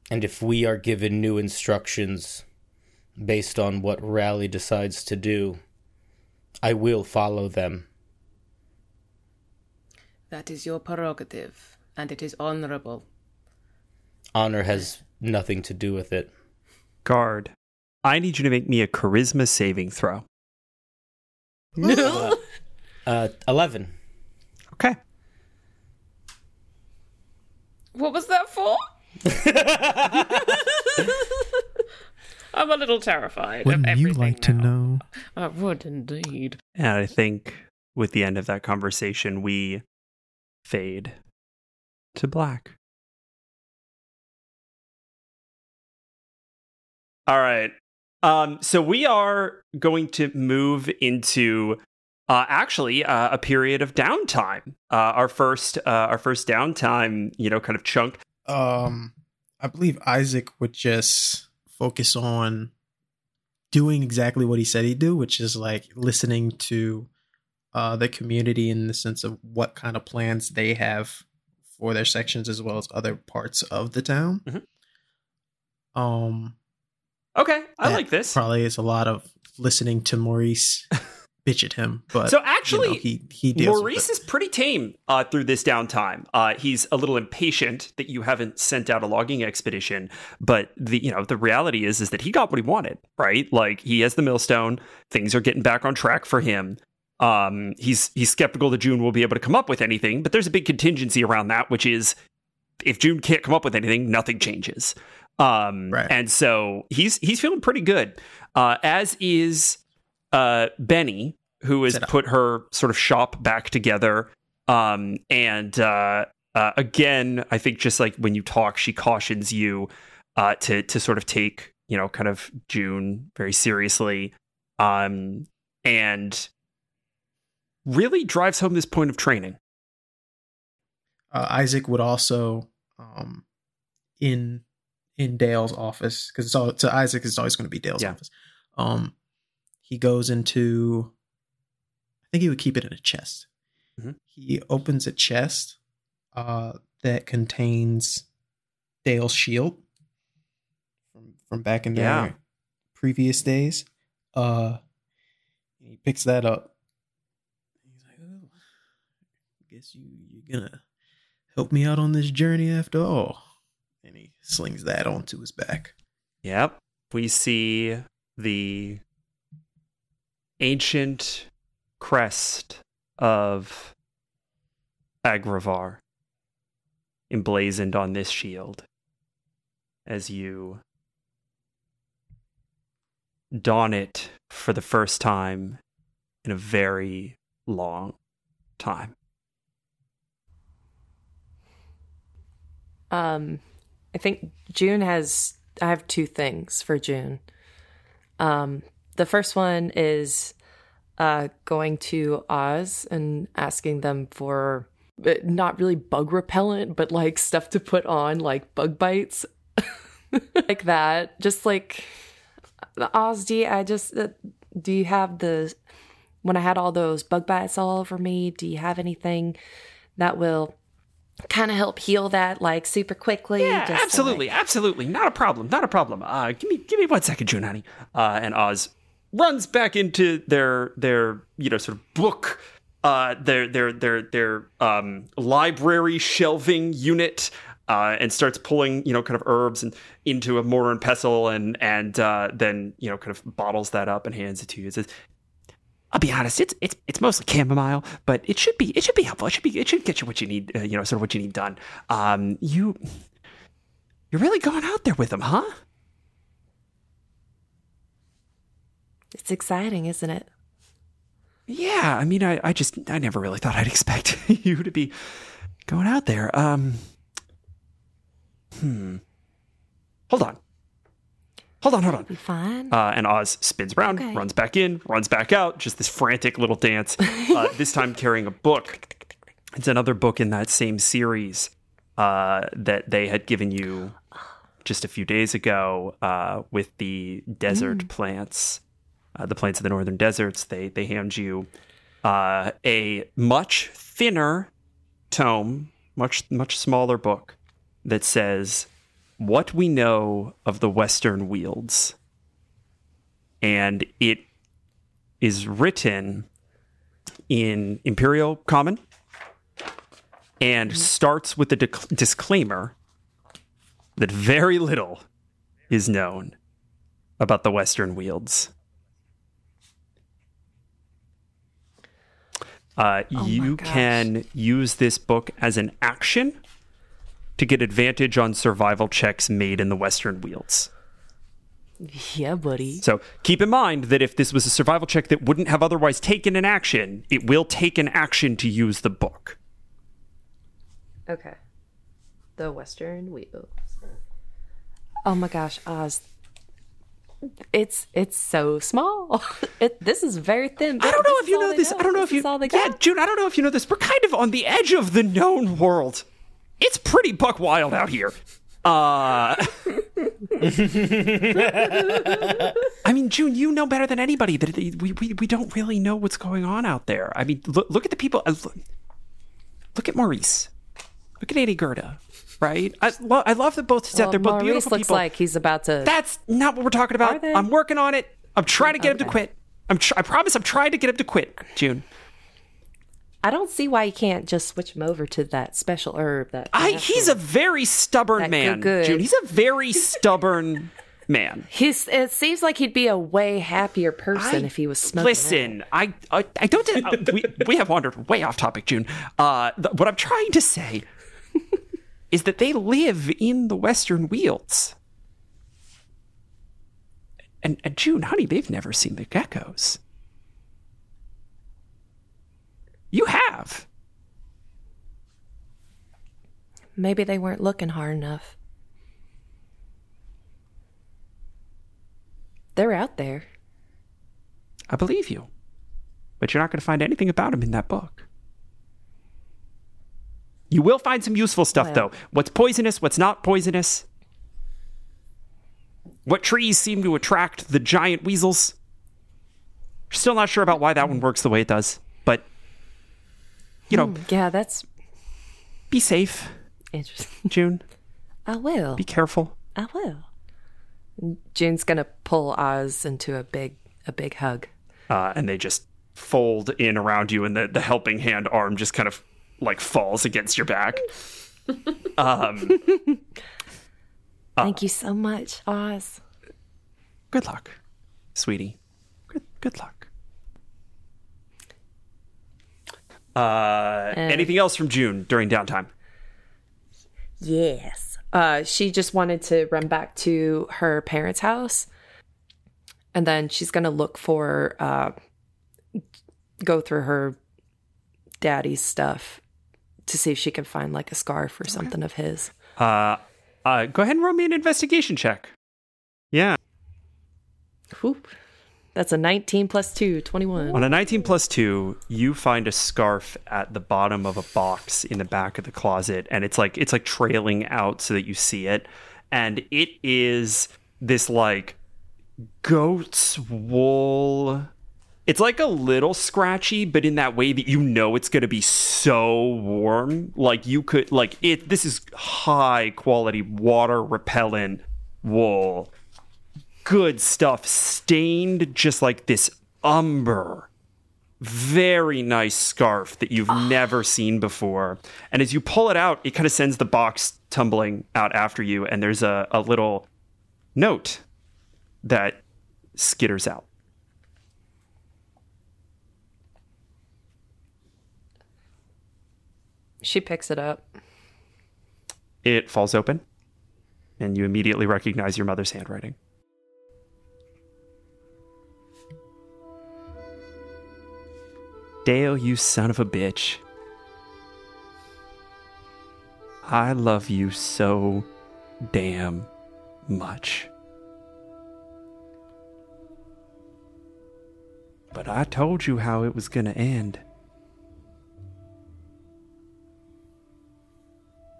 And if we are given new instructions based on what Rally decides to do, I will follow them. That is your prerogative, and it is honorable. Honor has nothing to do with it. Guard, I need you to make me a charisma saving throw. [laughs] Uh, 11. Okay. What was that for? [laughs] I'm a little terrified. Wouldn't you everything like to know? I would indeed. And I think with the end of that conversation, we fade to black. All right. Um, so we are going to move into uh, actually uh, a period of downtime. Uh, our first, uh, our first downtime, you know, kind of chunk. Um, I believe Isaac would just focus on doing exactly what he said he'd do, which is like listening to uh, the community in the sense of what kind of plans they have for their sections as well as other parts of the town. Mhm. Um, Okay, I like this. Probably is a lot of listening to Maurice [laughs] bitch at him, but So you actually, know, he he deals Maurice is pretty tame uh, through this downtime. Uh, he's a little impatient that you haven't sent out a logging expedition, but the you know the reality is is that he got what he wanted, right? Like he has the millstone. Things are getting back on track for him. Um, he's he's skeptical that June will be able to come up with anything, but there's a big contingency around that, which is if June can't come up with anything, nothing changes. Um, Right. and so he's he's feeling pretty good. Uh, as is uh, Benny, who has put her sort of shop back together, um, and uh, uh, uh, again, I think just like when you talk, she cautions you uh, to to sort of take you know kind of June very seriously, um, and really drives home this point of training. Uh, Isaac would also, um, in in Dale's office, because it's all to Isaac, it's always going to be Dale's Yeah. office. Um, he goes into, I think he would keep it in a chest. Mhm. He opens a chest uh, that contains Dale's shield from from back in the Yeah. previous days. Uh, he picks that up. He's like, oh, guess you you're gonna help me out on this journey after all. And he slings that onto his back. Yep. We see the ancient crest of Agravar emblazoned on this shield as you don it for the first time in a very long time. Um, I think June has. I have two things for June. Um, the first one is uh, going to Oz and asking them for uh, not really bug repellent, but like stuff to put on, like bug bites, [laughs] like that. Just like Oz, do you, I just uh, do you have the when I had all those bug bites all over me? Do you have anything that will kind of help heal that like super quickly? Yeah, absolutely, like- absolutely. Not a problem. Not a problem. Uh, give me, give me one second, June, honey. Uh, and Oz runs back into their their you know sort of book, uh, their their their their um library shelving unit. Uh, and starts pulling, you know, kind of herbs and into a mortar and pestle, and and uh, then you know, kind of bottles that up and hands it to you. It says, I'll be honest, it's it's it's mostly chamomile, but it should be it should be helpful. It should be it should get you what you need, uh, you know, sort of what you need done. Um, you you're really going out there with them, huh? It's exciting, isn't it? Yeah, I mean, I, I just I never really thought I'd [laughs] expect [laughs] you to be going out there. Um, hmm. Hold on. Hold on, hold on. Be fine. Uh, and Oz spins around, Okay. runs back in, runs back out, just this frantic little dance, [laughs] uh, this time carrying a book. It's another book in that same series uh, that they had given you just a few days ago uh, with the desert plants, uh, the Plains of the northern deserts. They, they hand you uh, a much thinner tome, much, much smaller book that says what we know of the Western Wields. And it is written in Imperial Common and starts with a dic- disclaimer that very little is known about the Western Wields. Uh, you can use this book as an action to get advantage on survival checks made in the Western Wields. yeah, buddy. So keep in mind that if this was a survival check that wouldn't have otherwise taken an action, it will take an action to use the book. Okay. The Western Wields. Oh my gosh, Oz. It's it's so small. [laughs] It this is very thin. I don't know if you know this. I don't know if you. All they Yeah. June. I don't know if you know this. We're kind of on the edge of the known world. It's pretty buck wild out here. Uh, [laughs] I mean, June, you know better than anybody that we, we, we don't really know what's going on out there. I mean, look, look at the people. uh, Look, look at Maurice. Look at Annie Gerda, right? I, lo- I love that both sets. Well, They're both Maurice beautiful looks people. like he's about to. That's not what we're talking about. I'm working on it. I'm trying to get him to quit. I'm tr- I promise I'm trying to get him to quit, June. I don't see why you can't just switch him over to that special herb. That I, he's a very stubborn man, good, good. June. He's a very [laughs] stubborn man. He's. It seems like he'd be a way happier person I- if he was smoking. Listen, I, I, I don't. Uh, we, we have wandered way off topic, June. Uh, th- what I'm trying to say is that they live in the Western Wields. And, and June, honey, they've never seen the geckos. You have. maybe they weren't looking hard enough. They're out there. I believe you. But you're not going to find anything about them in that book. You will find some useful stuff, Well. though. What's poisonous, what's not poisonous. What trees seem to attract the giant weasels. Still not sure about why that one works the way it does. But, you know, Yeah, that's be safe, interesting. [laughs] June. I will. Be careful. I will. June's gonna pull Oz into a big a big hug. uh, and they just fold in around you, and the, the helping hand arm just kind of like falls against your back. [laughs] um, Thank you so much, Oz. good luck, sweetie. Good, good luck. Uh, anything else from June during downtime? Yes. Uh, she just wanted to run back to her parents' house, and then she's gonna look for, uh, go through her daddy's stuff to see if she can find like a scarf or something of his. Uh, uh, go ahead and roll me an investigation check. Yeah. Whew. That's a 19 plus 2, 21. On a 19 plus 2, you find a scarf at the bottom of a box in the back of the closet and it's like it's like trailing out so that you see it and it is this like goat's wool it's like a little scratchy but in that way that you know it's going to be so warm. Like you could like it this is high quality water repellent wool. Good stuff stained just like this umber. Very nice scarf that you've ah. never seen before. And as you pull it out it kind of sends the box tumbling out after you and there's a, a little note that skitters out She picks it up. it falls open and you immediately recognize your mother's handwriting Dale, you son of a bitch. I love you so damn much. But I told you how it was going to end.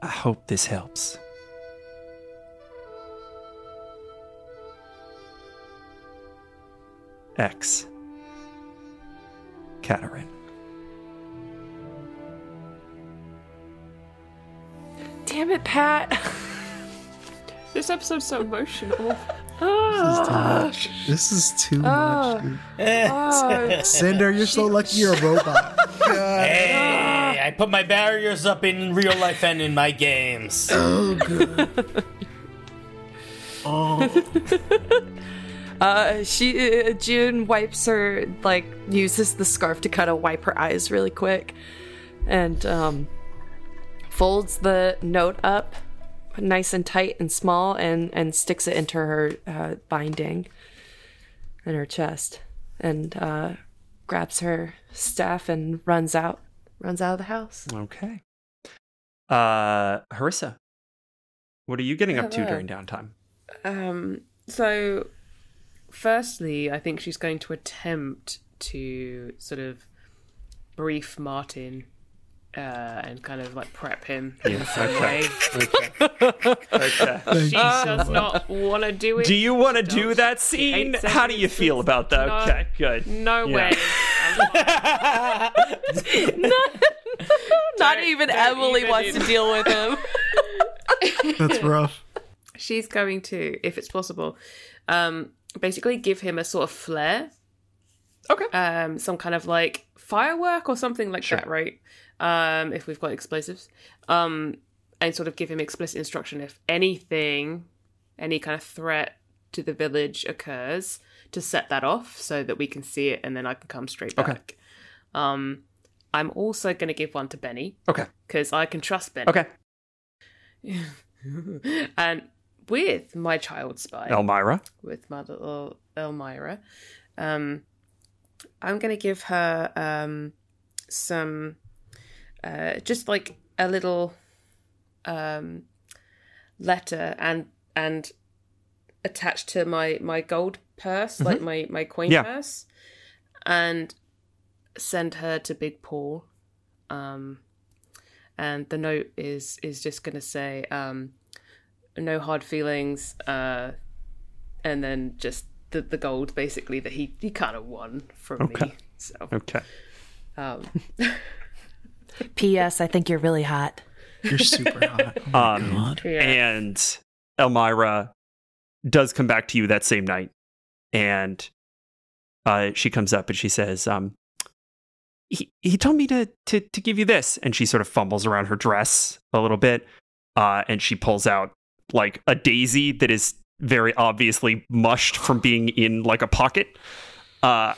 I hope this helps. X. Catarin. Damn it, Pat. [laughs] This episode's so emotional. [laughs] Ah. This is too much. This is ah. Dude. Ah. Oh, Cinder, you're so lucky you're a robot. [laughs] Hey, I put my barriers up in real life and in my games. [laughs] Oh, good. [laughs] [laughs] Uh, she uh, June wipes her like uses the scarf to kind of wipe her eyes really quick, and um, folds the note up nice and tight and small, and and sticks it into her uh, binding in her chest, and uh, grabs her staff and runs out runs out of the house. Okay. Uh, Harissa, what are you getting up to during downtime? Um, so, firstly, I think she's going to attempt to sort of brief Martin uh, and kind of like prep him in some way. Okay. [laughs] She does not want to do it. Do you want to do that scene? How do you feel about that? No. Okay, good. No Yeah. way. [laughs] Not even don't Emily even wants do to deal with him. That's rough. She's going to, if it's possible, um, basically give him a sort of flare. Okay. um, some kind of like firework or something like that, right? Um, if we've got explosives, um, and sort of give him explicit instruction if anything, any kind of threat to the village occurs, to set that off so that we can see it, and then I can come straight back. Okay. Um, I'm also going to give one to Benny Okay. because I can trust Benny. Okay. [laughs] and with my child spy, Elmira. with my little Elmira. Um, I'm going to give her um, some, uh, just like a little um, letter and and attached to my my gold purse, like my my coin Yeah. purse, and send her to Big Paul. Um, and the note is is just gonna say, um, no hard feelings, uh, and then just the the gold basically that he he kind of won from Okay. me. So Okay. um, [laughs] P.S. I think you're really hot. You're super hot. [laughs] Oh Um, yeah. And Elmira does come back to you that same night. And uh, she comes up and she says, um, he, he told me to, to, to give you this. And she sort of fumbles around her dress a little bit. Uh, and she pulls out like a daisy that is very obviously mushed from being in like a pocket. Uh,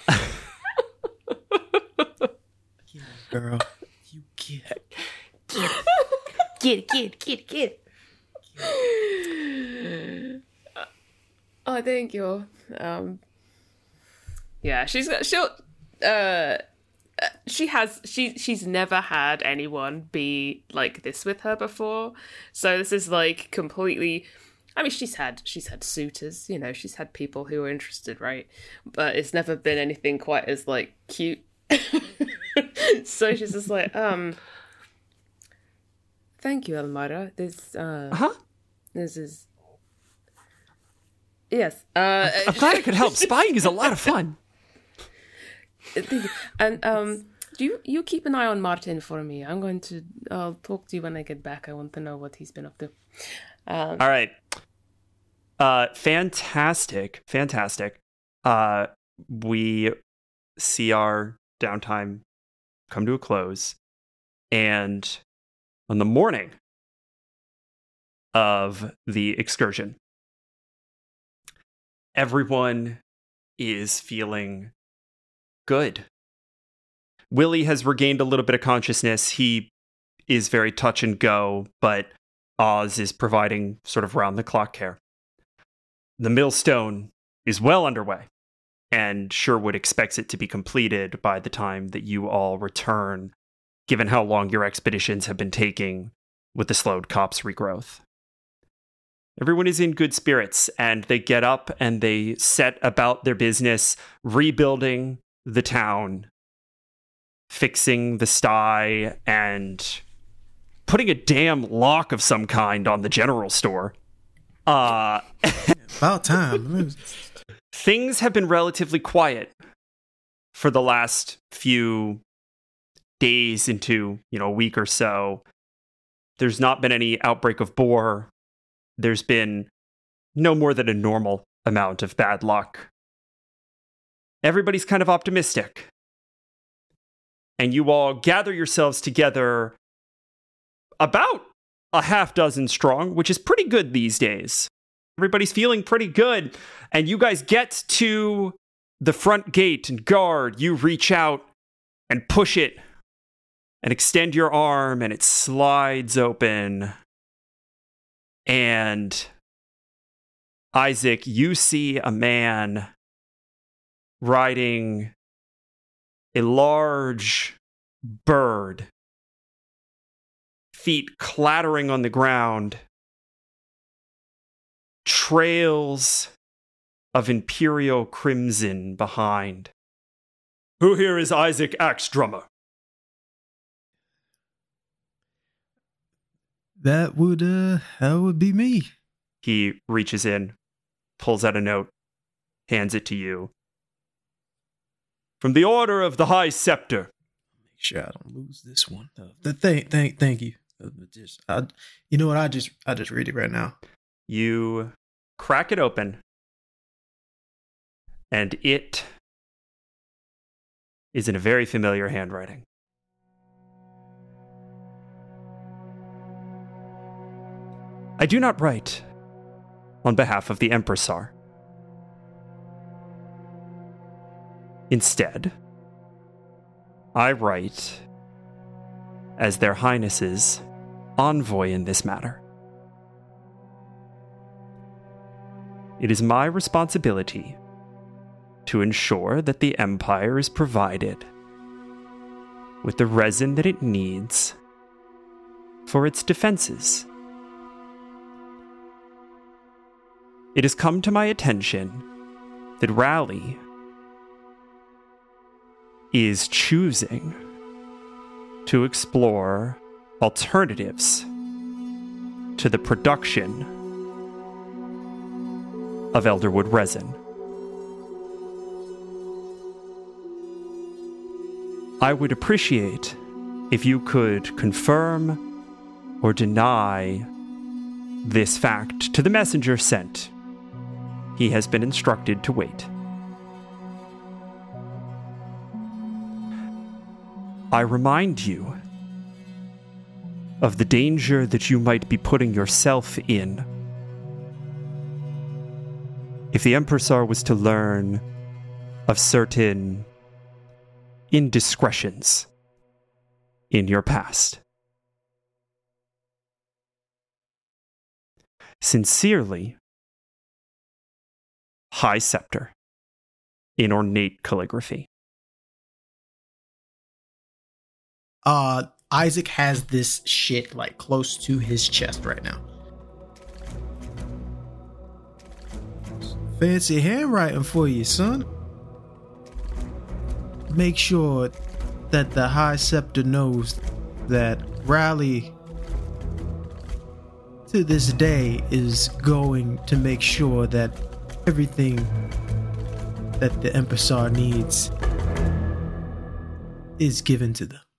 Girl, you get it. [laughs] Get it, get it, get it, get it. Oh, thank you. Um, yeah, she's she'll uh, she has she she's never had anyone be like this with her before, so this is like completely. I mean, she's had she's had suitors, you know, she's had people who are interested, right? But it's never been anything quite as like cute. [laughs] so she's just like, um, thank you, Elmira. This uh, huh? this is. Yes. Uh, I'm glad I could help. [laughs] Spying is a lot of fun. and um, do you you keep an eye on Martin for me? I'm going to. I'll talk to you when I get back. I want to know what he's been up to. All right. Uh fantastic. Fantastic. Uh we see our downtime come to a close and on the morning of the excursion everyone is feeling good. Willie has regained a little bit of consciousness. He is very touch and go, but Oz is providing sort of round the clock care. The millstone is well underway, and Sherwood expects it to be completed by the time that you all return, given how long your expeditions have been taking with the slowed copse regrowth. Everyone is in good spirits, and they get up and they set about their business rebuilding the town, fixing the sty, and putting a damn lock of some kind on the general store. Uh, [laughs] About time. things have been relatively quiet for the last few days into, you know, a week or so. There's not been any outbreak of boar. There's been no more than a normal amount of bad luck. Everybody's kind of optimistic. And you all gather yourselves together about a half dozen strong, which is pretty good these days. Everybody's feeling pretty good. And you guys get to the front gate and guard. You reach out and push it and extend your arm, and it slides open. And Isaac, you see a man riding a large bird, feet clattering on the ground, trails of imperial crimson behind. Who here is Isaac Axe Drummer? That would uh that would be me. He reaches in, pulls out a note, hands it to you. From the Order of the High Scepter. Make sure I don't lose this one. Uh, the thank thank thank you. Uh, just I, you know what? I just I just read it right now. You crack it open, and it is in a very familiar handwriting. I do not write on behalf of the Empressar. Instead, I write as their highnesses envoy in this matter. It is my responsibility to ensure that the Empire is provided with the resin that it needs for its defenses it has come to my attention that Rally is choosing to explore alternatives to the production of Elderwood resin. I would appreciate if you could confirm or deny this fact to the messenger sent. He has been instructed to wait. I remind you of the danger that you might be putting yourself in. If the Empressar was to learn of certain indiscretions in your past. Sincerely, High Scepter in ornate calligraphy. Uh, Isaac has this shit like close to his chest right now. Fancy handwriting for you, son. Make sure that the High Scepter knows that Rally to this day is going to make sure that everything that the Empressar needs is given to them.